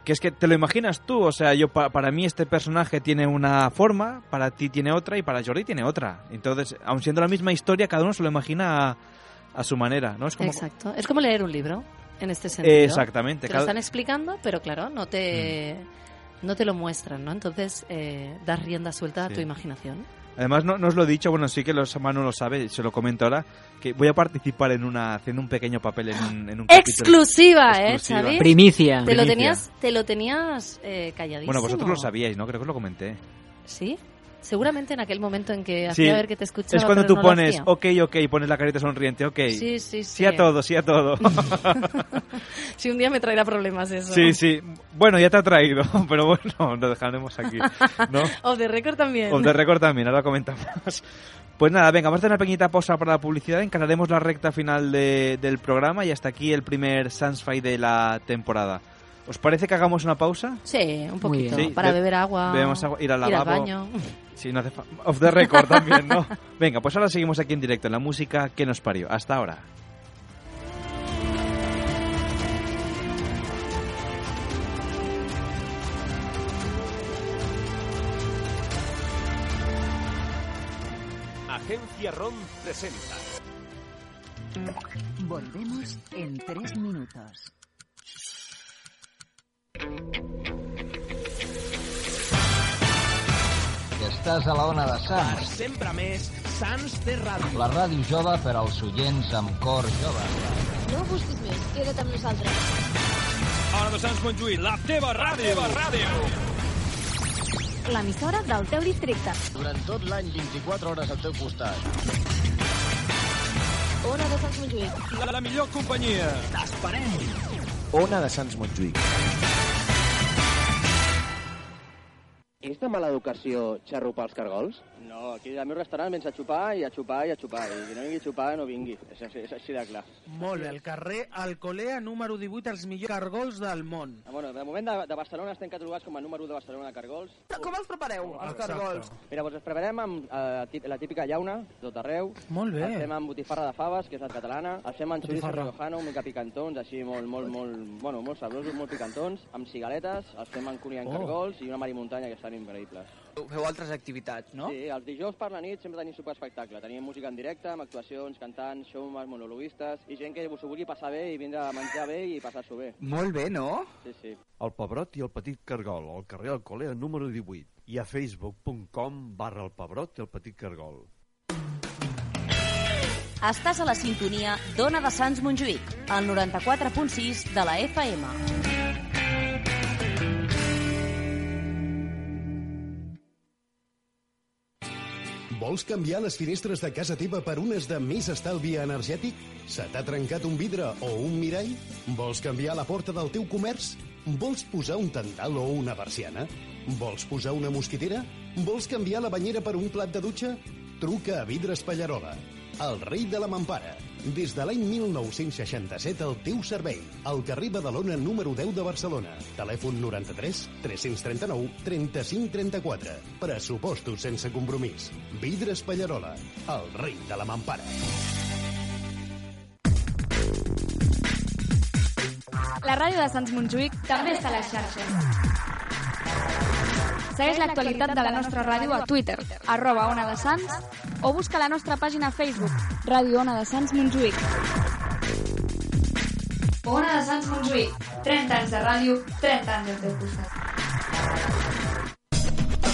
Que es que te lo imaginas tú, o sea, yo pa- para mí este personaje tiene una forma, para ti tiene otra y para Jordi tiene otra. Entonces, aun siendo la misma historia, cada uno se lo imagina a, a su manera, ¿no? Es como, Exacto. Es como leer un libro, en este sentido. Exactamente. Te lo Cada- están explicando, pero claro, no te, Mm. no te lo muestran, ¿no? Entonces, eh, das rienda suelta a tu imaginación. Además, no, no os lo he dicho, bueno, sí que los Manu lo sabe, se lo comento ahora, que voy a participar en una, haciendo un pequeño papel en un, en un capítulo. Exclusiva, ¿eh. Xavi? Primicia. Te lo tenías, te lo tenías eh, calladísimo. Bueno, vosotros lo sabíais, ¿no? Creo que os lo comenté. ¿Sí? Seguramente en aquel momento en que Sí, hacía ver que te escuchaba. es cuando pero tú no pones ok, ok, pones la carita sonriente, ok. Sí, sí, sí. Sí a todo, sí a todo. Si un día me traerá problemas eso. sí, sí. Bueno, ya te ha traído, pero bueno, lo dejaremos aquí. ¿no? Off the record también. Off the record también, ahora comentamos. Pues nada, venga, vamos a hacer una pequeñita pausa para la publicidad, encararemos la recta final de- del programa y hasta aquí el primer Sansfy de la temporada. ¿Os parece que hagamos una pausa? Sí, un poquito. Sí, para be- beber agua. bebemos agua, ir al Ir al lavabo. baño. Sí, no hace fa- Off the record también, ¿no? Venga, pues ahora seguimos aquí en directo en la música que nos parió. Hasta ahora. Agencia ROM presenta. Volvemos en tres minutos. Estàs a la ona de Per Sants, sempre més, Sants té ràdio. la ràdio jove per als oients amb cor jove. No busquis més, queda't amb nosaltres. Ona de Sants Montjuïc, la teva ràdio. La teva ràdio. L'emissora del teu districte. Durant tot l'any, 24 hores al teu costat. Ona de Sants Montjuïc. La, la millor companyia. T'esperem. Ona de Sants Montjuïc. És de mala educació xarrupar els cargols? No, aquí al meu restaurant vens a xupar i a xupar i a xupar. I qui no vingui a xupar, no vingui. És, així- és així de clar. Molt bé, al carrer Alcolea número 18, els millors cargols del món. Ah, Bueno, de moment de, de Barcelona estem catalogats com a número 1 de Barcelona de cargols. Com els prepareu, els Exacte. cargols? Mira, doncs els preparem amb eh, la típica llauna, tot arreu. Molt bé. El fem amb botifarra de faves, que és la catalana. El fem amb xoriço Botifarra. riojano, una mica picantons, així molt, molt, molt, bueno, molt sabrosos, molt picantons. Amb cigaletes, els fem amb cunyant Oh. cargols i una marimuntanya que estan increïbles. Feu altres activitats, no? Sí, els dijous per la nit sempre tenim super espectacle. Tenim música en directe, amb actuacions, cantants, showmans, monologuistes i gent que s'ho vulgui passar bé i vindre a menjar bé i passar-s'ho bé. Molt bé, no? Sí, sí. El Pebrot i el Petit Cargol, al carrer Alcolea número 18 i a facebook.com barra el Pebrot i el Petit Cargol. Estàs a la sintonia d'Ona de Sants Montjuïc, al 94.6 de la FM. Vols canviar les finestres de casa teva per unes de més estalvi energètic? Se t'ha trencat un vidre o un mirall? Vols canviar la porta del teu comerç? Vols posar un tendal o una persiana? Vols posar una mosquitera? Vols canviar la banyera per un plat de dutxa? Truca a Vidres Pallarola, el rei de la mampara. Des de l'any 1967 al teu servei. Al carrer Badalona número 10 de Barcelona. Telèfon 93 339 35 34. Pressupostos sense compromís. Vidres Pallarola, el rei de la mampara. La ràdio de Sants Montjuïc també està a les xarxes. Segueix l'actualitat de la nostra ràdio a Twitter, arroba Ona de Sants, o busca la nostra pàgina a Facebook, Ràdio Ona de Sants Montjuïc. Ona de Sants Montjuïc, 30 anys de ràdio, 30 anys al teu costat.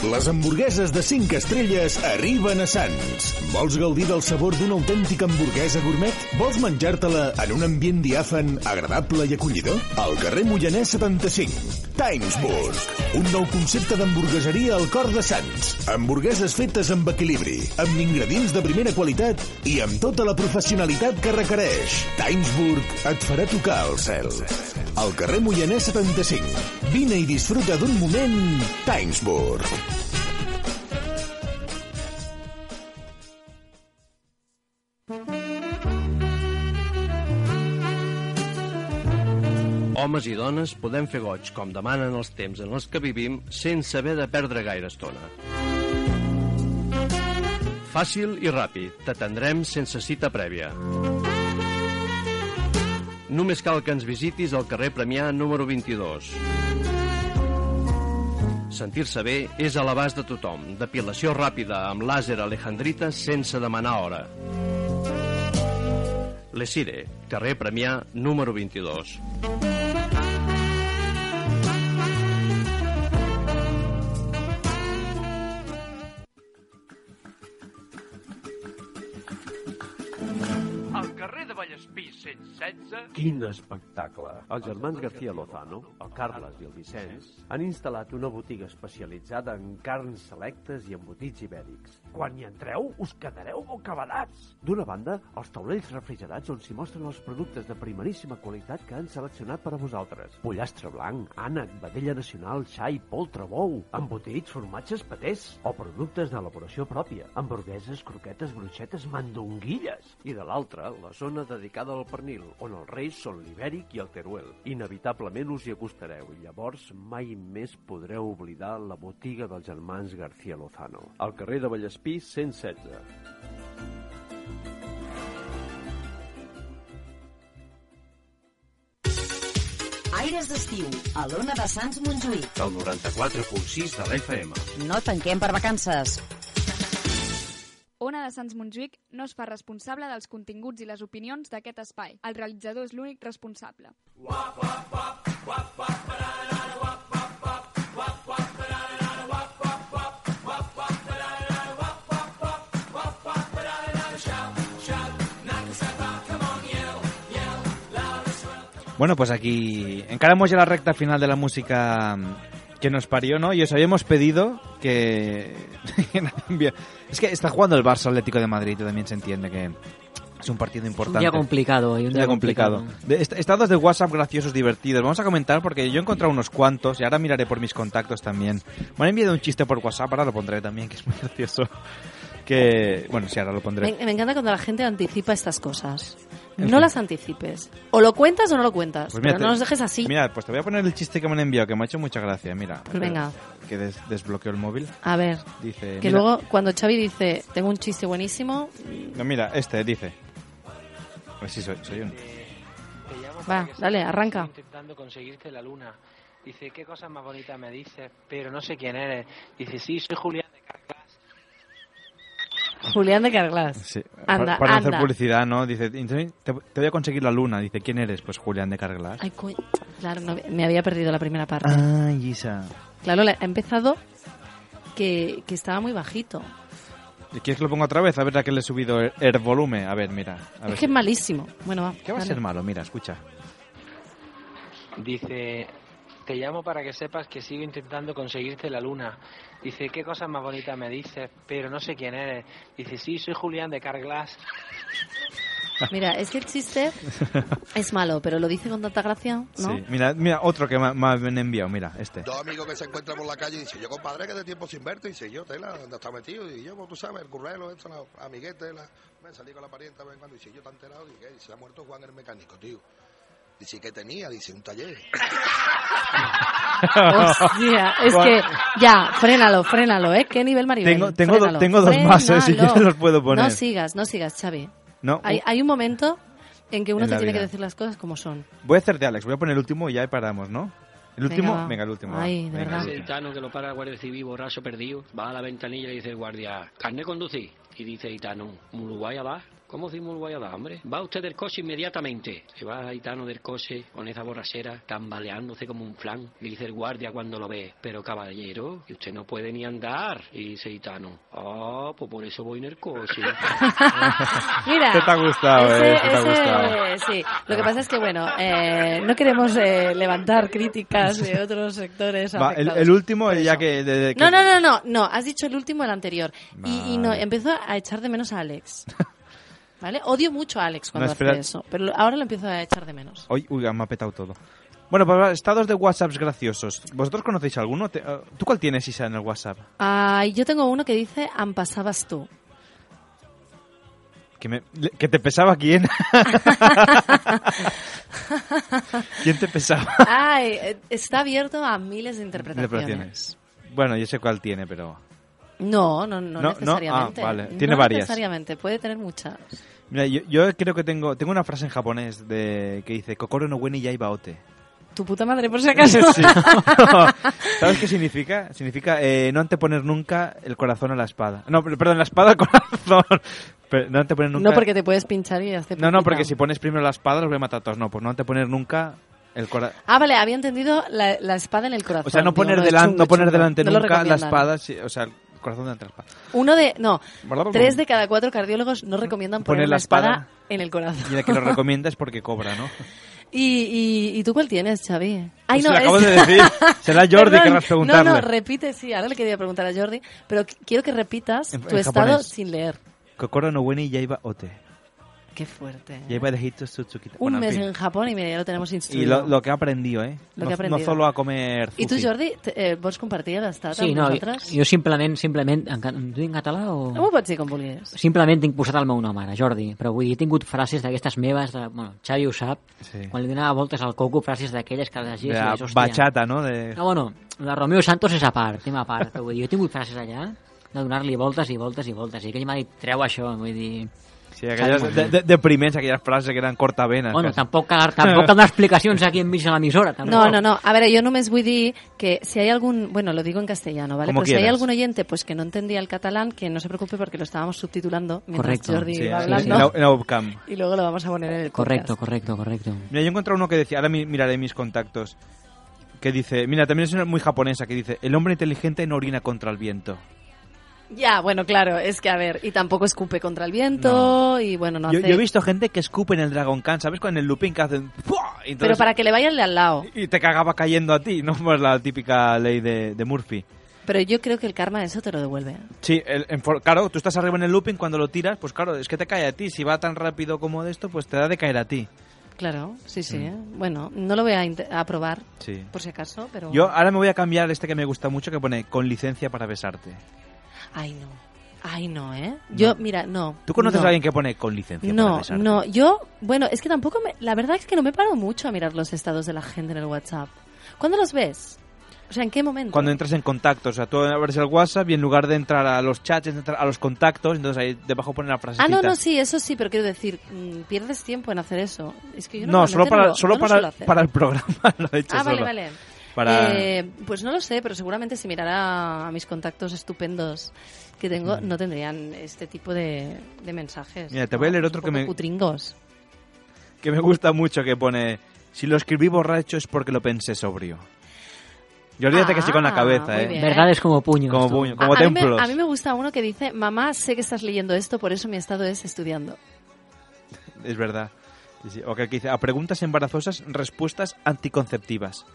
Les hamburgueses de 5 estrelles arriben a Sants. Vols gaudir del sabor d'una autèntica hamburguesa gourmet? Vols menjar-te-la en un ambient diàfan, agradable i acollidor? Al carrer Moianès 75. Timesburg. Un nou concepte d'hamburgueseria al cor de Sants. Hamburgueses fetes amb equilibri, amb ingredients de primera qualitat i amb tota la professionalitat que requereix. Timesburg et farà tocar el cel. Al carrer Moianès 75. Vine i disfruta d'un moment Timesburg. Homes i dones podem fer goig, com demanen els temps en els que vivim, sense haver de perdre gaire estona. Fàcil i ràpid, t'atendrem sense cita prèvia. Només cal que ens visitis al carrer Premià número 22. Sentir-se bé és a l'abast de tothom. Depilació ràpida amb làser alejandrita sense demanar hora. Lesire, carrer Premià número 22. 116... Quin espectacle! Els germans García Lozano, el Carles i el Vicenç, han instal·lat una botiga especialitzada en carns selectes i embotits ibèrics. Quan hi entreu, us quedareu bocabadats! D'una banda, els taulells refrigerats on s'hi mostren els productes de primeríssima qualitat que han seleccionat per a vosaltres. Pollastre blanc, ànec, vedella nacional, xai, poltre, bou, embotits, formatges, patés o productes d'elaboració pròpia, hamburgueses, croquetes, bruixetes, mandonguilles. I de l'altra, la zona dedicada al pernil, on els reis són l'ibèric i el teruel. Inevitablement us hi acostareu i llavors mai més podreu oblidar la botiga dels germans García Lozano. Al carrer de Vallespí 116. Aires d'estiu, a l'Ona de Sants Montjuïc. El 94.6 de l'FM. No tanquem per vacances. Ona de Sants Montjuïc no es fa responsable dels continguts i les opinions d'aquest espai. El realitzador és l'únic responsable. Bueno, pues aquí encaramos ya la recta final de la música que nos parió, ¿no? Y os habíamos pedido que... es que está jugando el Barça Atlético de Madrid, también se entiende que es un partido importante. Un día complicado. Y un día, complicado. De, est- estados de WhatsApp graciosos, divertidos. Vamos a comentar porque yo he encontrado unos cuantos y ahora miraré por mis contactos también. Me han enviado un chiste por WhatsApp, ahora lo pondré también, que es muy gracioso. Que, bueno, sí, ahora lo pondré. Me, me encanta cuando la gente anticipa estas cosas. En No fin. las anticipes. O lo cuentas o no lo cuentas. Pues mira, pero no te- nos dejes así. Mira, pues te voy a poner el chiste que me han enviado, que me ha hecho mucha gracia. Mira. Pues venga. Que des- desbloqueo el móvil. A ver. Dice. Que mira- luego, cuando Xavi dice, tengo un chiste buenísimo, No, mira, este dice. Pues sí, soy, soy un. va, dale, arranca. intentando conseguirte la luna. Dice, ¿qué cosa más bonita me dices? Pero no sé quién eres. Dice, sí, soy Julián. Julián de Carglass. Sí, Anda, para, para no hacer anda. publicidad, ¿no? Dice, "Te, te voy a conseguir la luna. Dice, ¿quién eres? Pues Julián de Carglass. Ay, coño. Claro, no- me había perdido la primera parte. Ay, Isa. Claro, la- ha empezado que, que estaba muy bajito. ¿Y ¿Quieres que lo ponga otra vez? A ver a qué le he subido el, el volumen. A ver, mira. A ver Es que es malísimo. Bueno, va. ¿Qué va a dale. ser malo? Mira, escucha. Dice, te llamo para que sepas que sigo intentando conseguirte la luna. Dice, ¿qué cosa más bonita me dices? Pero no sé quién eres. Dice, sí, soy Julián de Carglass. Mira, es que el chiste es malo, pero lo dice con tanta gracia, ¿no? Sí. Mira, mira, otro que me, me han enviado, mira, este. Dos amigos que se encuentran por la calle y dicen, yo compadre, que de tiempo sin verte. Y dice, yo, tela, ¿dónde está metido? Y yo, pues tú sabes, el currelo, esto, la amiguete, la... me salí con la parienta, ven cuando dice, yo te enterado, y que se ha muerto Juan el mecánico, tío. Dice, ¿qué tenía? Dice, un taller. Hostia, es que ya, frénalo, frénalo, ¿eh? ¿Qué nivel Maribel? Tengo, tengo, do- tengo dos más, ¿eh? Si quieres los puedo poner. No sigas, no sigas, Xavi. No, Hay, hay un momento en que uno En te tiene que vida. decir las cosas como son. Voy a hacer de Alex, voy a poner el último y ya paramos, ¿no? El último, Venga, venga, el último. Ay, de Venga, verdad. el gitano que lo para el guardia civil borracho perdido, va a la ventanilla y dice el guardia, ¿carne conducir? Y dice gitano, ¿Muluguaya va? ¿Cómo dice Muluguaya va, hombre? Va usted del coche inmediatamente. Se va gitano del coche con esa borrachera, tambaleándose como un flan. Y dice el guardia cuando lo ve, pero caballero, que usted no puede ni andar. Y dice gitano, ah, pues por eso voy en el coche. Mira, Este te ha gustado, ese- eh, este te ha ese, gustado. eh, sí, lo que pasa es que, bueno, eh, no queremos eh, levantar críticas de otros sectores Va, el, el último, ya que... de- de- que- No, no, no, no, no, has dicho el último, el anterior. Y, y no, empezó a echar de menos a Alex. ¿Vale? Odio mucho a Alex cuando No, hace eso, pero ahora lo empiezo a echar de menos. Uy, uy, me ha petado todo. Bueno, pues va, estados de WhatsApps graciosos. ¿Vosotros conocéis alguno? Eh, ¿Tú cuál tienes, Isa, en el WhatsApp? Ah, yo tengo uno que dice, "Am pasabas tú. ¿Que, me- que te pesaba quién? ¿Quién te pesaba? Ay, eh, está abierto a miles de interpretaciones. Interpretaciones. Bueno, yo sé cuál tiene, pero... No, no, no, No, no, necesariamente. ah, vale, tiene No varias. necesariamente, puede tener muchas. Mira, yo, yo creo que tengo tengo una frase en japonés de que dice Kokoro no weni yaiba ote. Tu puta madre, por si acaso. Sí. ¿Sabes qué significa? Significa eh, no anteponer nunca el corazón a la espada. No, perdón, la espada al corazón. Pero no anteponer nunca... No porque te puedes pinchar y hacer No, no, porque si pones primero la espada los voy a matar a todos. No, pues no anteponer nunca el corazón. Ah, vale, había entendido la, la espada en el corazón. O sea, no Digo, poner, es delan- chungo, no poner delante No nunca la espada, o sea, corazón de la. Uno de, no, tres de cada cuatro cardiólogos no recomiendan poner, Poner la la espada. espada en el corazón. Y el que lo recomienda es porque cobra, ¿no? ¿Y, y, y tú cuál tienes, Xavi? Ay, Pues no, acabo es- de decir. Será Jordi, Perdón. querrás preguntarle. No, no, repite, sí, ahora le quería preguntar a Jordi, pero qu- quiero que repitas En- tu en estado japonés. sin leer. Kokoro no weni yaiba ote. Qué fuerte. Hito tsutsuki. Un Bueno, en mes fin. en Japón y mira, ya lo tenemos Y instruido. lo, lo que he aprendido, ¿eh? Lo no, que he aprendido. no solo a comer I tu, zuki. Jordi, te- eh, vols compartir l'estat Sí, amb no, jo, nosaltres? jo simplement, simplement, en, tu en català o...? Com ho pots dir com vulguis? Simplement tinc posat el meu nom ara, Jordi, però vull dir, he tingut frases d'aquestes meves, de, bueno, Xavi ho sap, Sí. quan li donava voltes al coco, frases d'aquelles que llegies De la bachata, no? De... No, bueno, la Romeo Santos és a part, tema a part, però vull dir, jo he tingut frases allà de donar-li voltes i voltes i voltes, i aquell m'ha dit, treu això, vull dir... Sí, aquelles de, de, depriments, aquelles frases que eren cortavenes. Bueno, quasi. tampoc tampoc cal donar explicacions aquí enmig de l'emissora. tampoc. No, no, no. A ver, yo només vull dir que si hay algún, bueno, lo digo en castellano, ¿vale? Como Pero si hay algún oyente pues que no entendía el catalán, que no se preocupe porque lo estábamos subtitulando mientras Correcto. Jordi Sí, iba sí, hablando. sí, en la- en la webcam. Y luego lo vamos a poner en el Correcto, correcto, correcto. Mira, yo encontré uno que decía, ahora mi- miraré mis contactos, que dice, mira, también es una muy japonesa, que dice, el hombre inteligente no orina contra el viento. Ya, bueno, claro, es que a ver, y tampoco escupe contra el viento, y bueno, no yo, hace... yo he visto gente que escupe en el Dragon Khan, ¿sabes? Con el looping que hacen... Y Pero entonces- para que le vaya el de al lado. Y te cagaba cayendo a ti, no pues la típica ley de, de Murphy. Pero yo creo que el karma eso te lo devuelve. Sí, el- en claro, tú estás arriba en el looping, cuando lo tiras, pues claro, es que te cae a ti. Si va tan rápido como de esto, pues te da de caer a ti. Claro, sí, sí. Mm. ¿eh? Bueno, no lo voy a, a probar, Sí. por si acaso, pero... Yo ahora me voy a cambiar este que me gusta mucho, que pone con licencia para besarte. Ay, no. Ay, no, ¿eh? Yo, mira, no. ¿Tú conoces no. a alguien que pone con licencia para No, no, yo, bueno, es que tampoco me, la verdad es que no me paro mucho a mirar los estados de la gente en el WhatsApp. ¿Cuándo los ves? O sea, ¿en qué momento? Cuando entras en contactos, o sea, tú abres el WhatsApp y en lugar de entrar a los chats, entrar a los contactos, entonces ahí debajo pone la frase. Ah, no, no, sí, eso sí, pero quiero decir, mm, pierdes tiempo en hacer eso. Es que yo No, solo para, solo no lo para, suelo hacer. para el programa lo he hecho Ah, vale, solo. vale. Para... Eh, pues no lo sé, pero seguramente si mirara a mis contactos estupendos que tengo, no tendrían este tipo de, de mensajes. Mm. Mira, te voy a leer otro que me- Putringos. que me gusta mucho, que pone, si lo escribí borracho es porque lo pensé sobrio. Yo olvídate que sí con la Ah, cabeza, ¿eh? bien. Verdades como puños. Como puño, como a, a mí me, templos. a mí me gusta uno que dice, mamá, sé que estás leyendo esto, por eso mi estado es estudiando. Es verdad. O que dice, a preguntas embarazosas, respuestas anticonceptivas.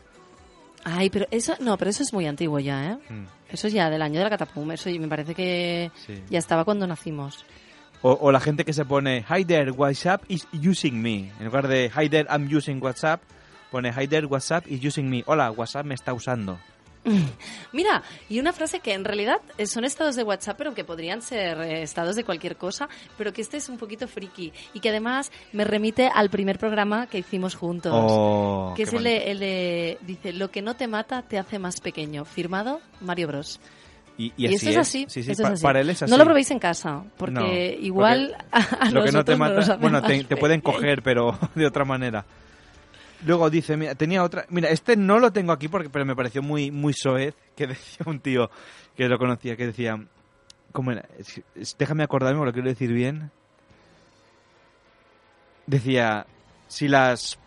Ay, pero eso, no, pero eso es muy antiguo ya, ¿eh? Mm. Eso es ya del año de la catapum, eso me parece que Sí. ya estaba cuando nacimos. O, o la gente que se pone, hi there, WhatsApp is using me. En lugar de, hi there, I'm using WhatsApp, pone, hi there, WhatsApp is using me. Hola, WhatsApp me está usando. Mira, y una frase que en realidad eh, son estados de WhatsApp, pero que podrían ser eh, estados de cualquier cosa, pero que este es un poquito friki y que además me remite al primer programa que hicimos juntos. Oh, que es el el de- dice, lo que no te mata te hace más pequeño. Firmado Mario Bros. Y, Y, y esto es así. Sí, sí, esto es así. para él es así. No lo probéis en casa, porque No, igual a, a lo que no te mata, bueno, te, te pueden coger, pero de otra manera. Luego dice, mira, tenía otra, mira, este no lo tengo aquí porque pero me pareció muy muy soez que decía un tío que lo conocía que decía, ¿cómo era? Déjame acordarme porque lo quiero decir bien. Decía, si las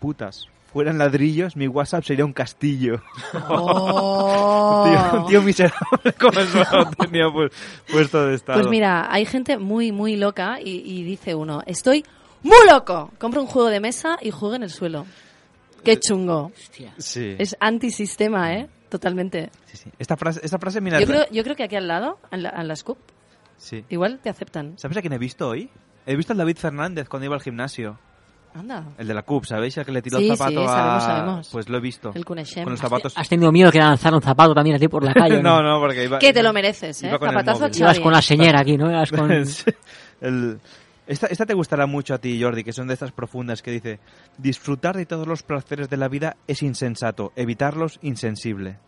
putas fueran ladrillos, mi WhatsApp sería un castillo. Oh. un, tío, un tío miserable como eso tenía pu- puesto de estado. Pues mira, hay gente muy, muy loca y, y dice uno, estoy muy loco. Compra un juego de mesa y juega en el suelo. Qué chungo. Sí. Es antisistema, ¿eh? Totalmente. Sí, sí. Esta frase, esta frase mira, Yo creo, yo creo que aquí al lado, en la, en la Scoop, sí. igual te aceptan. ¿Sabes a quién he visto hoy? He visto al David Fernández cuando iba al gimnasio. Anda. El de la CUP, ¿sabéis? El que le tiró Sí, el zapato sí, a... sabemos, sabemos. Pues lo he visto. El coneixem. Con los zapatos... ¿Has tenido miedo que lanzar un zapato también así por la calle? no, no, porque iba... Que te lo mereces, ¿eh? Zapatazo a. Ibas con la señora aquí, ¿no? Ibas con... El- Esta, esta te gustará mucho a ti, Jordi, que son de estas profundas que dice disfrutar de todos los placeres de la vida es insensato, evitarlos insensible.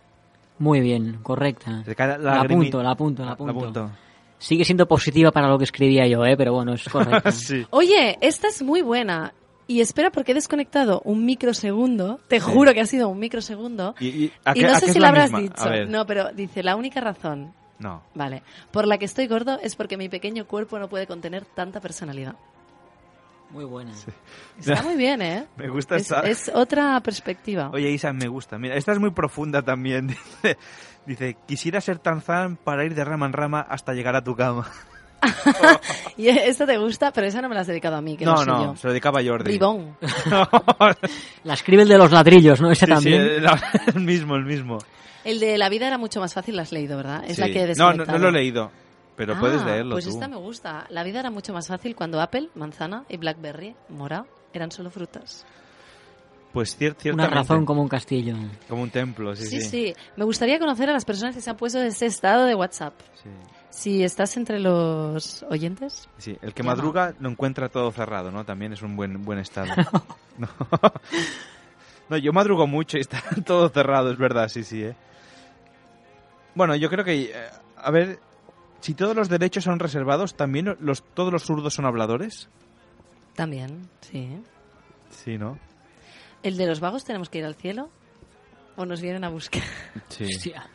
Muy bien, correcta. La La apunto, la apunto, la La apunto. Sigue siendo positiva para lo que escribía yo, ¿eh? Pero bueno, es correcto. sí. Oye, esta es muy buena. Y espera, porque he desconectado un microsegundo. Te juro que ha sido un microsegundo. ¿Y, y, no sé si la lo habrás misma? Dicho. No, pero dice, la única razón, No. vale, por la que estoy gordo es porque mi pequeño cuerpo no puede contener tanta personalidad. Muy buena. Está muy bien, ¿eh? Me gusta es, esta. es otra perspectiva. Oye, Isa, me gusta. Mira, esta es muy profunda también. Dice, dice, quisiera ser Tarzán para ir de rama en rama hasta llegar a tu cama. Y esta te gusta, pero esa no me la has dedicado a mí, que no, no, yo. se lo dedicaba a Jordi. Bribón. La escribe el de los ladrillos, ¿no? Ese Sí, sí, también. el, el mismo, el mismo. El de la vida era mucho más fácil, la has leído, ¿verdad? Es la Sí. que he no, no, no lo he leído, pero Ah, puedes leerlo Pues tú. esta me gusta. La vida era mucho más fácil cuando Apple, manzana y Blackberry, mora, eran solo frutas. Pues cier- Una razón como un castillo. Como un templo, sí, Sí, sí. sí, Me gustaría conocer a las personas que se han puesto en ese estado de WhatsApp. Sí. Si estás entre los oyentes. Sí, el que madruga lo encuentra todo cerrado, ¿no? También es un buen buen estado. no. No, yo madrugo mucho y está todo cerrado, es verdad, sí, sí, ¿eh? Bueno, yo creo que, eh, a ver, si todos los derechos son reservados, ¿también los, todos los zurdos son habladores? También, sí. Sí, ¿no? ¿El de los vagos tenemos que ir al cielo? ¿O nos vienen a buscar? Sí, Hostia.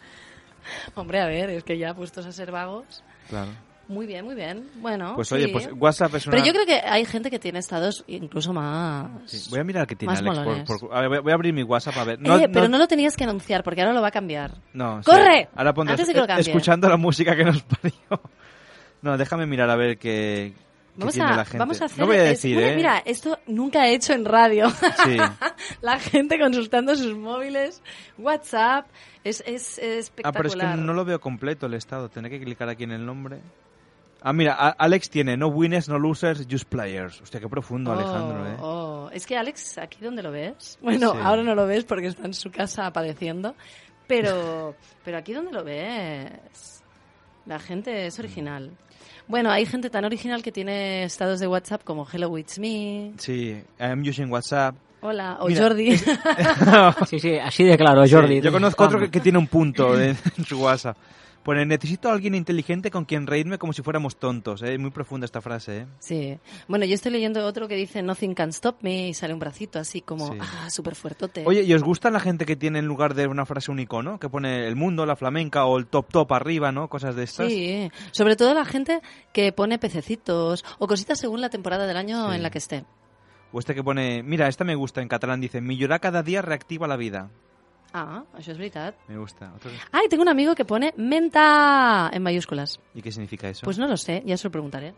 Hombre, a ver, es que ya puestos a ser vagos. claro. Muy bien, muy bien. Bueno. Pues oye, sí. pues WhatsApp es una... Pero yo creo que hay gente que tiene estados incluso más. Sí, Voy a mirar qué tiene más Alex. por- por- a ver, voy- a abrir mi WhatsApp a ver. Eh, pero no lo tenías que anunciar porque ahora lo va a cambiar. No, sí. ¡Corre! Ahora pondrás, Antes de que lo eh, escuchando la música que nos parió. No, déjame mirar a ver qué, qué Vamos tiene a, la gente. vamos a hacer. no voy a es- decir, bueno, ¿eh? Mira, esto nunca he hecho en radio. Sí. la gente consultando sus móviles, WhatsApp. Es, es, es Ah, pero es espectacular. que no lo veo completo el estado. Tendré que clicar aquí en el nombre. Ah, mira, Alex tiene no winners, no losers, just players. Hostia, qué profundo, Oh, Alejandro, ¿eh? oh. Es que Alex, ¿aquí dónde lo ves? Bueno, Sí. ahora no lo ves porque está en su casa padeciendo. Pero, pero aquí dónde lo ves. La gente es original. Bueno, hay gente tan original que tiene estados de WhatsApp como Hello It's Me, Sí, I'm using WhatsApp. Hola, o Mira, Jordi. Sí, sí, así de claro, Jordi. Sí, yo conozco otro que, que tiene un punto en, en su WhatsApp. Pone, necesito a alguien inteligente con quien reírme como si fuéramos tontos. ¿eh? Muy profunda esta frase, ¿eh? Sí. Bueno, yo estoy leyendo otro que dice Nothing can stop me y sale un bracito así como, Sí. ah, súper fuertote. Oye, ¿y os gusta la gente que tiene en lugar de una frase un icono? Que pone el mundo, la flamenca o el top top arriba, ¿no? Cosas de estas. Sí, sobre todo la gente que pone pececitos o cositas según la temporada del año Sí. en la que esté. O este que pone, mira, esta me gusta en catalán, dice, mi llorar cada día reactiva la vida. Ah, això és veritat. Me gusta. Otro- Ah, y tengo un amigo que pone menta en mayúsculas. ¿Y qué significa eso? Pues no lo sé, ya se lo preguntaré.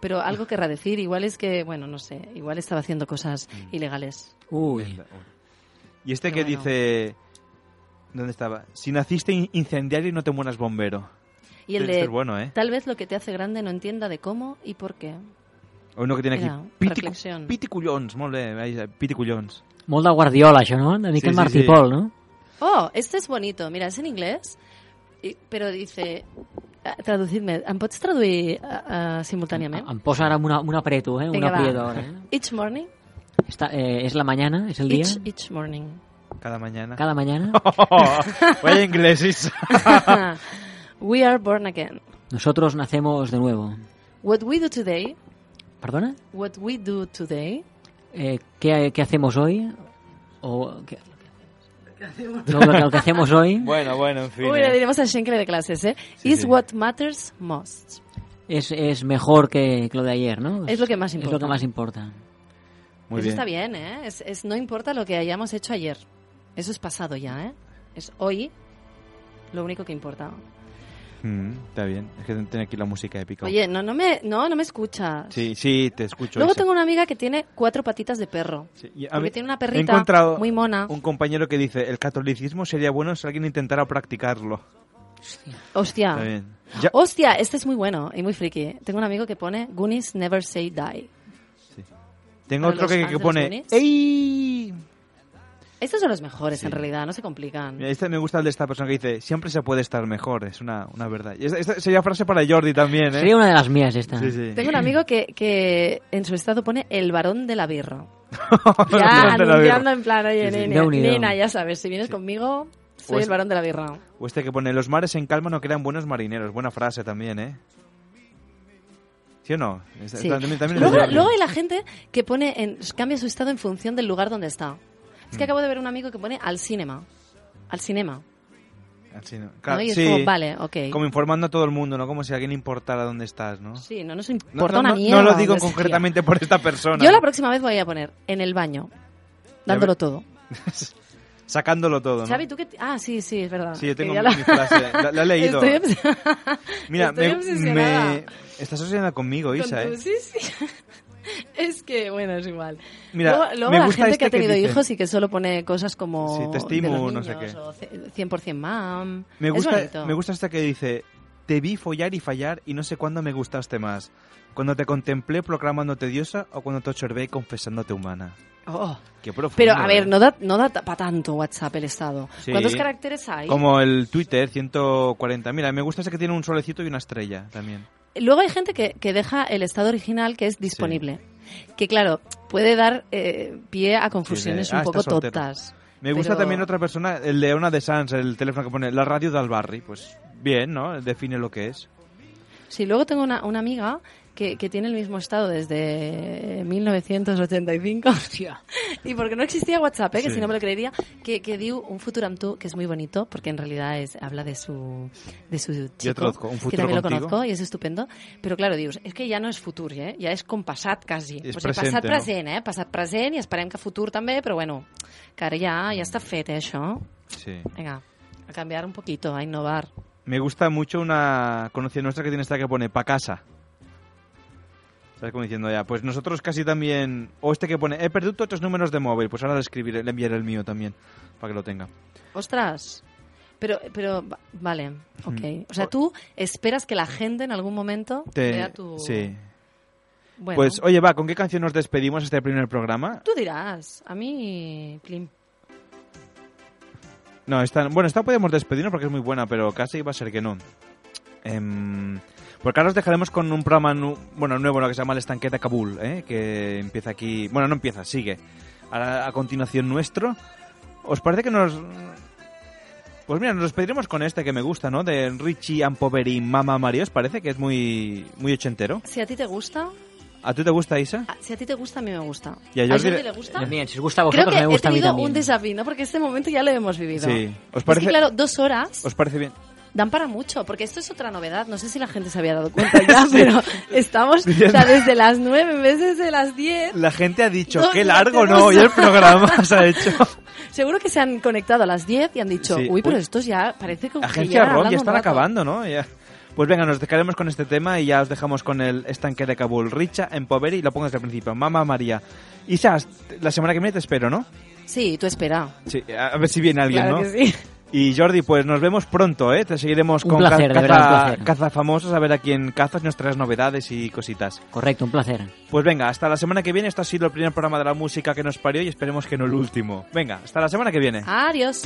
Pero algo querrá decir, igual es que, bueno, no sé, igual estaba haciendo cosas Mm. ilegales. Uy. Y este que Bueno. dice, ¿dónde estaba? Si naciste in- incendiario no te mueras bombero. Y el Este de bueno, ¿eh? tal vez lo que te hace grande no entienda de cómo y por qué. O uno que tiene aquí Mira, piti, reflexión. piticullons, molt bé, piticullons. Molt de Guardiola, això, no? De Miquel Sí, sí, Martí sí. Pol, no? Oh, este es bonito. Mira, es en inglés, pero dice... eh, Traducidme, em pots traduir uh, simultàniament? Em posa ara una, un apreto, eh? Un Vinga, va. aprieto ara, eh? Each morning? Esta, eh, ¿Es la mañana? ¿Es el día? Each, each morning. Cada mañana. ¿Cada mañana? Vaya inglesis. We are born again. Nosotros nacemos de nuevo. What we do today, ¿Perdona? what we do today, Eh, ¿qué, qué hacemos hoy? O, ¿qué- lo, lo que- lo que hacemos hoy Bueno, bueno, en fin. Uy, eh. le diremos a Schenkel de clases, ¿eh? Sí, Is sí. what matters most. es, es mejor que, que lo de ayer, ¿no? Es lo que más Es lo importa. que más importa. Muy Eso bien. está bien, ¿eh? Es, es- no importa lo que hayamos hecho ayer. Eso es pasado ya, ¿eh? Es hoy lo único que importa. Mm, está bien. Es que tiene aquí la música épica. Oye, no, no me, no, no me escuchas. Sí, sí, te escucho. Luego tengo una amiga que tiene cuatro patitas de perro. Y a porque mí- tiene una He perrita encontrado muy mona. un compañero que dice, el catolicismo sería bueno si alguien intentara practicarlo. Hostia. Está bien. Ya- Hostia, este es muy bueno y muy friki. Tengo un amigo que pone Goonies never say die. Tengo Para otro que, que pone. ¡Ey! Estos son los mejores en realidad, no se complican. Este me gusta el de esta persona que dice, siempre se puede estar mejor, es una, una verdad. Y esta, esta sería frase para Jordi también, ¿eh? Sería una de las mías esta. Sí, sí. Tengo un amigo que, que en su estado pone el varón de la birra. Ya anunciando en plan, oye, Sí, sí. nena, nena, ya sabes, si vienes conmigo, soy O el varón de la birra. O este que pone, los mares en calma no crean buenos marineros. Buena frase también, ¿eh? ¿Sí o no? Sí. también- también es Luego, luego hay la gente que pone en, cambia su estado en función del lugar donde está. Es que acabo de ver un amigo que pone al cinema. Al cinema. Así, ¿no? ¿no? Claro, Y es sí. como, vale, ok. Como informando a todo el mundo, ¿no? Como si a alguien importara dónde estás, ¿no? Sí, no nos No, importa no, una mierda. no lo digo concretamente por esta persona. Yo la próxima vez voy a poner en el baño, dándolo todo. Sacándolo todo, ¿no? Xavi, ¿tú qué...? t- Ah, sí, sí, es verdad. Sí, yo tengo Que mi, frase. La, la he leído. Estoy obs- Mira, Estoy me, obsesionada. me- Estás obsesionada conmigo, Con Isa, ¿eh? Sí, sí. Es que, bueno, es igual. Mira, luego luego me la gusta gente este que ha que tenido hijos y que solo pone cosas como Sí, te estimo, no sé niños, qué. o ce- 100% mam. Me gusta, me gusta esta que dice, te vi follar y fallar y no sé cuándo me gustaste más. Cuando te contemplé proclamándote diosa o cuando te observé confesándote humana. Oh. Qué profundo. Pero, a ver, ¿eh? no da, no da para tanto WhatsApp el estado. Sí. ¿Cuántos caracteres hay? Como el Twitter, 140. Mira, me gusta ese que tiene un solecito y una estrella también. Luego hay gente que, que deja el estado original que es disponible. Que, claro, puede dar eh, pie a confusiones Sí, de, un ah, poco tontas. Me gusta Pero- también otra persona, el de una de Sans, el teléfono que pone la radio del barri. Pues bien, ¿no? Define lo que es. Sí, luego tengo una, una amiga que, que tiene el mismo estado desde 1985. y porque no existía WhatsApp, ¿eh? que Sí. si no me lo creería, que, que dio un futuro amb tu, que es muy bonito, porque en realidad es, habla de su, de su chico, conozco, un que futuro también lo contigo. conozco y es estupendo. Pero claro, dius, és que ja no és futur, eh? ja és com passat quasi. És o sigui, present, passat no? present, eh? Passat present i esperem que futur també, però bueno, que ara ja, ja està fet, eh, això. Sí. Venga, a cambiar un poquito, a innovar. Me gusta mucho una conocida nuestra que tiene esta que pone pa casa. ¿Sabes? Como diciendo ya, pues nosotros casi también... O este que pone, he perdido todos los números de móvil, pues ahora le escribiré, le enviaré el mío también, para que lo tenga. Ostras. Pero, pero, va- vale, ok. Mm. O sea, tú esperas que la gente en algún momento Te- vea tu... Sí. Bueno, Pues oye, va, ¿con qué canción nos despedimos este primer programa? tú dirás. A mí, plim. No, esta, bueno, esta podemos despedirnos porque es muy buena, pero casi va a ser que no. Em, porque ahora os dejaremos con un programa nu- bueno, nuevo, lo que se llama El Estanque de Kabul, ¿eh? que empieza aquí... Bueno, no empieza, sigue. Ahora, a continuación nuestro. ¿Os parece que nos... Pues mira, nos despediremos con este que me gusta, ¿no? De Richie Ampoveri Mama Mario. ¿Os parece que es muy, muy ochentero? Si a ti te gusta, ¿A ti te gusta, Isa? ah, si a ti te gusta, a mí me gusta. Y a ¿A Jordi Jordi le- gusta? También, si os gusta a Creo vosotros, que me he gusta a mí tenido también. un desafío, ¿no? Porque este momento ya lo hemos vivido. Sí. ¿Os Es parece, que, claro, dos horas ¿Os parece bien? Dan para mucho, porque esto es otra novedad. No sé si la gente se había dado cuenta ya, pero estamos, o sea, desde las nueve en vez de desde las diez. La gente ha dicho, No, qué largo, ¿no? Y el programa se ha hecho. Seguro que se han conectado a las 10 y han dicho, Sí. uy, pero Uy. estos ya parece que que Agencia llevan ROM hablando ya están acabando, ¿no? Ya. Pues venga, nos dejaremos con este tema y ya os dejamos con el estanque de Kabul. Richa, Empoveri y lo pongo desde el principio. Mamá María. Isa, la semana que viene te espero, ¿no? Sí, tú espera. Sí, a a ver si viene alguien, Claro ¿no? que sí. Y Jordi, pues nos vemos pronto, ¿eh? Te seguiremos Un con placer, verdad, caza, placer. caza famosos, a ver a quién cazas, nuestras novedades y cositas. Correcto, un placer. Pues venga, hasta la semana que viene. Esto ha sido el primer programa de la música que nos parió y esperemos que no el último. Venga, hasta la semana que viene. Adiós.